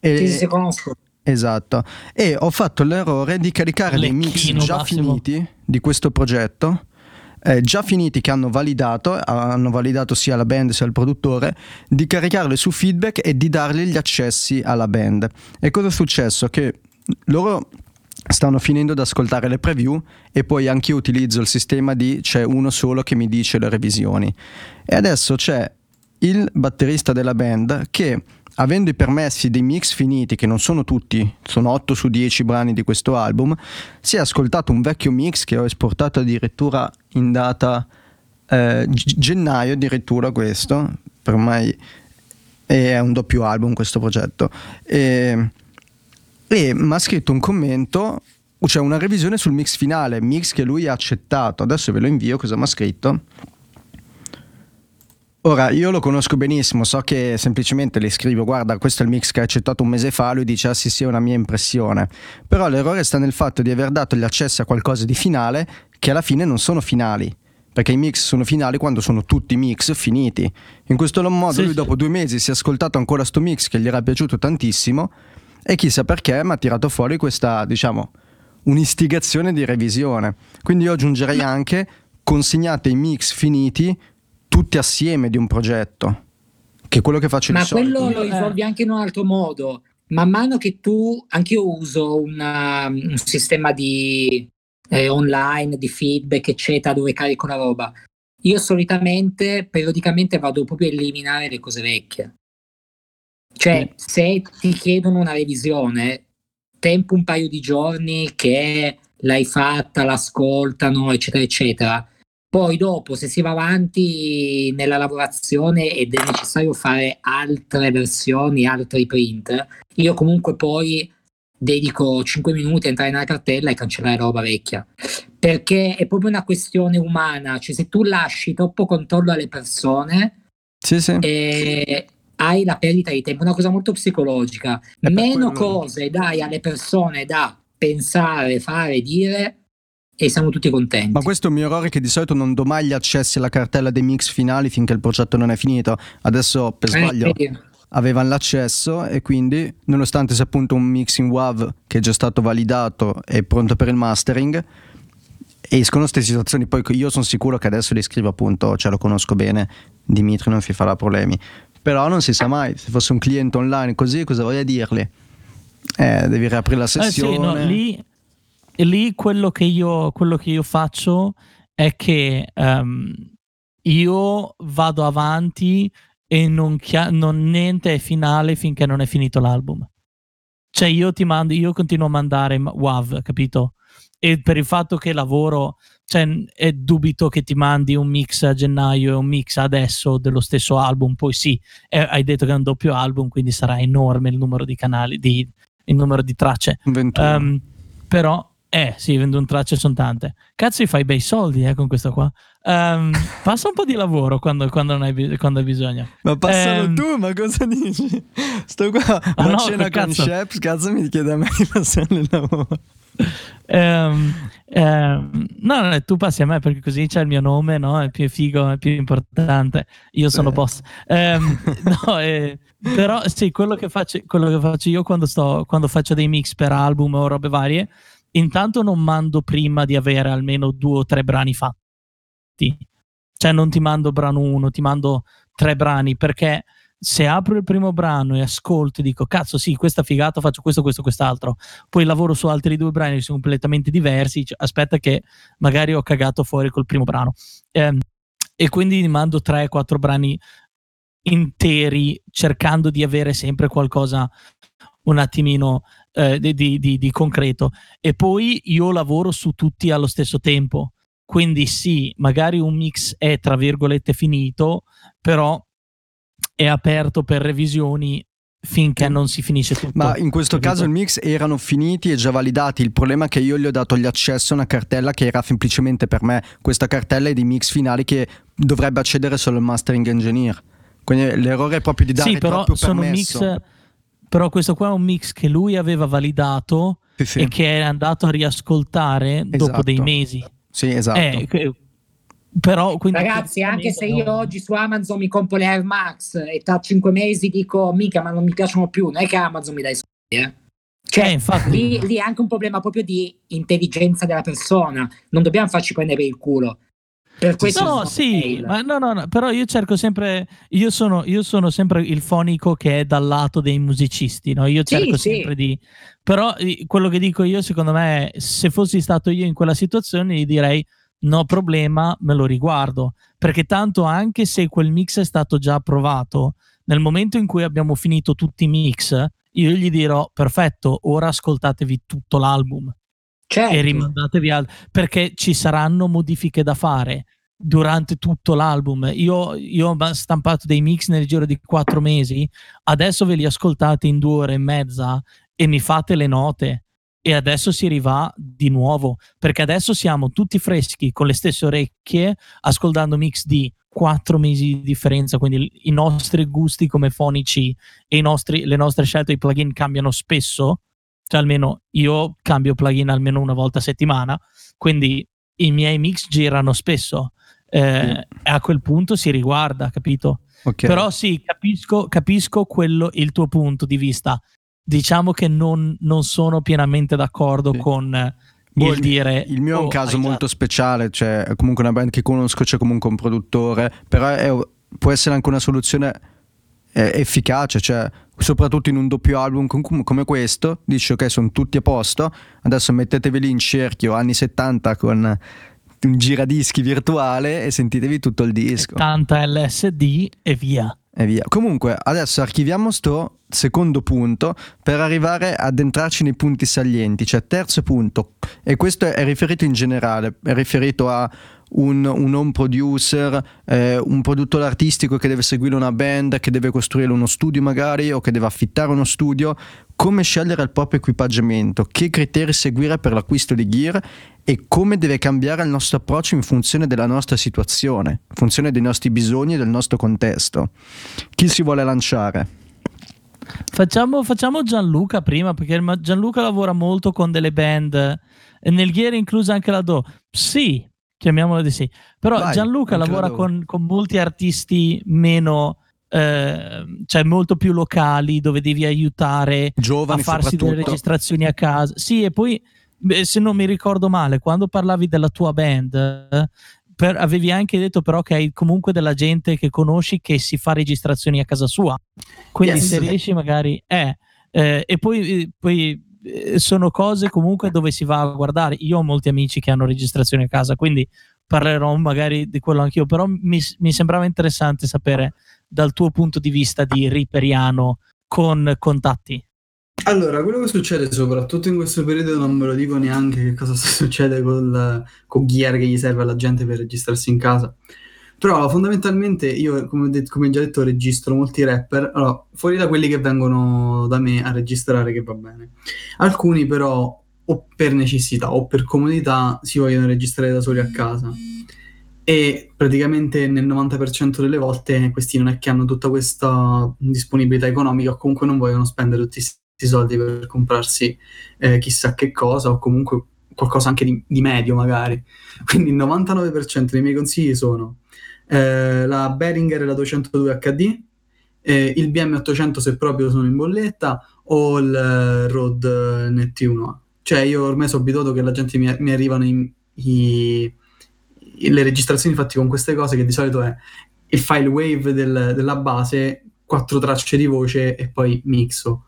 e- sì, sì, conosco. Esatto. E ho fatto l'errore di caricare dei mix Lecchino già massimo. finiti di questo progetto. Eh, già finiti che hanno validato, hanno validato sia la band sia il produttore, di caricarli su feedback e di dargli gli accessi alla band. E cosa è successo? Che loro stanno finendo ad ascoltare le preview e poi anche io utilizzo il sistema di c'è uno solo che mi dice le revisioni. E adesso c'è il batterista della band che avendo i permessi dei mix finiti, che non sono tutti, sono 8 su 10 brani di questo album, si è ascoltato un vecchio mix che ho esportato addirittura in data eh, gennaio, addirittura questo, per ormai è un doppio album questo progetto. E, e mi ha scritto un commento, cioè una revisione sul mix finale, mix che lui ha accettato. Adesso ve lo invio, cosa mi ha scritto? Ora, io lo conosco benissimo, so che semplicemente le scrivo, guarda, questo è il mix che hai accettato un mese fa, lui dice, ah sì sì, è una mia impressione. Però l'errore sta nel fatto di aver dato gli accessi a qualcosa di finale che alla fine non sono finali. Perché i mix sono finali quando sono tutti mix finiti. In questo modo Sì, lui dopo due mesi si è ascoltato ancora sto mix che gli era piaciuto tantissimo e chissà perché mi ha tirato fuori questa, diciamo, un'istigazione di revisione. Quindi io aggiungerei anche consegnate i mix finiti tutti assieme di un progetto, che è quello che faccio Ma di solito. quello lo Eh. risolvi anche in un altro modo. Man mano che tu, anche io uso una- un sistema di eh, online, di feedback, eccetera, dove carico la roba. Io solitamente, periodicamente, vado proprio a eliminare le cose vecchie. Cioè, se ti chiedono una revisione, tempo un paio di giorni che l'hai fatta, l'ascoltano, eccetera, eccetera. Poi dopo, se si va avanti nella lavorazione ed è necessario fare altre versioni, altri print, io comunque poi dedico 5 minuti a entrare nella cartella e cancellare roba vecchia. Perché è proprio una questione umana, cioè se tu lasci troppo controllo alle persone, Sì, sì. eh, hai la perdita di tempo, è una cosa molto psicologica. per Meno cose dai alle persone da pensare, fare, dire e siamo tutti contenti. Ma questo è un mio errore che di solito non do mai gli accessi alla cartella dei mix finali finché il progetto non è finito. Adesso per Eh, sbaglio vedi? avevano l'accesso e quindi nonostante sia appunto un mix in WAV che è già stato validato e pronto per il mastering escono queste situazioni poi io sono sicuro che adesso li scrivo appunto cioè lo conosco bene Dimitri non si farà problemi però non si sa mai se fosse un cliente online così cosa voglio dirgli eh, devi riaprire la Eh sessione sì, no, lì, lì quello, che io, quello che io faccio è che ehm, io vado avanti e non, chia- non niente è finale finché non è finito l'album. Cioè io ti mando, io continuo a mandare WAV, capito? E per il fatto che lavoro, cioè è dubito che ti mandi un mix a gennaio e un mix adesso dello stesso album, poi sì, eh, hai detto che è un doppio album, quindi sarà enorme il numero di canali, di, il numero di tracce. 21 Ehm, però, eh sì, 21 tracce sono tante. Cazzo, fai bei soldi eh, con questo qua. Ehm, passa un po' di lavoro quando, quando, non hai, quando hai bisogno. Ma passalo Ehm, tu, ma cosa dici? Sto qua a no, cena con cazzo? Sheps, cazzo mi chiede a me di passare il lavoro. Ehm, ehm, no, no, tu passi a me perché così c'è il mio nome, no? È più figo, è più importante. Io sono Sì. boss. Ehm, no, eh, però sì, quello che, faccio, quello che faccio io quando, sto, quando faccio dei mix per album o robe varie, intanto non mando prima di avere almeno due o tre brani fatti. Cioè non ti mando brano uno, ti mando tre brani perché se apro il primo brano e ascolto e dico cazzo sì, questa figata faccio questo, questo, quest'altro poi lavoro su altri due brani che sono completamente diversi. cioè, aspetta, che magari ho cagato fuori col primo brano. Ehm, e quindi mando 3-4 brani interi cercando di avere sempre qualcosa un attimino eh, di, di- di- concreto. E poi io lavoro su tutti allo stesso tempo. quindi sì, magari un mix è tra virgolette finito, però è aperto per revisioni finché non si finisce tutto. Ma in questo capito? caso il mix erano finiti e già validati. Il problema è che io gli ho dato gli accesso a una cartella che era semplicemente per me. Questa cartella è di mix finali che dovrebbe accedere solo il mastering engineer. Quindi l'errore è proprio di dare sì, però sono permesso. mix. Però questo qua è un mix che lui aveva validato Sì, sì. e che è andato a riascoltare dopo Esatto. dei mesi. Sì, esatto. Eh, però, quindi, Ragazzi, anche se io oggi su Amazon mi compro le Air Max e tra cinque mesi dico mica, ma non mi piacciono più, non è che Amazon mi dà i soldi, eh. Cioè, Eh, infatti. lì, lì è anche un problema proprio di intelligenza della persona. Non dobbiamo farci prendere per il culo. Per questo No, sì, ma no, no, no, però io cerco sempre, io sono, io sono sempre il fonico che è dal lato dei musicisti, no? Io Sì, cerco sì. sempre di... Però quello che dico io, secondo me, se fossi stato io in quella situazione, gli direi no problema, me lo riguardo, perché tanto anche se quel mix è stato già approvato, nel momento in cui abbiamo finito tutti i mix, io gli dirò perfetto, ora ascoltatevi tutto l'album Certo. e rimandatevi al perché ci saranno modifiche da fare durante tutto l'album. Io, io ho stampato dei mix nel giro di quattro mesi, adesso ve li ascoltate in due ore e mezza e mi fate le note. E adesso si rivà di nuovo perché adesso siamo tutti freschi con le stesse orecchie ascoltando mix di quattro mesi di differenza. Quindi i nostri gusti come fonici e nostri- le nostre scelte di plugin cambiano spesso cioè almeno io cambio plugin almeno una volta a settimana, quindi i miei mix girano spesso. Eh, e a quel punto si riguarda, capito? Ok. Però sì, capisco, capisco quello, il tuo punto di vista. Diciamo che non, non sono pienamente d'accordo Sì. con il dire. Il mio è un "Oh, caso hai già-" molto speciale, cioè comunque una band che conosco, c'è comunque un produttore, però è- può essere anche una soluzione eh, efficace, cioè soprattutto in un doppio album com- come questo, dici ok sono tutti a posto, adesso mettetevi lì in cerchio anni 70 con un giradischi virtuale e sentitevi tutto il disco Tanta LSD e via. e via. Comunque, adesso archiviamo sto secondo punto per arrivare ad entrarci nei punti salienti, cioè terzo punto, e questo è riferito in generale, è riferito a un, un home producer, eh, un produttore artistico che deve seguire una band, che deve costruire uno studio magari o che deve affittare uno studio, come scegliere il proprio equipaggiamento, che criteri seguire per l'acquisto di gear e come deve cambiare il nostro approccio in funzione della nostra situazione, in funzione dei nostri bisogni e del nostro contesto. Chi si vuole lanciare? Facciamo, facciamo Gianluca prima, perché Gianluca lavora molto con delle band, nel è inclusa anche la Do. Sì, chiamiamola di sì. Però Vai, Gianluca la lavora Do. con, con molti artisti meno, eh, cioè molto più locali, dove devi aiutare a Giovani farsi delle registrazioni a casa. Sì, e poi, se non mi ricordo male, quando parlavi della tua band, per- avevi anche detto però che hai comunque della gente che conosci che si fa registrazioni a casa sua. Quindi Yes. se riesci magari... Eh, eh, e poi, poi eh, sono cose comunque dove si va a guardare. Io ho molti amici che hanno registrazioni a casa, quindi parlerò magari di quello anch'io, però mi, mi sembrava interessante sapere dal tuo punto di vista di riperiano con contatti. Allora, quello che succede soprattutto in questo periodo non ve lo dico neanche che cosa succede col, con gear che gli serve alla gente per registrarsi in casa. Però fondamentalmente io, come detto- come già detto, registro molti rapper, allora, fuori da quelli che vengono da me a registrare, che va bene. Alcuni però, o per necessità o per comodità, si vogliono registrare da soli a casa. E praticamente nel 90% delle volte questi non è che hanno tutta questa disponibilità economica o comunque non vogliono spendere tutti questi soldi per comprarsi eh, chissà che cosa o comunque qualcosa anche di, di medio magari. Quindi il 99% dei miei consigli sono eh, la Behringer e la 202 HD, eh, il BM800 se proprio sono in bolletta o il eh, Rode NT1A. Cioè io ormai sono abituato che la gente mi, mi arrivano i- i- le registrazioni fatte con queste cose che di solito è il file wave del- della base, quattro tracce di voce e poi mixo.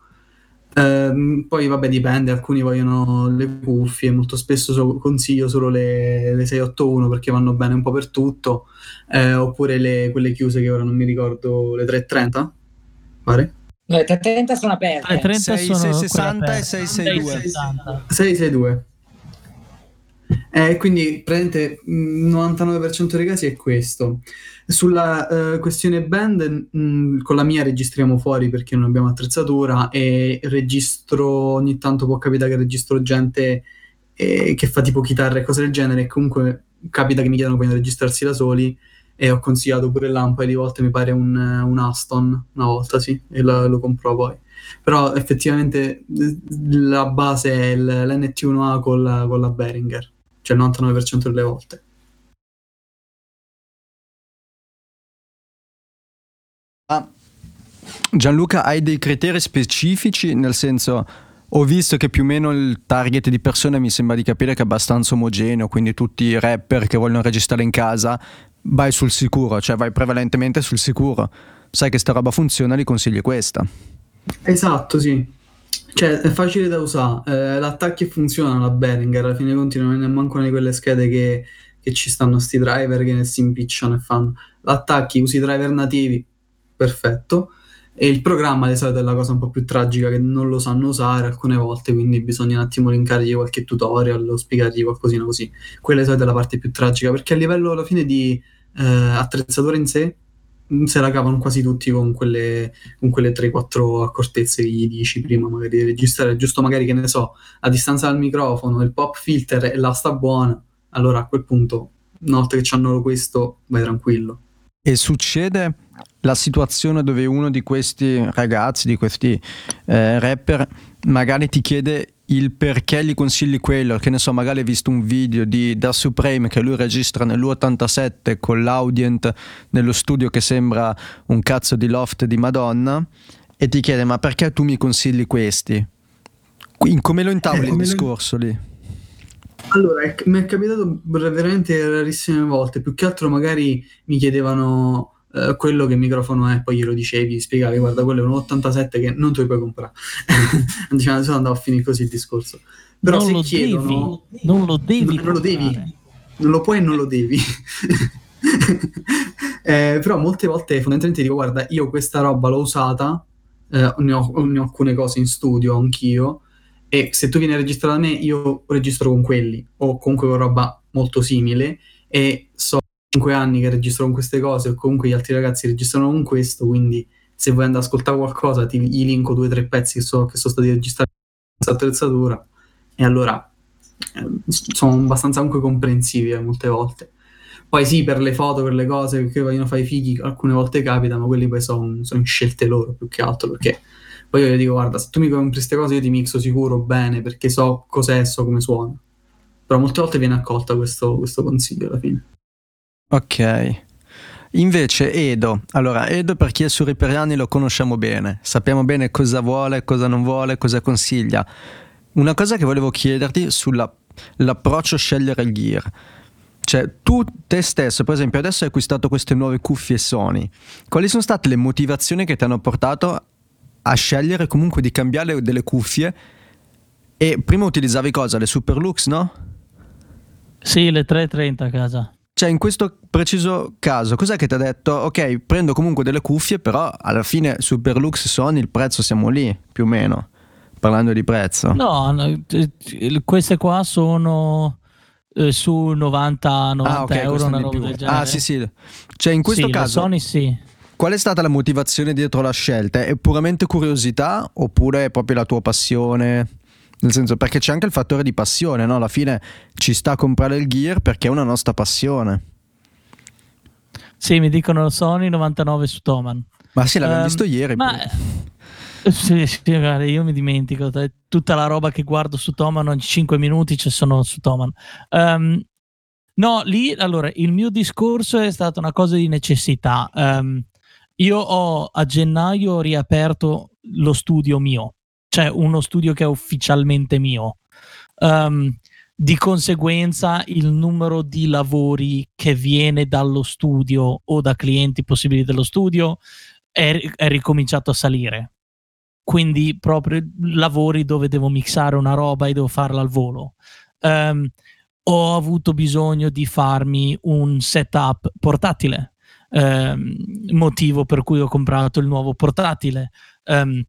Ehm, poi vabbè dipende, alcuni vogliono le cuffie, molto spesso so- consiglio solo le, le 681 perché vanno bene un po' per tutto, eh, oppure le- quelle chiuse che ora non mi ricordo, le 330, pare? No, le 330 sono aperte. Le 30 Sei- sono sei quelle 60 e aperte. 662. 660. 662. Eh, quindi praticamente il 99% dei casi è questo. Sulla uh, questione band, mh, con la mia registriamo fuori perché non abbiamo attrezzatura e registro, ogni tanto può capitare che registro gente eh, che fa tipo chitarra e cose del genere e comunque capita che mi chiedano poi di registrarsi da soli e ho consigliato pure un paio di volte, mi pare un, un Aston, una volta sì, e lo, lo compro poi. Però effettivamente la base è l'NT1A con la, con la Behringer cioè il 99% delle volte. Ah, Gianluca, hai dei criteri specifici? Nel senso, ho visto che più o meno il target di persone mi sembra di capire che è abbastanza omogeneo, quindi tutti i rapper che vogliono registrare in casa, vai sul sicuro, cioè vai prevalentemente sul sicuro. Sai che sta roba funziona, li consigli questa. Esatto, sì. Cioè, è facile da usare, eh, l'attacchi funziona la Behringer, alla fine conti non è manco una di quelle schede che, che ci stanno sti driver che si impicciano e fanno. L'attacchi, usi i driver nativi, perfetto. E il programma di solito è la cosa un po' più tragica che non lo sanno usare alcune volte, quindi bisogna un attimo linkargli qualche tutorial o spiegargli qualcosina così. Quella di solito è la parte più tragica, perché a livello alla fine di eh, attrezzatura in sé se la cavano quasi tutti con quelle, con quelle 3-4 accortezze che gli dici prima magari di registrare, giusto magari che ne so, a distanza dal microfono, il pop filter e la sta buona, allora a quel punto, una volta che hanno questo, vai tranquillo. E succede la situazione dove uno di questi ragazzi, di questi eh, rapper, magari ti chiede il perché gli consigli quello, che ne so, magari hai visto un video di Da Supreme che lui registra nell'U87 con l'audient nello studio che sembra un cazzo di loft di Madonna e ti chiede ma perché tu mi consigli questi? Come lo intavoli eh, il discorso lo... lì? Allora, è, mi è capitato veramente rarissime volte, più che altro magari mi chiedevano eh, quello che microfono è, poi glielo dicevi, spiegavi, guarda, quello è un 87 che non te lo puoi comprare. diciamo, sono andato a finire così il discorso. Però non se lo chiedono... Devi, non lo devi. Non, non lo devi. Non lo puoi e non lo devi. eh, però molte volte fondamentalmente dico, guarda, io questa roba l'ho usata, eh, ne, ho, ne ho alcune cose in studio anch'io, e se tu vieni a registrare da me, io registro con quelli, o comunque con roba molto simile, e so 5 anni che registro con queste cose o comunque gli altri ragazzi registrano con questo, quindi se vuoi andare ad ascoltare qualcosa ti gli linko due o tre pezzi che, so, che sono stati registrati questa attrezzatura e allora eh, sono abbastanza comunque comprensivi eh, molte volte. Poi sì, per le foto, per le cose che vogliono fare i fighi, alcune volte capita, ma quelli poi sono son scelte loro più che altro, perché poi io gli dico, guarda, se tu mi compri queste cose io ti mixo sicuro bene, perché so cos'è, so come suona. Però molte volte viene accolta questo, questo consiglio alla fine. Ok. Invece Edo, allora Edo per chi è su Riperiani lo conosciamo bene, sappiamo bene cosa vuole, cosa non vuole, cosa consiglia. Una cosa che volevo chiederti sull'approccio scegliere il gear. Cioè, tu te stesso, per esempio, adesso hai acquistato queste nuove cuffie Sony. Quali sono state le motivazioni che ti hanno portato a scegliere comunque di cambiare delle cuffie? E prima utilizzavi cosa? Le Superlux, no? Sì, le 330 a casa. Cioè, in questo preciso caso, cos'è che ti ha detto? Ok, prendo comunque delle cuffie, però alla fine Superlux Sony il prezzo siamo lì, più o meno, parlando di prezzo. No, no queste qua sono eh, su 90, 90 ah, okay, euro, una roba del genere. Ah, sì, sì. Cioè, in questo sì, caso... Sony sì. Qual è stata la motivazione dietro la scelta? È puramente curiosità oppure è proprio la tua passione? Nel senso, perché c'è anche il fattore di passione, no? Alla fine ci sta a comprare il gear perché è una nostra passione. Sì, mi dicono Sony 99 su Toman. Ma sì, l'abbiamo um, visto ieri. Ma... Sì, sì, io mi dimentico, tutta la roba che guardo su Toman ogni 5 minuti ci sono su Toman. Um, no, lì allora il mio discorso è stata una cosa di necessità. Um, io ho a gennaio riaperto lo studio mio, cioè uno studio che è ufficialmente mio. Um, di conseguenza il numero di lavori che viene dallo studio o da clienti possibili dello studio è, è ricominciato a salire. Quindi proprio lavori dove devo mixare una roba e devo farla al volo. Um, ho avuto bisogno di farmi un setup portatile, um, motivo per cui ho comprato il nuovo portatile. Um,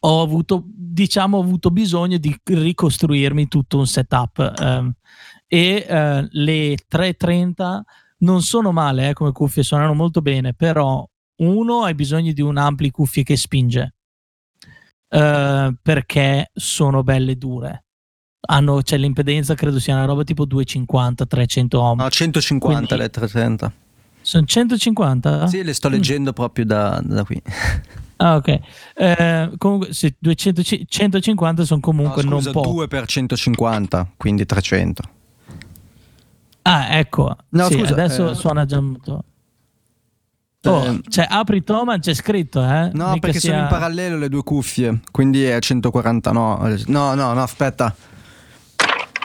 ho avuto, diciamo, ho avuto bisogno di ricostruirmi tutto un setup um, e uh, le 330 non sono male eh, come cuffie, suonano molto bene, però uno hai bisogno di un ampli cuffie che spinge uh, perché sono belle dure. Hanno, cioè, l'impedenza credo sia una roba tipo 250, 300 ohm. No, 150 Quindi, le 330. Sono 150? Sì, le sto leggendo mm. proprio da, da qui. Ah, ok. Eh, comunque, sì, 200, 150 sono comunque no, scusa, non poco. 2 per 150, quindi 300. Ah, ecco. No, sì, scusa, adesso eh... suona già molto. Oh, eh, cioè, apri Thomas, c'è scritto, eh? No, Mica perché sia... sono in parallelo le due cuffie, quindi è 140. No, no, no, no aspetta.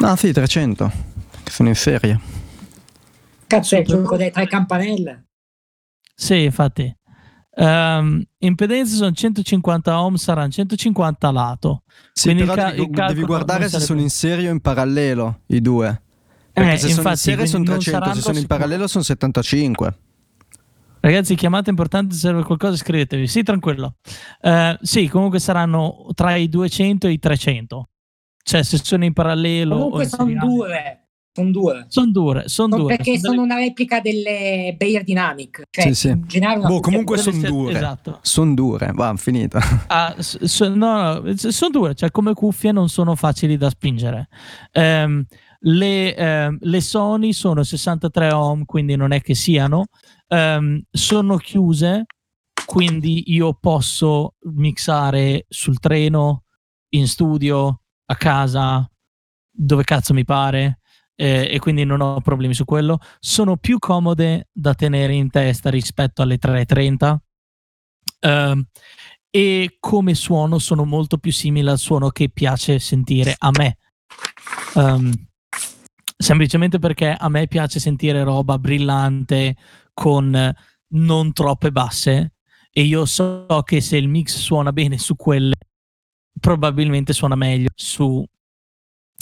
No, sì, 300. Sono in serie. Cazzo, è il gioco delle tre campanelle. Sì, infatti. Um, impedenze sono 150 ohm, saranno 150 lato. Sì, Quindi però ca- devi, devi guardare se sono in serie o in parallelo i due. Perché eh, se infatti, sono in serie sono 300, se sono in parallelo sono 75. Ragazzi, chiamata importante, se serve qualcosa scrivetevi. Sì, tranquillo. Uh, sì, comunque saranno tra i 200 e i 300. Cioè, se sono in parallelo... Comunque sono due. Sono due. Sono due, sono due. Perché sono, sono delle... una replica delle Bayer Dynamic. Cioè, sì, sì. Boh, comunque sono due. Esatto. Sono due, va, finita. Ah, so, no, no, sono due, cioè come cuffie non sono facili da spingere. Um, le, um, le, Sony sono 63 ohm, quindi non è che siano. Um, sono chiuse, quindi io posso mixare sul treno, in studio, a casa, dove cazzo mi pare eh, e quindi non ho problemi su quello. Sono più comode da tenere in testa rispetto alle 330 eh, e come suono sono molto più simili al suono che piace sentire a me. Um, semplicemente perché a me piace sentire roba brillante con non troppe basse e io so che se il mix suona bene su quelle probabilmente suona meglio su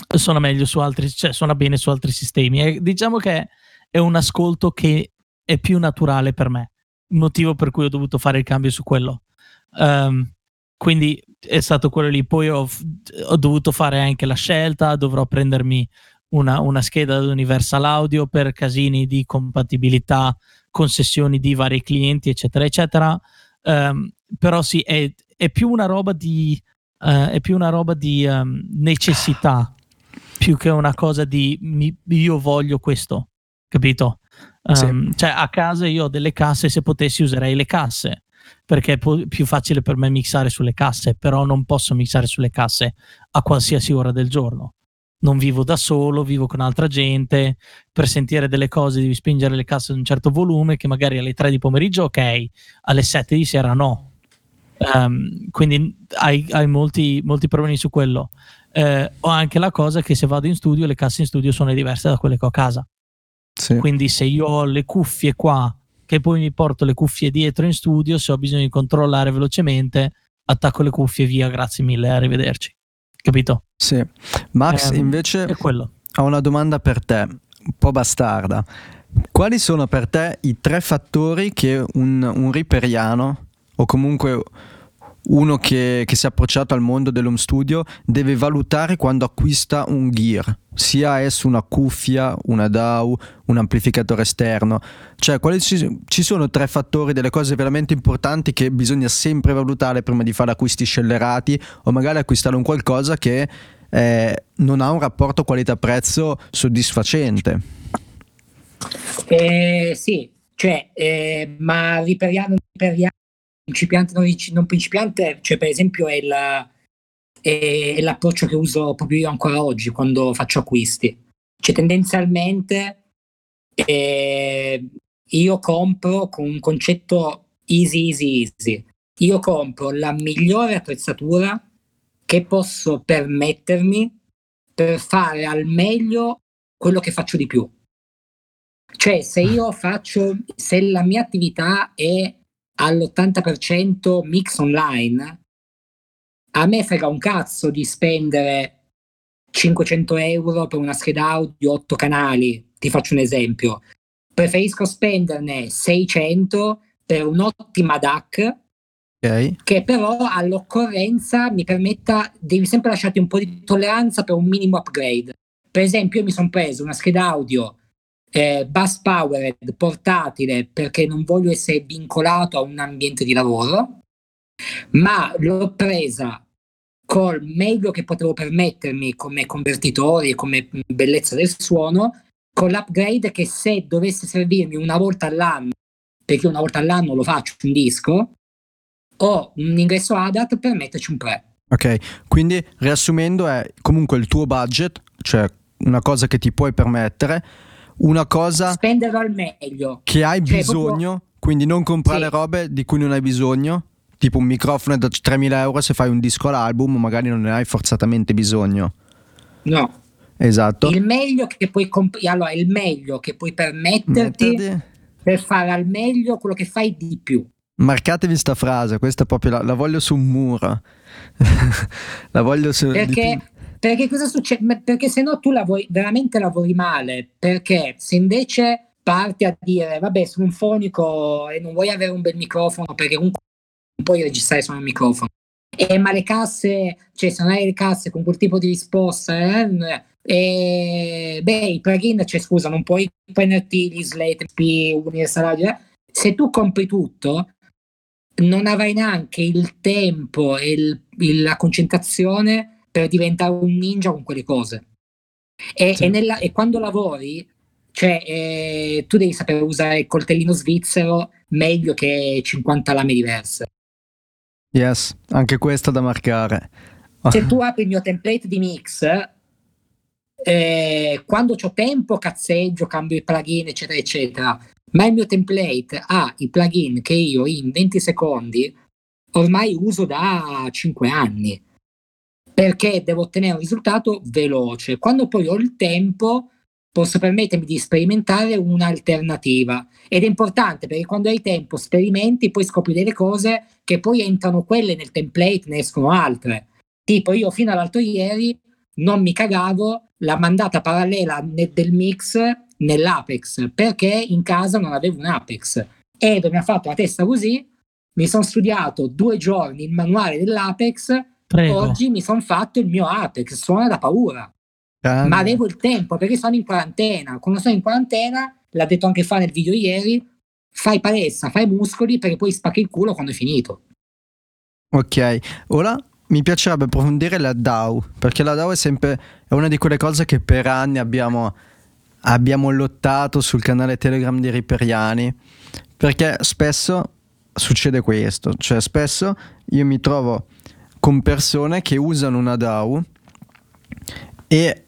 suona meglio su altri, cioè suona bene su altri sistemi. E diciamo che è un ascolto che è più naturale per me, motivo per cui ho dovuto fare il cambio su quello. Um, quindi è stato quello lì. Poi ho, ho, dovuto fare anche la scelta, dovrò prendermi una, una scheda da Universal Audio per casini di compatibilità, concessioni di vari clienti, eccetera, eccetera. Um, però sì, è, è, più una roba di, uh, più una roba di um, necessità più che una cosa di mi, io voglio questo, capito? Um, sì. Cioè a casa io ho delle casse, se potessi userei le casse, perché è po- più facile per me mixare sulle casse, però non posso mixare sulle casse a qualsiasi ora del giorno. Non vivo da solo, vivo con altra gente, per sentire delle cose devi spingere le casse ad un certo volume che magari alle 3 di pomeriggio ok, alle 7 di sera no. Um, quindi hai, hai molti, molti problemi su quello eh, ho anche la cosa che se vado in studio le casse in studio sono diverse da quelle che ho a casa. Sì. Quindi se io ho le cuffie qua, che poi mi porto le cuffie dietro in studio, se ho bisogno di controllare velocemente, attacco le cuffie via, grazie mille, arrivederci. Capito? Sì. Max, eh, invece, ho una domanda per te, un po' bastarda. Quali sono per te i tre fattori che un, un riperiano o comunque uno che, che si è approcciato al mondo dell'home studio deve valutare quando acquista un gear, sia esso una cuffia, una DAW, un amplificatore esterno. Cioè, ci, ci sono tre fattori, delle cose veramente importanti che bisogna sempre valutare prima di fare acquisti scellerati o magari acquistare un qualcosa che eh, non ha un rapporto qualità-prezzo soddisfacente. Eh, sì, cioè, eh, ma riperiamo, riperiamo principiante non, non principiante, cioè per esempio è, il, è, è, l'approccio che uso proprio io ancora oggi quando faccio acquisti. Cioè tendenzialmente eh, io compro con un concetto easy easy easy. Io compro la migliore attrezzatura che posso permettermi per fare al meglio quello che faccio di più. Cioè, se io faccio, se la mia attività è all'80% mix online, a me frega un cazzo di spendere 500 euro per una scheda audio 8 canali, ti faccio un esempio. Preferisco spenderne 600 per un'ottima DAC Ok. che però all'occorrenza mi permetta, devi sempre lasciarti un po' di tolleranza per un minimo upgrade. Per esempio, io mi sono preso una scheda audio eh, bus powered portatile perché non voglio essere vincolato a un ambiente di lavoro, ma l'ho presa col meglio che potevo permettermi come convertitori e come bellezza del suono, con l'upgrade che se dovesse servirmi una volta all'anno, perché una volta all'anno lo faccio un disco, ho un ingresso ADAT per metterci un pre. Ok, quindi riassumendo è comunque il tuo budget, cioè una cosa che ti puoi permettere, una cosa Spenderlo al meglio. che hai Cioè, bisogno, proprio- quindi non comprare Sì. robe di cui non hai bisogno, tipo un microfono da 3.000 euro se fai un disco all'album magari non ne hai forzatamente bisogno. No, Esatto. il meglio che puoi comp- allora, il meglio che puoi permetterti Metterti- per fare al meglio quello che fai di più. Marcatevi sta frase, questa proprio la, la voglio su un muro. la voglio su... Perché, perché cosa succede? Perché se no tu lavori, veramente lavori male. Perché se invece parti a dire, vabbè, sono un fonico e non vuoi avere un bel microfono perché comunque non puoi registrare solo un microfono. E, ma le casse, cioè se non hai le casse con quel tipo di risposta, eh, e, beh, i plugin, cioè scusa, non puoi prenderti gli slate, universal, eh. se tu compri tutto, non avrai neanche il tempo e il- il- la concentrazione per diventare un ninja con quelle cose. E, Sì. e nella- e quando lavori, cioè, eh, tu devi sapere usare il coltellino svizzero meglio che 50 lame diverse. Yes, anche questa da marcare. Se tu apri il mio template di mix, eh, quando ho tempo cazzeggio, cambio i plugin, eccetera, eccetera. Ma il mio template ha i plugin che io in 20 secondi ormai uso da 5 anni perché devo ottenere un risultato veloce. Quando poi ho il tempo, posso permettermi di sperimentare un'alternativa. Ed è importante perché quando hai tempo, sperimenti, poi scopri delle cose che poi entrano quelle nel template, ne escono altre. Tipo, io fino all'altro ieri non mi cagavo la mandata parallela del mix nell'Apex perché in casa non avevo un Apex. Ed mi ha fatto la testa così. Mi sono studiato due giorni il manuale dell'Apex Prego. Oggi mi sono fatto il mio Apex, suona da paura, Grande. ma avevo il tempo perché sono in quarantena. Quando sono in quarantena, l'ha detto anche fa nel video ieri, fai palestra, fai muscoli perché poi spacchi il culo quando è finito. Ok, ora mi piacerebbe approfondire la DAO, perché la DAO è sempre è una di quelle cose che per anni abbiamo, abbiamo lottato sul canale Telegram di Riperiani, perché spesso succede questo, cioè spesso io mi trovo con persone che usano una DAO e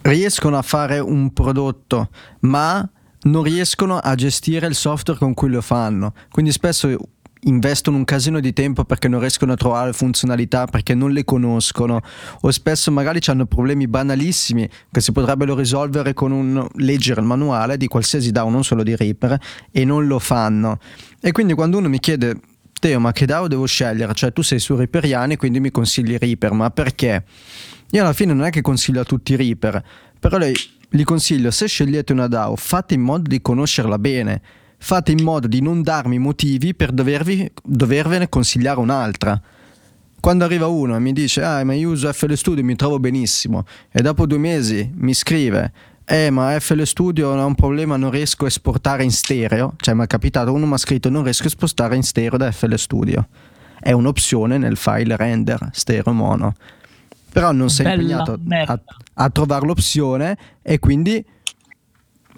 riescono a fare un prodotto, ma non riescono a gestire il software con cui lo fanno. Quindi spesso investono un casino di tempo perché non riescono a trovare funzionalità, perché non le conoscono, o spesso magari hanno problemi banalissimi che si potrebbero risolvere con un leggere il manuale di qualsiasi DAO, non solo di Reaper, e non lo fanno. E quindi quando uno mi chiede Teo, ma che DAO devo scegliere? Cioè, tu sei su Reaperiani, quindi mi consigli Reaper, ma perché? Io alla fine non è che consiglio a tutti Reaper, però lei, li consiglio, se scegliete una DAO, fate in modo di conoscerla bene, fate in modo di non darmi motivi per dovervi, dovervene consigliare un'altra. Quando arriva uno e mi dice, ah, ma io uso FL Studio mi trovo benissimo, e dopo due mesi mi scrive, eh, ma FL Studio ha un problema, non riesco a esportare in stereo, cioè mi è capitato, uno mi ha scritto, non riesco a spostare in stereo da FL Studio. È un'opzione nel file render stereo mono. Però non sei Bella impegnato a, a trovare l'opzione e quindi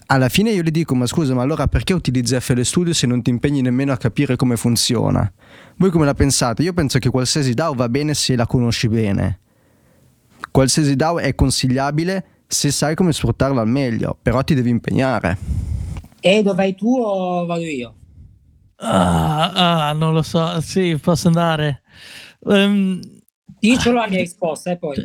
alla fine io gli dico ma scusa ma allora perché utilizzi FL Studio se non ti impegni nemmeno a capire come funziona voi come la pensate? io penso che qualsiasi DAO va bene se la conosci bene qualsiasi DAO è consigliabile se sai come sfruttarla al meglio però ti devi impegnare E dove vai tu o vado io? Ah, ah, non lo so, sì, posso andare. Ehm, Io ce l'ho la mia risposta e poi.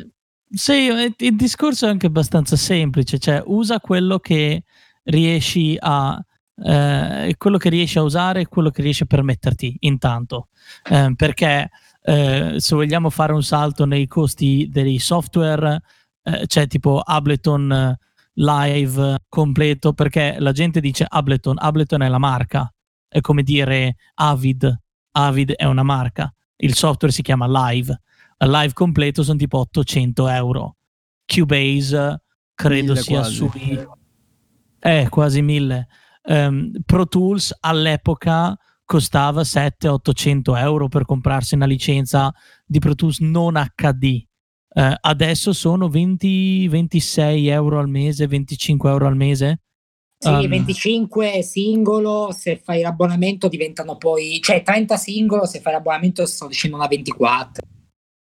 sì, il discorso è anche abbastanza semplice, cioè usa quello che riesci a eh, quello che riesci a usare e quello che riesci a permetterti intanto. Eh, perché eh, se vogliamo fare un salto nei costi dei software, eh, c'è tipo Ableton eh, Live completo, perché la gente dice Ableton, Ableton è la marca, è come dire Avid, Avid è una marca, il software si chiama Live, Live completo sono tipo 800 euro, Cubase credo Mille sia quasi. sui... Eh, quasi 1000. Ehm, Pro Tools all'epoca costava 700-800 euro per comprarsi una licenza di Pro Tools non HD. Eh, adesso sono 20-26 euro al mese, 25 euro al mese. Sì, Um, 25 singolo, se fai l'abbonamento diventano poi, cioè 30 singolo, se fai l'abbonamento sto dicendo una 24.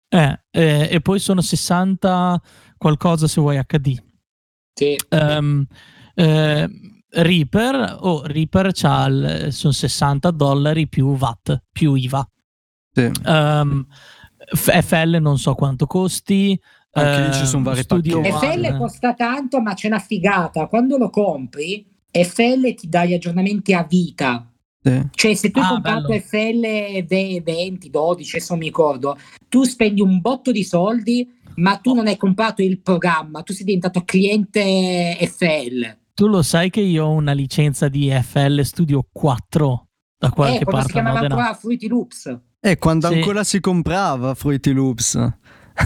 Eh, eh, e poi sono 60 qualcosa se vuoi HD. Sì. Ehm, eh, Reaper, oh, Reaper c'ha il- sono 60 dollari più VAT, più IVA. Sì. Ehm, F- FL non so quanto costi. Anche lì ci ehm, sono vari Studio. One. FL costa tanto, ma c'è una figata. Quando lo compri, FL ti dà gli aggiornamenti a vita. Sì. Cioè, se tu hai Ah, comprato bello. FL ve- 20, 12, adesso non mi ricordo, tu spendi un botto di soldi, ma tu non hai comprato il programma, tu sei diventato cliente FL. Tu lo sai che io ho una licenza di FL Studio 4 da qualche eh, si parte a chiamava ancora Fruity Loops. E quando Sì. ancora si comprava Fruity Loops.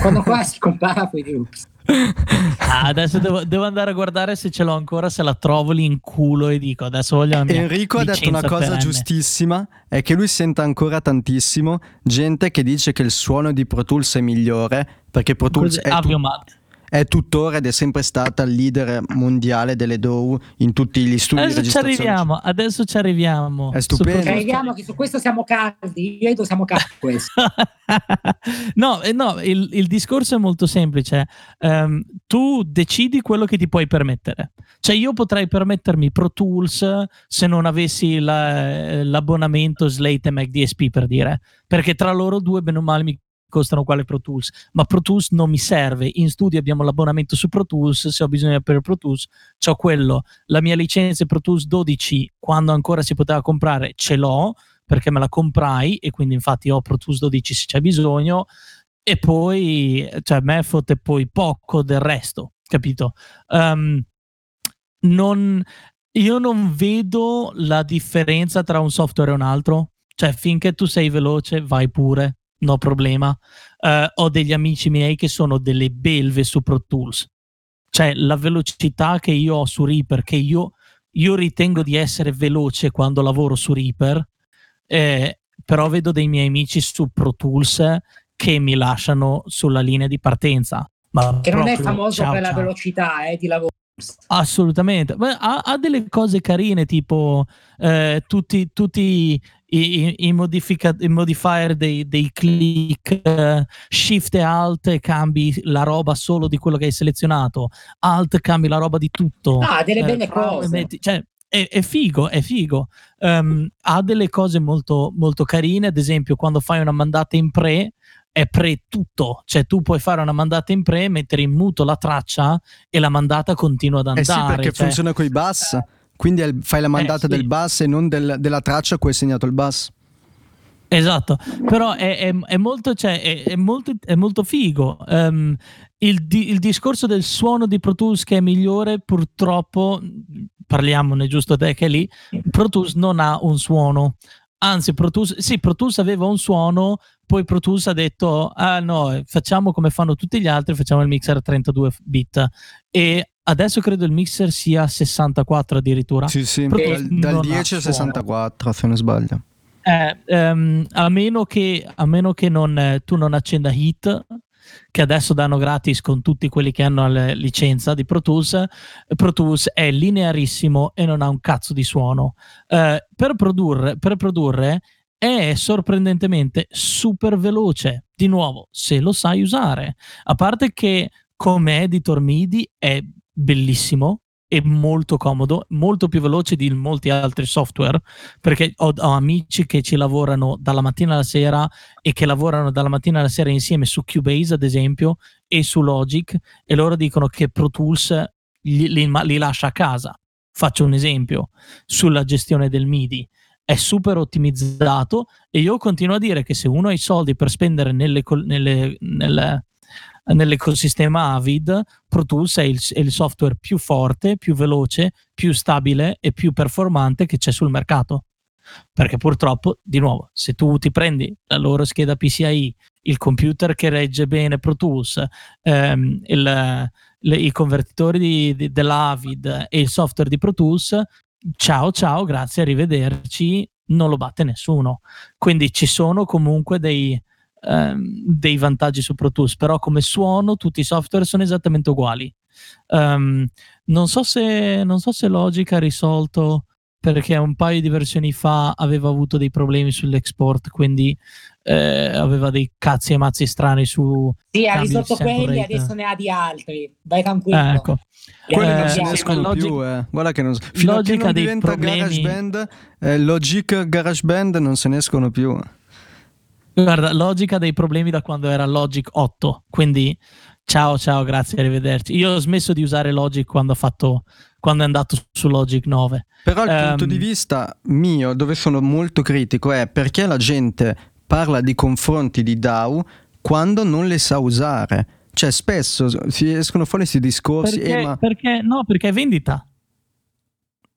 Quando ancora si comprava Fruity Loops. Ah, adesso devo, devo andare a guardare se ce l'ho ancora, se la trovo lì in culo e dico adesso voglio mia Enrico ha detto una cosa perenne. giustissima, è che lui sente ancora tantissimo gente che dice che il suono di Pro Tools è migliore perché Pro Tools Così, è, tu- Aviomat. È tuttora ed è sempre stata il leader mondiale delle DAW in tutti gli studi di Adesso ci arriviamo, adesso ci arriviamo. È stupendo. Cioè, vediamo che su questo siamo caldi, io e tu siamo caldi su questo. no, eh, no il, il discorso è molto semplice. Ehm, tu decidi quello che ti puoi permettere. Cioè, io potrei permettermi Pro Tools se non avessi la- l'abbonamento Slate e MacDSP per dire, perché tra loro due, bene o male, mi costano quale Pro Tools, ma Pro Tools non mi serve. In studio abbiamo l'abbonamento su Pro Tools, se ho bisogno per Pro Tools, c'ho quello. La mia licenza Pro Tools 12, quando ancora si poteva comprare, ce l'ho perché me la comprai e quindi infatti ho Pro Tools 12 se c'è bisogno e poi cioè me fotte poi poco del resto capito Ehm, non, io non vedo la differenza tra un software e un altro cioè finché tu sei veloce vai pure no problema Eh, ho degli amici miei che sono delle belve su Pro Tools cioè la velocità che io ho su Reaper che io, io ritengo di essere veloce quando lavoro su Reaper eh, però vedo dei miei amici su Pro Tools che mi lasciano sulla linea di partenza. Ma Che non è proprio famoso ciao, per la ciao. velocità eh, di lavoro. Assolutamente, Beh, ha, ha delle cose carine tipo eh, tutti, tutti i, i- modifica- i modifier dei, dei click, eh, shift e alt e cambi la roba solo di quello che hai selezionato, alt cambi la roba di tutto. Ah, delle Eh, belle cose. metti- cioè, è, è figo, è figo. Ehm, ha delle cose molto, molto carine, ad esempio quando fai una mandata in pre è pre tutto, cioè tu puoi fare una mandata in pre, mettere in muto la traccia e la mandata continua ad Eh andare. sì, perché cioè- funziona con i bus, quindi il- fai la mandata sì. del bus e non del- della traccia a cui hai segnato il bus. Esatto, però è, è- è molto, cioè, è, molto, è molto figo. Ehm, il, di- il discorso del suono di Pro Tools che è migliore, purtroppo, parliamone giusto te che è lì, Pro Tools non ha un suono. Anzi, Pro Tools, sì, Pro Tools aveva un suono, poi Pro Tools ha detto, ah no, facciamo come fanno tutti gli altri, facciamo il mixer a 32 bit. E adesso credo il mixer sia 64 addirittura. Sì, sì, dal, dal non ha 10 al suono. 64, se non sbaglio. Eh, ehm, a meno che, a meno che non, eh, tu non accenda Hit, che adesso danno gratis con tutti quelli che hanno la licenza di Pro Tools, Pro Tools è linearissimo e non ha un cazzo di suono. Eh, per, produrre, per produrre è sorprendentemente super veloce, di nuovo, se lo sai usare. A parte che come editor MIDI è bellissimo e molto comodo, molto più veloce di molti altri software perché ho, ho amici che ci lavorano dalla mattina alla sera e che lavorano dalla mattina alla sera insieme su Cubase ad esempio e su Logic e loro dicono che Pro Tools li, li- li lascia a casa. Faccio un esempio sulla gestione del MIDI. È super ottimizzato e io continuo a dire che se uno ha i soldi per spendere nelle, nelle- nelle- nell'ecosistema Avid, Pro Tools è il, è il software più forte, più veloce, più stabile e più performante che c'è sul mercato. perché purtroppo, di nuovo, se tu ti prendi la loro scheda PCI, il computer che regge bene Pro Tools, ehm, il, le, i convertitori di, di, dell'Avid e il software di Pro Tools, ciao ciao, grazie, arrivederci, non lo batte nessuno. Quindi ci sono comunque dei, ehm, dei vantaggi su Pro Tools, però come suono tutti i software sono esattamente uguali. Um, non, so se, non so se Logic ha risolto perché un paio di versioni fa aveva avuto dei problemi sull'export, quindi eh, aveva dei cazzi e mazzi strani su... Sì, ha risolto quelli, adesso ne ha di altri. Vai tranquillo. Eh, ecco. Quelli non se ne escono Logic, più, eh. Guarda che non... Fino Logic a che non diventa. GarageBand, eh, Logic GarageBand non se ne escono più. Guarda, Logic ha dei problemi da quando era Logic 8, quindi ciao ciao, grazie, arrivederci. Io ho smesso di usare Logic quando, fatto, quando è andato su Logic 9. Però il um, punto di vista mio, dove sono molto critico, è perché la gente parla di confronti di DAO quando non le sa usare. Cioè, spesso si escono fuori questi discorsi. Perché, eh, ma... perché no, perché è vendita.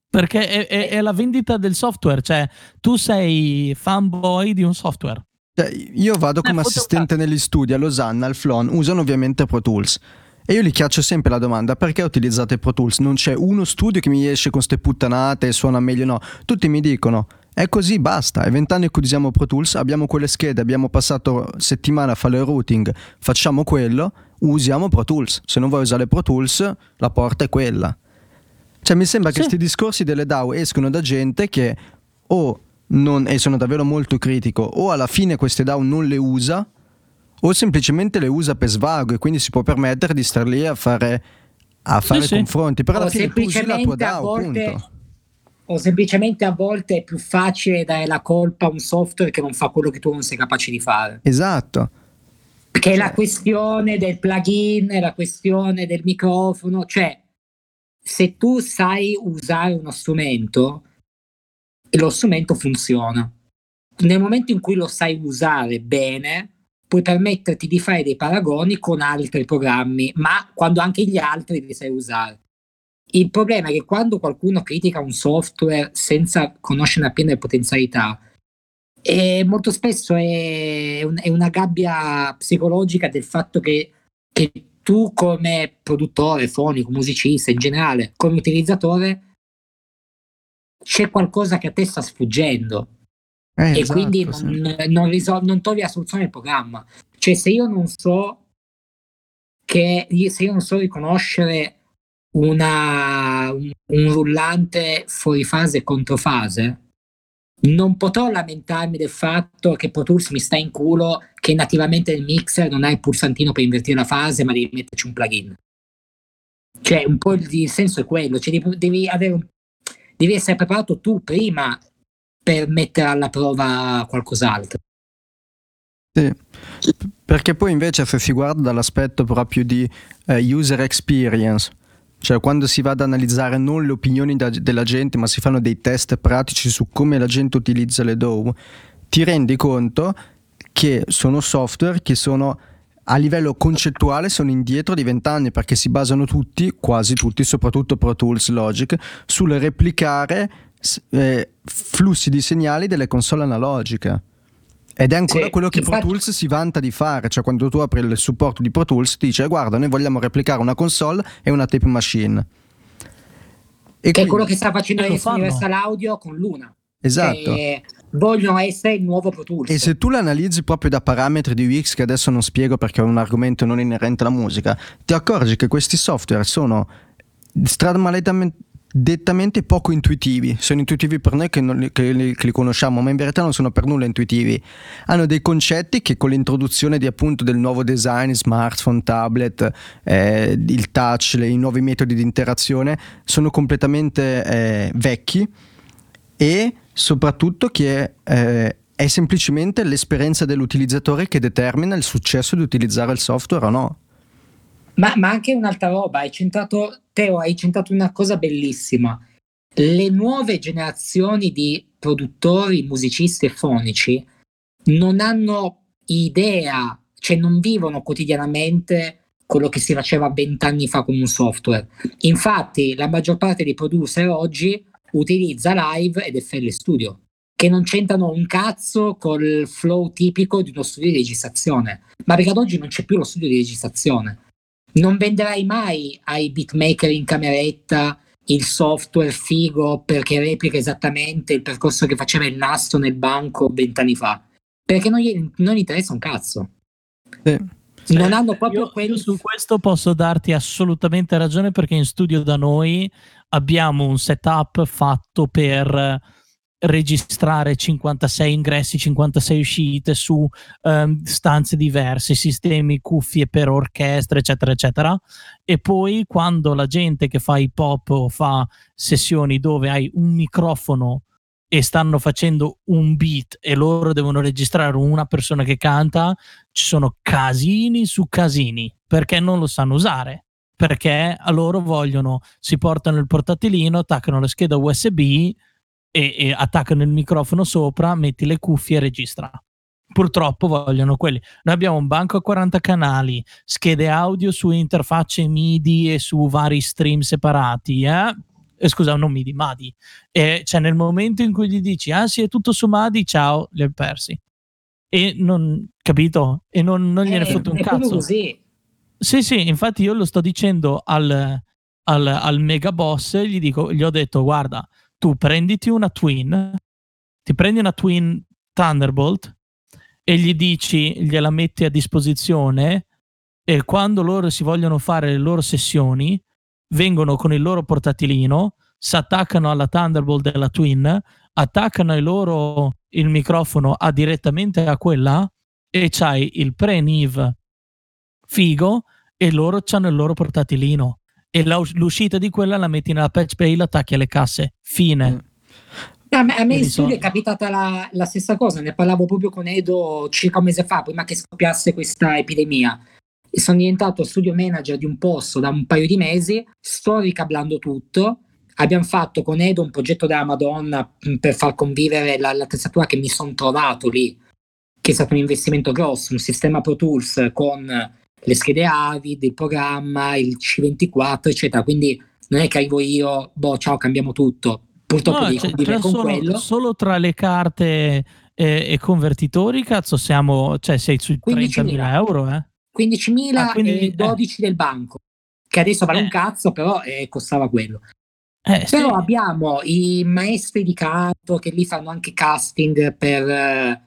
Perché è, è, è, la vendita del software, cioè tu sei fanboy di un software. Cioè, io vado come assistente negli studi a Losanna, al Flon, usano ovviamente Pro Tools. E io gli chiaccio sempre la domanda: perché utilizzate Pro Tools? Non c'è uno studio che mi esce con ste puttanate e suona meglio, no. Tutti mi dicono: è così, basta. È vent'anni che usiamo Pro Tools, abbiamo quelle schede, abbiamo passato settimana a fare il routing, facciamo quello, usiamo Pro Tools. Se non vuoi usare Pro Tools, la porta è quella. Cioè, mi sembra sì. che questi discorsi delle DAO escono da gente che o non, e sono davvero molto critico, o alla fine queste DAO non le usa, o semplicemente le usa per svago e quindi si può permettere di star lì a fare, a fare sì, confronti. Però alla fine usi la tua DAO, volte, punto. O semplicemente a volte è più facile dare la colpa a un software che non fa quello che tu non sei capace di fare. Esatto. Che è la cioè questione del plugin, è la questione del microfono, cioè se tu sai usare uno strumento, lo strumento funziona. Nel momento in cui lo sai usare bene, puoi permetterti di fare dei paragoni con altri programmi, ma quando anche gli altri li sai usare. Il problema è che quando qualcuno critica un software senza conoscere appieno le potenzialità, e molto spesso è, un, è, una gabbia psicologica del fatto che, che tu come produttore fonico, musicista in generale, come utilizzatore, c'è qualcosa che a te sta sfuggendo eh, e esatto, quindi non, sì. non, risol- non togli la soluzione del programma. Cioè, se io non so che se io non so riconoscere una, un, un rullante fuori fase e controfase, non potrò lamentarmi del fatto che Pro Tools mi sta in culo che nativamente nel mixer non hai il pulsantino per invertire la fase, ma devi metterci un plugin. Cioè, un po' il, il senso è quello, cioè devi avere un devi essere preparato tu prima per mettere alla prova qualcos'altro. Sì, perché poi invece se si guarda dall'aspetto proprio di eh, user experience, cioè quando si va ad analizzare non le opinioni da, della gente, ma si fanno dei test pratici su come la gente utilizza le DAW, ti rendi conto che sono software che sono a livello concettuale sono indietro di vent'anni perché si basano tutti, quasi tutti, soprattutto Pro Tools Logic, sul replicare eh, flussi di segnali delle console analogiche. Ed è ancora sì, quello che infatti... Pro Tools si vanta di fare, cioè quando tu apri il supporto di Pro Tools ti dice guarda noi vogliamo replicare una console e una tape machine. E che quindi... è quello che sta facendo Universal Audio con Luna. Esatto. E vogliono essere il nuovo Pro Tools. E se tu l'analizzi proprio da parametri di UX che adesso non spiego perché è un argomento non inerente alla musica, ti accorgi che questi software sono stramaledamente poco intuitivi. Sono intuitivi per noi che, li, che, li, che, li, conosciamo, ma in verità non sono per nulla intuitivi. Hanno dei concetti che con l'introduzione di, appunto, del nuovo design, smartphone, tablet, eh, il touch, le, i nuovi metodi di interazione, sono completamente eh, vecchi e soprattutto che eh, è semplicemente l'esperienza dell'utilizzatore che determina il successo di utilizzare il software o no. Ma, ma anche un'altra roba, hai centrato, Teo, hai centrato una cosa bellissima. Le nuove generazioni di produttori, musicisti e fonici non hanno idea, cioè non vivono quotidianamente quello che si faceva vent'anni fa con un software. Infatti, la maggior parte dei producer oggi utilizza Live ed FL Studio, che non c'entrano un cazzo col flow tipico di uno studio di registrazione. Ma perché ad oggi non c'è più lo studio di registrazione. Non venderai mai ai beatmaker in cameretta il software figo perché replica esattamente il percorso che faceva il nastro nel banco vent'anni fa. Perché non gli, non gli interessa un cazzo. Sì. Non hanno proprio io, quello. io su questo posso darti assolutamente ragione perché in studio da noi abbiamo un setup fatto per registrare 56 ingressi, 56 uscite su um, stanze diverse, sistemi, cuffie per orchestre, eccetera, eccetera. E poi quando la gente che fa hip hop o fa sessioni dove hai un microfono e stanno facendo un beat e loro devono registrare una persona che canta, ci sono casini su casini perché non lo sanno usare. Perché a loro vogliono, si portano il portatilino, attaccano la scheda USB e, e attaccano il microfono sopra, metti le cuffie e registra. Purtroppo vogliono quelli. Noi abbiamo un banco a 40 canali, schede audio su interfacce MIDI e su vari stream separati. Eh? Eh, scusa, non MIDI, MADI. E cioè nel momento in cui gli dici, ah sì, è tutto su MADI, ciao, li hai persi. E non, capito? E non, non gliene Eh, fotte un cazzo. così. Sì, sì, infatti io lo sto dicendo al, al, al mega boss, gli, dico, gli ho detto, guarda, tu prenditi una Twin, ti prendi una Twin Thunderbolt e gli dici, gliela metti a disposizione e quando loro si vogliono fare le loro sessioni, vengono con il loro portatilino, si attaccano alla Thunderbolt della Twin, attaccano il loro il microfono a direttamente a quella e c'hai il pre-NIV figo e loro hanno il loro portatilino e la- l'uscita di quella la metti nella patch bay la attacchi alle casse fine Mm. A me, a me in studio è capitata la, la stessa cosa, ne parlavo proprio con Edo circa un mese fa, prima che scoppiasse questa epidemia. E sono diventato studio manager di un posto da un paio di mesi, sto ricablando tutto. Abbiamo fatto con Edo un progetto della Madonna per far convivere la, l'attrezzatura che mi sono trovato lì, che è stato un investimento grosso, un sistema Pro Tools con le schede Avid, il programma, il C24, eccetera. Quindi non è che arrivo io, boh, ciao, cambiamo tutto. Purtroppo No, devi c'è con solo, quello. solo tra le carte e, e convertitori cazzo siamo cioè sei sui 15.000. 30.000 euro eh 15.000 Ah, quindi- e 12 del banco, che adesso vale Eh. un cazzo, però eh, costava quello. Eh, sì. Però abbiamo i maestri di canto che lì fanno anche casting per eh,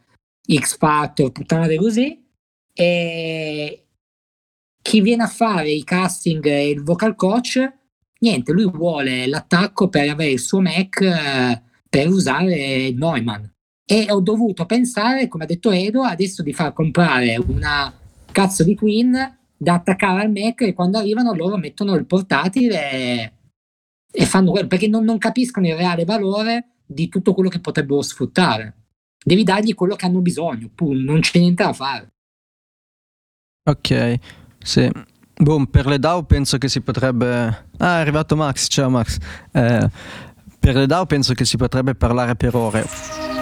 X Factor, puttanate così, e chi viene a fare i casting e il vocal coach, niente, lui vuole l'attacco per avere il suo Mac eh, per usare il Neumann. E ho dovuto pensare, come ha detto Edo, adesso di far comprare una cazzo di Twin da attaccare al Mac e quando arrivano loro mettono il portatile e, e fanno quello, perché non, non capiscono il reale valore di tutto quello che potrebbero sfruttare. Devi dargli quello che hanno bisogno, pu- non c'è niente da fare. Ok, sì. Boh, per le DAO penso che si potrebbe... Ah, è arrivato Max, ciao Max. Eh, per le DAO penso che si potrebbe parlare per ore.